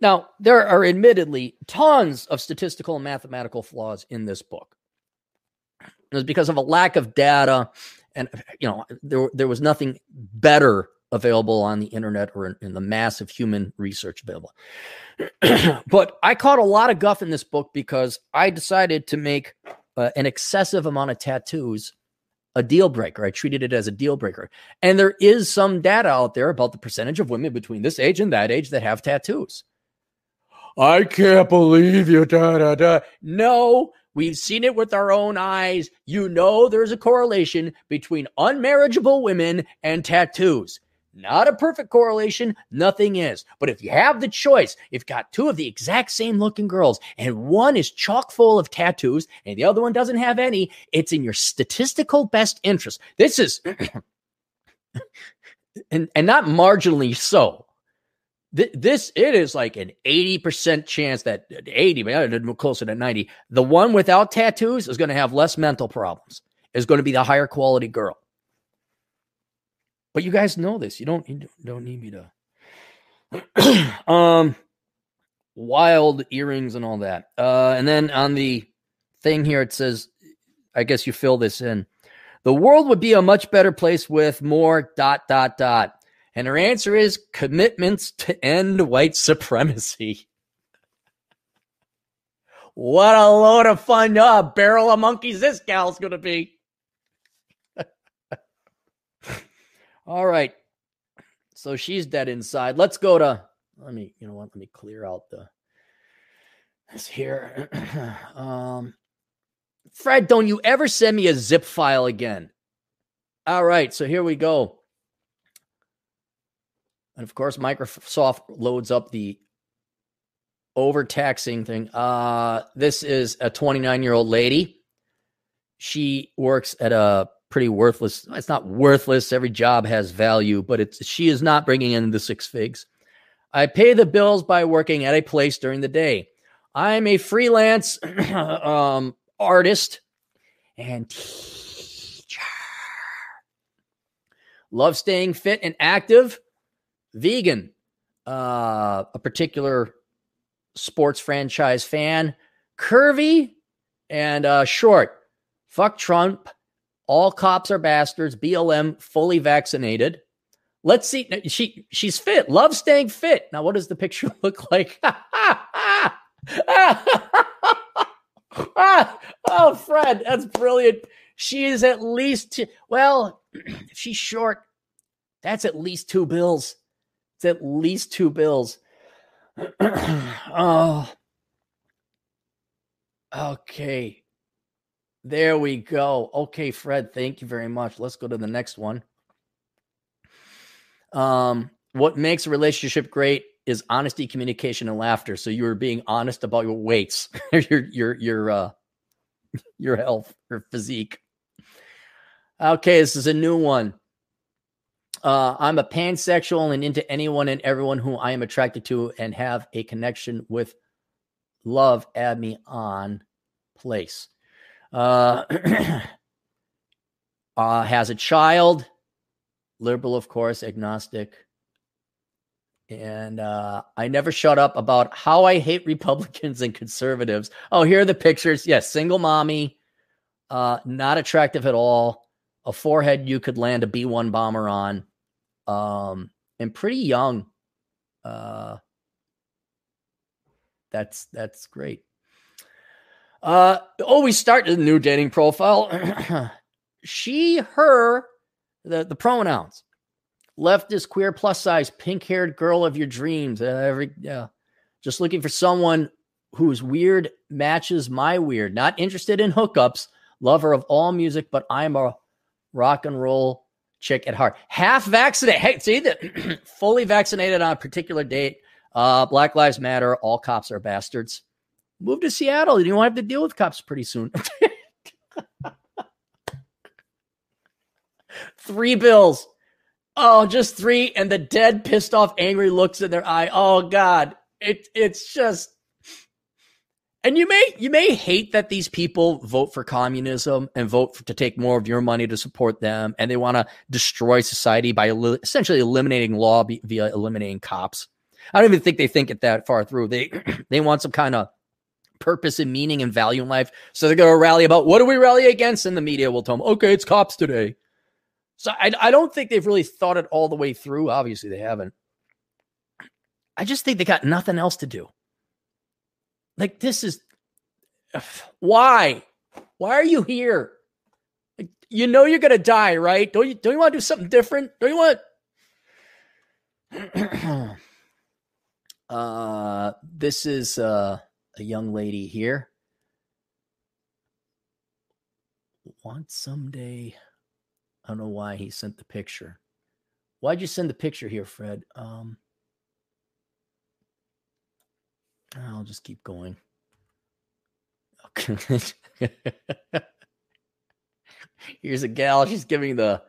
Now, there are admittedly tons of statistical and mathematical flaws in this book. It was because of a lack of data, and you know, there, there was nothing better available on the internet or in, in the of human research available. but I caught a lot of guff in this book because I decided to make uh, an excessive amount of tattoos a deal breaker. I treated it as a deal breaker. And there is some data out there about the percentage of women between this age and that age that have tattoos. I can't believe you. Da, da, da. No, we've seen it with our own eyes. You know, there's a correlation between unmarriageable women and tattoos. Not a perfect correlation, nothing is. But if you have the choice, you've got two of the exact same looking girls and one is chock full of tattoos and the other one doesn't have any, it's in your statistical best interest. This is, and, and not marginally so. This it is like an 80% chance that 80, but closer to 90. The one without tattoos is going to have less mental problems, is going to be the higher quality girl. But you guys know this. You don't you don't need me to. um, wild earrings and all that. Uh, and then on the thing here, it says, I guess you fill this in. The world would be a much better place with more dot dot dot. And her answer is commitments to end white supremacy. what a load of fun! Uh, barrel of monkeys this gal's gonna be. All right. So she's dead inside. Let's go to let me, you know what? Let me clear out the this here. um Fred, don't you ever send me a zip file again. All right, so here we go. And of course, Microsoft loads up the overtaxing thing. Uh, this is a 29 year old lady. She works at a pretty worthless. It's not worthless. Every job has value, but it's she is not bringing in the six figs. I pay the bills by working at a place during the day. I'm a freelance um, artist and teacher. Love staying fit and active. Vegan. Uh, a particular sports franchise fan. Curvy and uh, short. Fuck Trump all cops are bastards. BLM fully vaccinated. Let's see. She she's fit. Love staying fit. Now, what does the picture look like? oh, Fred, that's brilliant. She is at least two, well, if she's short, that's at least two bills. It's at least two bills. oh. Okay. There we go. Okay, Fred, thank you very much. Let's go to the next one. Um, what makes a relationship great is honesty, communication, and laughter. So you are being honest about your weights, your your your uh your health, your physique. Okay, this is a new one. Uh, I'm a pansexual and into anyone and everyone who I am attracted to and have a connection with. Love, add me on place. Uh, uh, has a child, liberal, of course, agnostic. And uh, I never shut up about how I hate Republicans and conservatives. Oh, here are the pictures. Yes, single mommy, uh, not attractive at all. A forehead you could land a B 1 bomber on. Um, and pretty young. Uh, that's that's great. Uh, oh, we start a new dating profile. she, her, the, the pronouns. Leftist, queer, plus size, pink haired girl of your dreams. Uh, every, yeah. Just looking for someone whose weird matches my weird. Not interested in hookups. Lover of all music, but I'm a rock and roll chick at heart. Half vaccinated. Hey, see that fully vaccinated on a particular date. Uh, Black Lives Matter. All cops are bastards. Move to Seattle. You won't have to deal with cops pretty soon. three bills. Oh, just three. And the dead, pissed off, angry looks in their eye. Oh God. It it's just and you may you may hate that these people vote for communism and vote for, to take more of your money to support them, and they want to destroy society by el- essentially eliminating law be, via eliminating cops. I don't even think they think it that far through. They they want some kind of purpose and meaning and value in life, so they're going to rally about what do we rally against, and the media will tell them, okay, it's cops today. So I I don't think they've really thought it all the way through. Obviously, they haven't. I just think they got nothing else to do. Like this is why? Why are you here? Like, you know you're gonna die, right? Don't you don't you want to do something different? Don't you want uh this is uh a young lady here. Want someday. I don't know why he sent the picture. Why'd you send the picture here, Fred? Um I'll just keep going. Okay. Here's a gal. She's giving the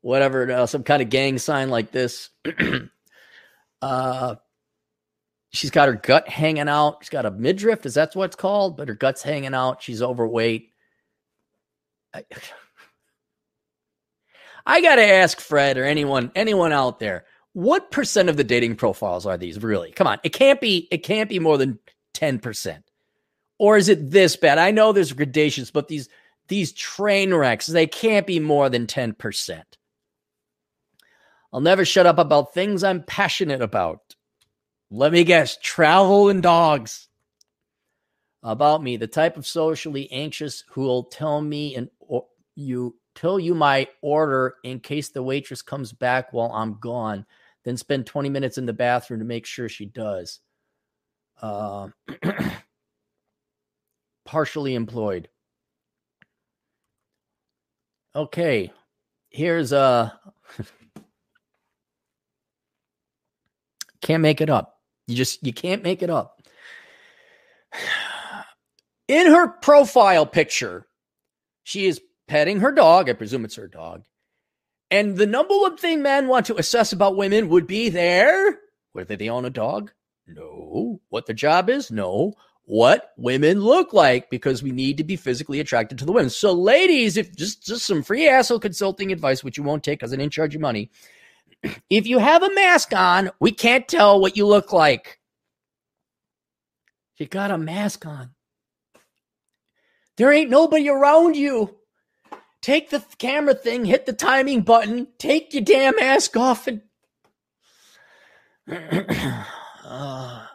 whatever, uh, some kind of gang sign like this. uh, she's got her gut hanging out. She's got a midriff. Is that what it's called? But her gut's hanging out. She's overweight. I, I got to ask Fred or anyone, anyone out there, what percent of the dating profiles are these really? Come on, it can't be. It can't be more than ten percent, or is it this bad? I know there's gradations, but these these train wrecks they can't be more than ten percent. I'll never shut up about things I'm passionate about. Let me guess, travel and dogs. About me, the type of socially anxious who will tell me and you tell you my order in case the waitress comes back while I'm gone then spend 20 minutes in the bathroom to make sure she does. Uh, partially employed. Okay, here's uh can't make it up. You just you can't make it up. In her profile picture, she is petting her dog. I presume it's her dog. And the number one thing men want to assess about women would be their whether they own a dog, no. What their job is, no. What women look like, because we need to be physically attracted to the women. So, ladies, if just just some free asshole consulting advice, which you won't take because I didn't charge you money. If you have a mask on, we can't tell what you look like. You got a mask on. There ain't nobody around you take the camera thing, hit the timing button, take your damn mask off, and. uh,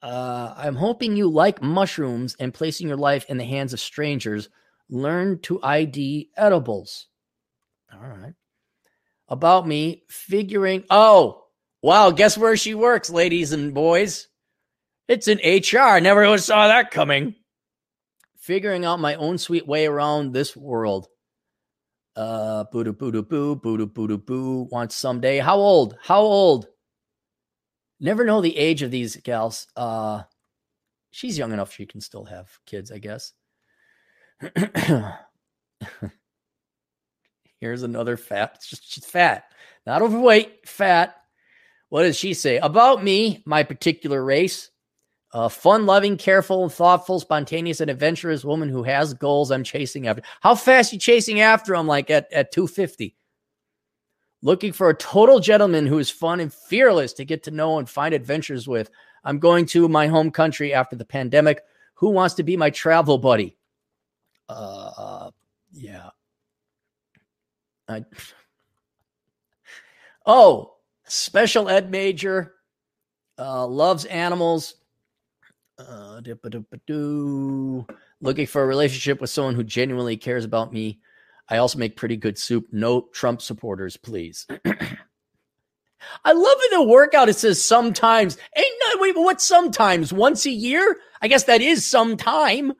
uh, I'm hoping you like mushrooms and placing your life in the hands of strangers. Learn to ID edibles. All right. About me figuring. Oh, wow. Guess where she works, ladies and boys? It's in HR. Never would saw that coming figuring out my own sweet way around this world. Uh, boo doo boo doo boo, boo doo boo doo boo. Wants someday. How old? How old? Never know the age of these gals. Uh, she's young enough she can still have kids, I guess. Here's another fat. She's fat, not overweight, fat. What does she say about me? My particular race. A fun loving, careful, thoughtful, spontaneous, and adventurous woman who has goals I'm chasing after. How fast you chasing after them? Like at, at 250. Looking for a total gentleman who is fun and fearless to get to know and find adventures with. I'm going to my home country after the pandemic. Who wants to be my travel buddy? Uh, yeah. I. Oh, special ed major, uh, loves animals, uh, looking for a relationship with someone who genuinely cares about me. I also make pretty good soup. No Trump supporters, please. I love in the workout. It says sometimes. Ain't no wait, what sometimes? Once a year? I guess that is sometime.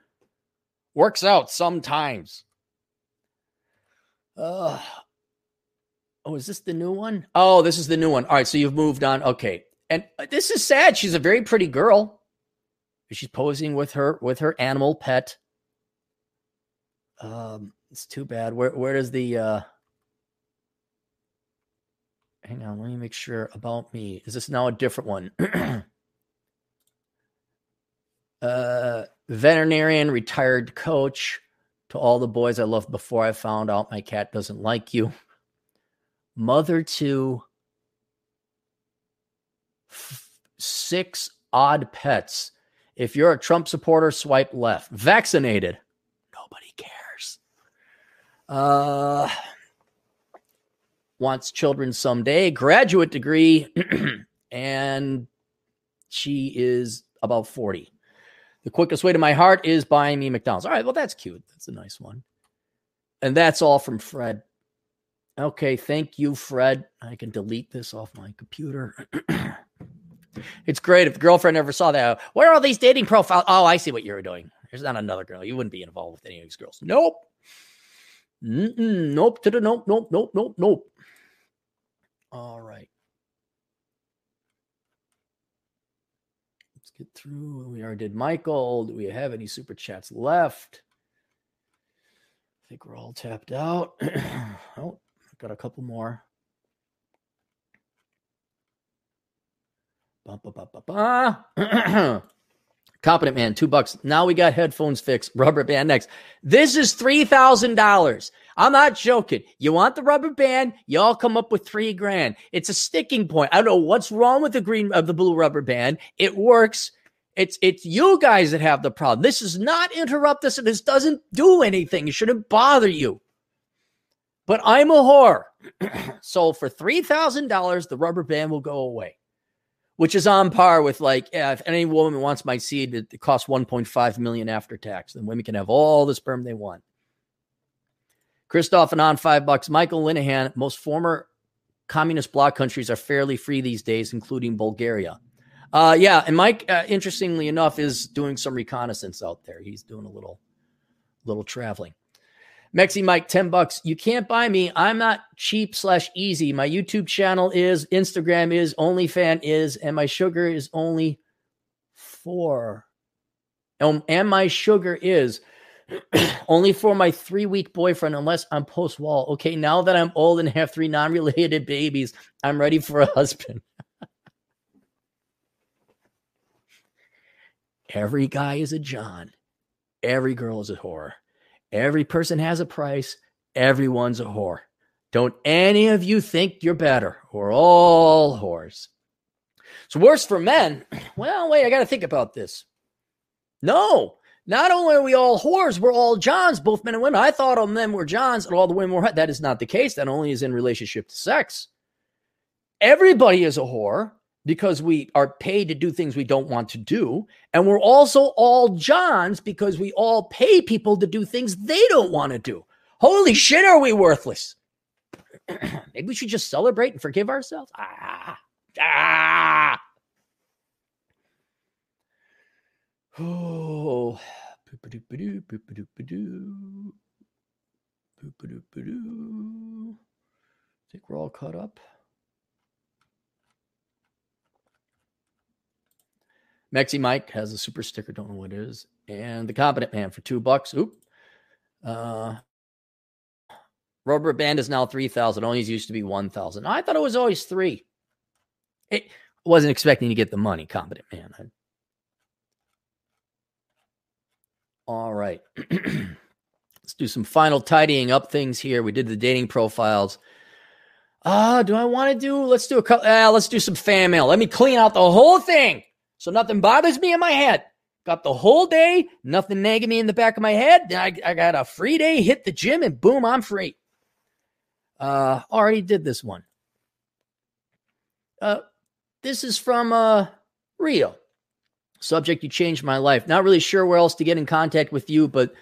Works out sometimes. Uh, oh, is this the new one? Oh, this is the new one. All right, so you've moved on. Okay. And uh, this is sad. She's a very pretty girl. She's posing with her with her animal pet. Um, it's too bad. Where where does the uh hang on, let me make sure about me. Is this now a different one? uh veterinarian, retired coach to all the boys I loved before I found out my cat doesn't like you. Mother to f- six odd pets. If you're a Trump supporter, swipe left. Vaccinated. Nobody cares. Uh wants children someday, graduate degree, and she is about 40. The quickest way to my heart is buying me McDonald's. All right, well, that's cute. That's a nice one. And that's all from Fred. Okay, thank you, Fred. I can delete this off my computer. it's great if the girlfriend ever saw that. Where are all these dating profiles? Oh, I see what you were doing. There's not another girl. You wouldn't be involved with any of these girls. Nope. Mm-mm, nope. Nope. Nope. Nope. Nope. Nope. All right. Let's get through. We already did Michael. Do we have any super chats left? I think we're all tapped out. oh, got a couple more. Competent man, two bucks. Now we got headphones fixed. Rubber band next. This is three thousand dollars. I'm not joking. You want the rubber band? Y'all come up with three grand. It's a sticking point. I don't know what's wrong with the green of the blue rubber band. It works. It's it's you guys that have the problem. This is not interrupt us, and this doesn't do anything. It shouldn't bother you. But I'm a whore. so for three thousand dollars, the rubber band will go away which is on par with like yeah, if any woman wants my seed, it, costs 1.5 million after tax. Then women can have all the sperm they want. Christoph and on five bucks. Michael Linehan, most former communist bloc countries are fairly free these days, including Bulgaria. Uh, yeah, and Mike, uh, interestingly enough, is doing some reconnaissance out there. He's doing a little, little traveling. Mexi Mike, 10 bucks. You can't buy me. I'm not cheap slash easy. My YouTube channel is, Instagram is, OnlyFan is, and my sugar is only four. Um, and my sugar is only for my three week boyfriend, unless I'm post wall. Okay, now that I'm old and have three non related babies, I'm ready for a husband. Every guy is a John. Every girl is a whore. Every person has a price. Everyone's a whore. Don't any of you think you're better. We're all whores. It's worse for men. Well, wait, I got to think about this. No, not only are we all whores, we're all Johns, both men and women. I thought all men were Johns and all the women were. That is not the case. That only is in relationship to sex. Everybody is a whore because we are paid to do things we don't want to do. And we're also all Johns because we all pay people to do things they don't want to do. Holy shit, are we worthless? Maybe we should just celebrate and forgive ourselves. Ah, ah. Oh, boop-a-doop-a-doo, boop-a-doop-a-doo. Boop-a-doop-a-doo. I think we're all caught up. Mexi Mike has a super sticker, don't know what it is. And the competent man for two bucks. Oop. Uh rubber band is now three thousand. Always used to be one thousand. I thought it was always three. It wasn't expecting to get the money, competent man. I... All right. Let's do some final tidying up things here. We did the dating profiles. Ah, uh, do I want to do? Let's do a couple. Uh, let's do some fan mail. Let me clean out the whole thing. So nothing bothers me in my head. Got the whole day, nothing nagging me in the back of my head. I, I got a free day, hit the gym, and boom, I'm free. Uh, already did this one. Uh, this is from uh, Rio. Subject, you changed my life. Not really sure where else to get in contact with you, but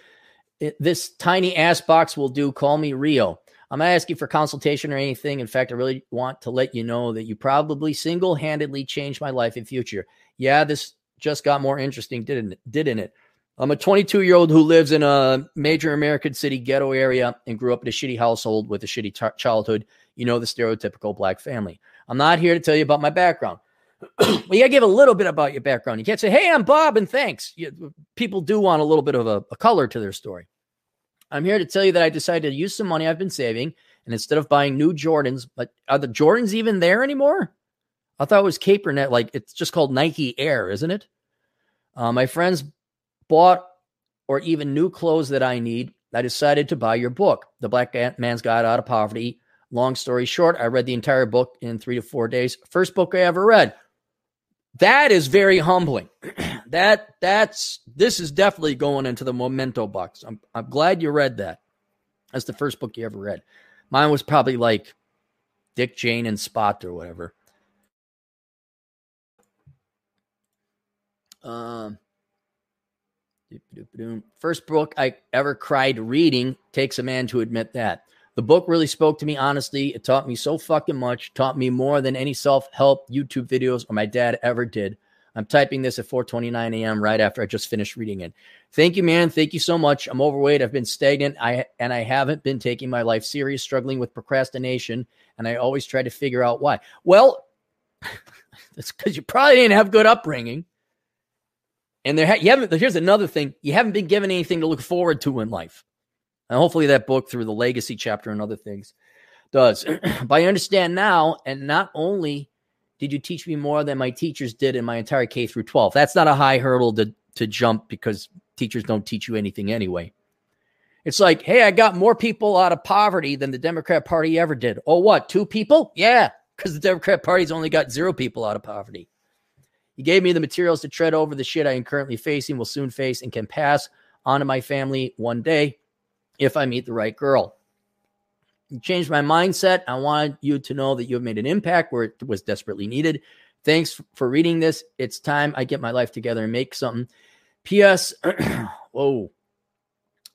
this tiny ass box will do. Call me Rio. I'm not asking for consultation or anything. In fact, I really want to let you know that you probably single handedly changed my life in future yeah, this just got more interesting, didn't it? Didn't it? I'm a 22 year old who lives in a major American city ghetto area and grew up in a shitty household with a shitty t- childhood. You know, the stereotypical black family. I'm not here to tell you about my background. well, you gotta give a little bit about your background. You can't say, "Hey, I'm Bob," and thanks. You, people do want a little bit of a, a color to their story. I'm here to tell you that I decided to use some money I've been saving, and instead of buying new Jordans, but are the Jordans even there anymore? I thought it was Kaepernick, like it's just called Nike Air, isn't it? Uh, my friends bought or even new clothes that I need. I decided to buy your book, The Black Man's Guide Out of Poverty. Long story short, I read the entire book in three to four days. First book I ever read. That is very humbling. that that's this is definitely going into the memento box. I'm I'm glad you read that. That's the first book you ever read. Mine was probably like Dick, Jane, and Spot or whatever. Um, first book I ever cried reading takes a man to admit that. The book really spoke to me honestly. It taught me so fucking much, taught me more than any self-help YouTube videos or my dad ever did. I'm typing this at 4:29 a.m. right after I just finished reading it. Thank you, man. Thank you so much. I'm overweight. I've been stagnant. I and I haven't been taking my life serious, struggling with procrastination, and I always try to figure out why. Well, that's because you probably didn't have good upbringing. And there, ha- you haven't. Here's another thing: you haven't been given anything to look forward to in life. And hopefully, that book through the legacy chapter and other things does. but I understand now, and not only did you teach me more than my teachers did in my entire K through 12. That's not a high hurdle to to jump because teachers don't teach you anything anyway. It's like, hey, I got more people out of poverty than the Democrat Party ever did. Oh, what? Two people? Yeah, because the Democrat Party's only got zero people out of poverty. He gave me the materials to tread over the shit I am currently facing, will soon face, and can pass on to my family one day if I meet the right girl. You changed my mindset. I wanted you to know that you have made an impact where it was desperately needed. Thanks for reading this. It's time I get my life together and make something. P.S. Whoa.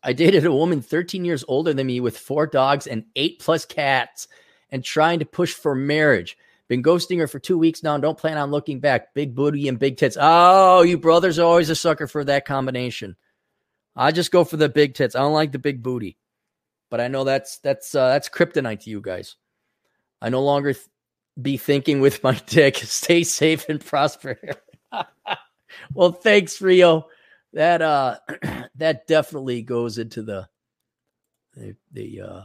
I dated a woman 13 years older than me with four dogs and eight plus cats and trying to push for marriage. Been ghosting her for two weeks now. and Don't plan on looking back. Big booty and big tits. Oh, you brothers are always a sucker for that combination. I just go for the big tits. I don't like the big booty, but I know that's that's uh, that's kryptonite to you guys. I no longer th- be thinking with my dick. Stay safe and prosper. well, thanks, Rio. That uh, that definitely goes into the the, the uh,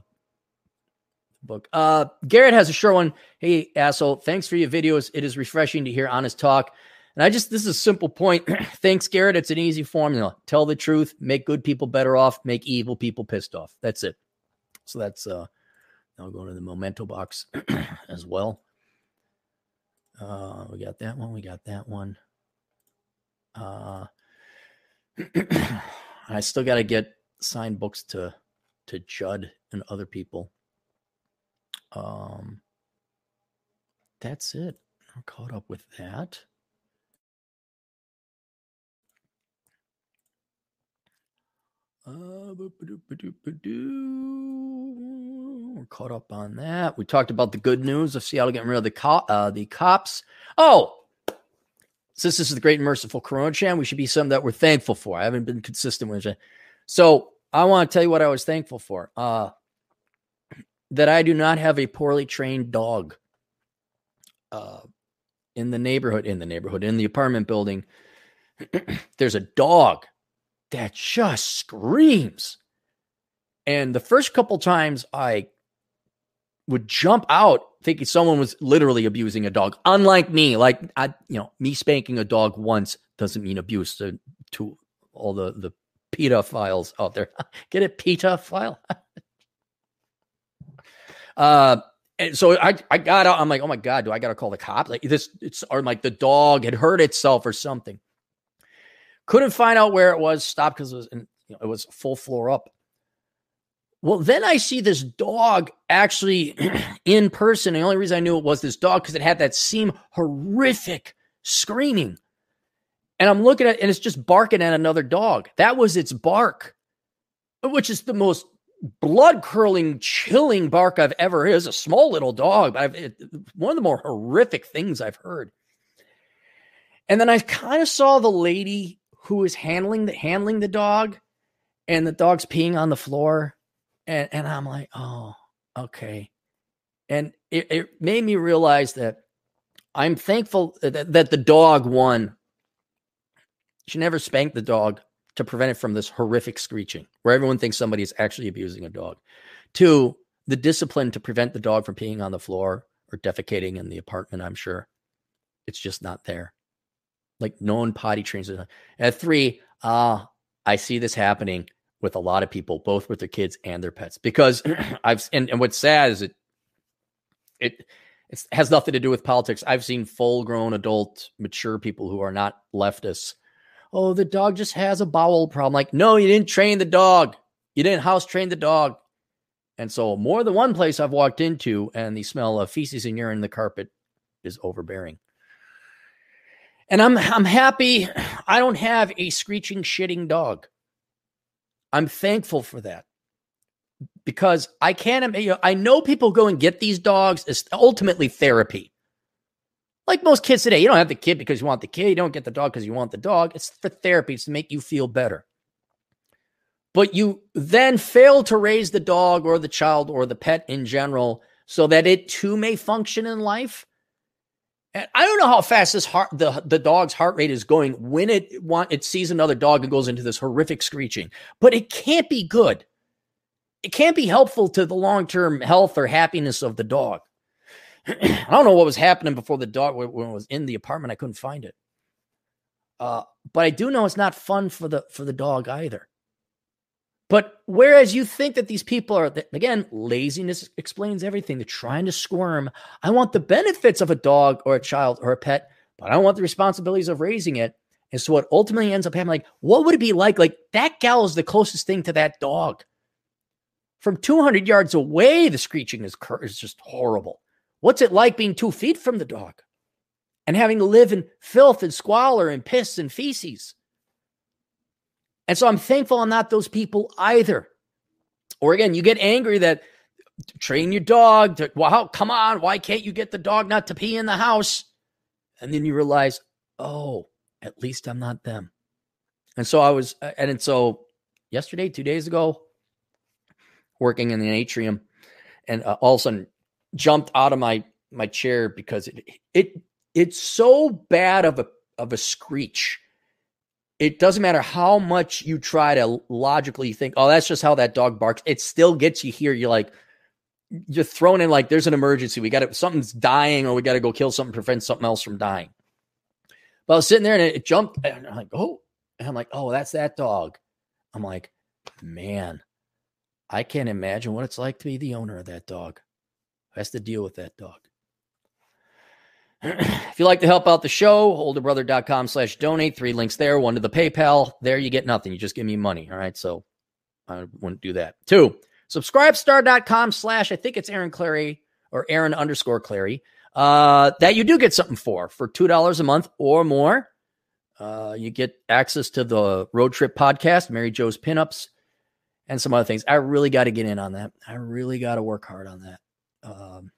book. Uh, Garrett has a short one. Hey, asshole, thanks for your videos. It is refreshing to hear honest talk. And I just, this is a simple point. thanks, Garrett. It's an easy formula. Tell the truth, make good people better off, make evil people pissed off. That's it. So that's, uh, I'll go to the memento box as well. Uh, we got that one. We got that one. Uh, I still got to get signed books to to Judd and other people. Um, that's it. I'm caught up with that. Uh, we're caught up on that. We talked about the good news of Seattle getting rid of the co- uh, the cops. Oh, since this is the great and merciful Corona Chan, we should be something that we're thankful for. I haven't been consistent with it. So I want to tell you what I was thankful for. Uh, that I do not have a poorly trained dog uh, in the neighborhood, in the neighborhood, in the apartment building. There's a dog that just screams. And the first couple times I would jump out thinking someone was literally abusing a dog. Unlike me, like I, you know, me spanking a dog once doesn't mean abuse to, to all the the PETA files out there. Get it, PETA file. Uh, and so I, I got out. I'm like, oh my god, do I got to call the cops? Like this, it's or like the dog had hurt itself or something. Couldn't find out where it was. Stopped because it was in, you know, it was full floor up. Well, then I see this dog actually in person. The only reason I knew it was this dog because it had that same horrific screaming. And I'm looking at and it's just barking at another dog. That was its bark, which is the most blood curling, chilling bark I've ever heard. It's a small little dog, but it, one of the more horrific things I've heard. And then I kind of saw the lady who was handling the handling the dog, and the dog's peeing on the floor, and and I'm like, oh, okay. And it, it made me realize that I'm thankful that, that the dog won. She never spanked the dog to prevent it from this horrific screeching where everyone thinks somebody is actually abusing a dog. Two, the discipline to prevent the dog from peeing on the floor or defecating in the apartment, I'm sure. It's just not there. Like no one potty trains. At three, uh, I see this happening with a lot of people, both with their kids and their pets, because I've and, and what's sad is it it it has nothing to do with politics. I've seen full grown adult mature people who are not leftists. Oh, the dog just has a bowel problem. Like, no, you didn't train the dog. You didn't house train the dog. And so, more than one place I've walked into, and the smell of feces and urine in the carpet is overbearing. And I'm I'm happy I don't have a screeching shitting dog. I'm thankful for that because I can't. You know, I know people go and get these dogs as ultimately therapy. Like most kids today, you don't have the kid because you want the kid. You don't get the dog because you want the dog. It's for therapy. It's to make you feel better. But you then fail to raise the dog or the child or the pet in general so that it too may function in life. And I don't know how fast this heart the, the dog's heart rate is going when it want it sees another dog and goes into this horrific screeching, but it can't be good. It can't be helpful to the long-term health or happiness of the dog. I don't know what was happening before the dog when it was in the apartment. I couldn't find it. Uh, but I do know it's not fun for the for the dog either. But whereas you think that these people are, again, laziness explains everything. They're trying to squirm. I want the benefits of a dog or a child or a pet, but I don't want the responsibilities of raising it. And so what ultimately ends up happening, like, what would it be like? Like that gal is the closest thing to that dog. From 200 yards away, the screeching is, cur- is just horrible. What's it like being two feet from the dog and having to live in filth and squalor and piss and feces? And so I'm thankful I'm not those people either. Or again, you get angry that train your dog to, well, come on, why can't you get the dog not to pee in the house? And then you realize, oh, at least I'm not them. And so I was, and so yesterday, two days ago, working in an atrium, and uh, all of a sudden jumped out of my my chair because it it it's so bad of a of a screech it doesn't matter how much you try to logically think, oh, that's just how that dog barks. It still gets you here. You're like, you're thrown in like there's an emergency. We got to something's dying, or we got to go kill something, prevent something else from dying. But I was sitting there and it jumped, and I'm like, oh, and I'm like, oh, that's that dog. I'm like, man, I can't imagine what it's like to be the owner of that dog. Who has to deal with that dog if you'd like to help out the show, olderbrother.com slash donate. Three links there. One to the PayPal. There you get nothing. You just give me money. All right. So I wouldn't do that. Two, subscribestar.com slash, I think it's Aaron Clarey or Aaron underscore Clarey. Uh, that you do get something for, for $2 a month or more. Uh, you get access to the road trip podcast, Mary Joe's pinups, and some other things. I really got to get in on that. I really got to work hard on that. Um,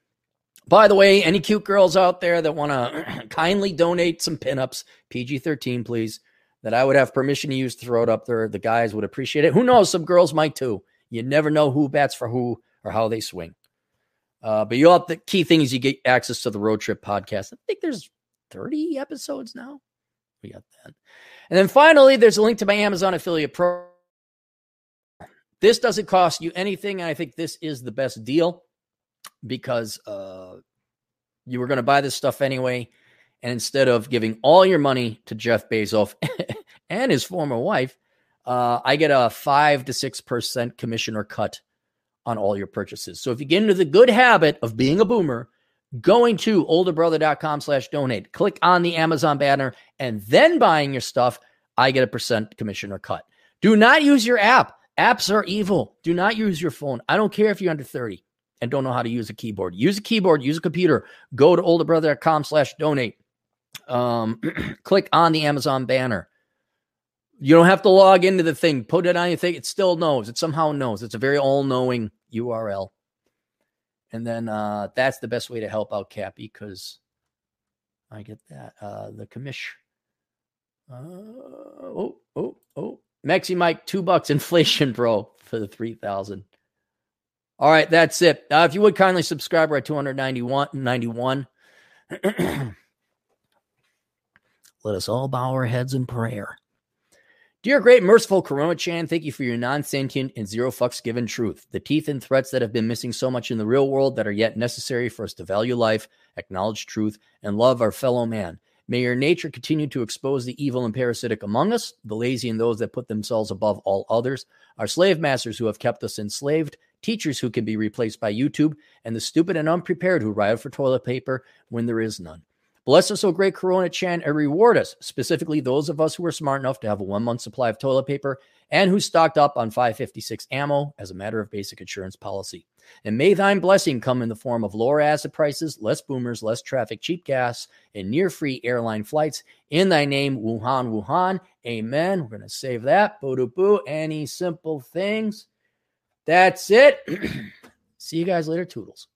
by the way, any cute girls out there that want to kindly donate some pinups, PG 13, please, that I would have permission to use to throw it up there, the guys would appreciate it. Who knows? Some girls might too. You never know who bats for who or how they swing. Uh, but you all the key thing is you get access to the road trip podcast. I think there's 30 episodes now. We got that. And then finally, there's a link to my Amazon affiliate pro. This doesn't cost you anything. And I think this is the best deal because uh, you were going to buy this stuff anyway. And instead of giving all your money to Jeff Bezos and his former wife, uh, I get a five to six percent commission or cut on all your purchases. So if you get into the good habit of being a boomer, going to olderbrother.com slash donate, click on the Amazon banner, and then buying your stuff, I get a percent commission or cut. Do not use your app. Apps are evil. Do not use your phone. I don't care if you're under 30 and don't know how to use a keyboard. Use a keyboard, use a computer. Go to olderbrother.com slash donate. Um, click on the Amazon banner. You don't have to log into the thing. Put it on your thing. It still knows. It somehow knows. It's a very all-knowing URL. And then uh, that's the best way to help out Cappy because I get that. Uh, the commish. Uh, oh, oh, oh. Mexi Mike, two bucks inflation, bro, for the 3000 all right, that's it. Uh, if you would kindly subscribe, we're at 291. 91. let us all bow our heads in prayer. Dear great merciful Corona Chan, thank you for your non sentient and zero fucks given truth. The teeth and threats that have been missing so much in the real world that are yet necessary for us to value life, acknowledge truth, and love our fellow man. May your nature continue to expose the evil and parasitic among us, the lazy and those that put themselves above all others, our slave masters who have kept us enslaved, teachers who can be replaced by YouTube, and the stupid and unprepared who riot for toilet paper when there is none. Bless us, O great Corona Chan, and reward us, specifically those of us who are smart enough to have a one month supply of toilet paper and who stocked up on 556 ammo as a matter of basic insurance policy. And may thine blessing come in the form of lower asset prices, less boomers, less traffic, cheap gas, and near free airline flights. In thy name, Wuhan, Wuhan. Amen. We're going to save that. Boo doo boo. Any simple things. That's it. See you guys later, Toodles.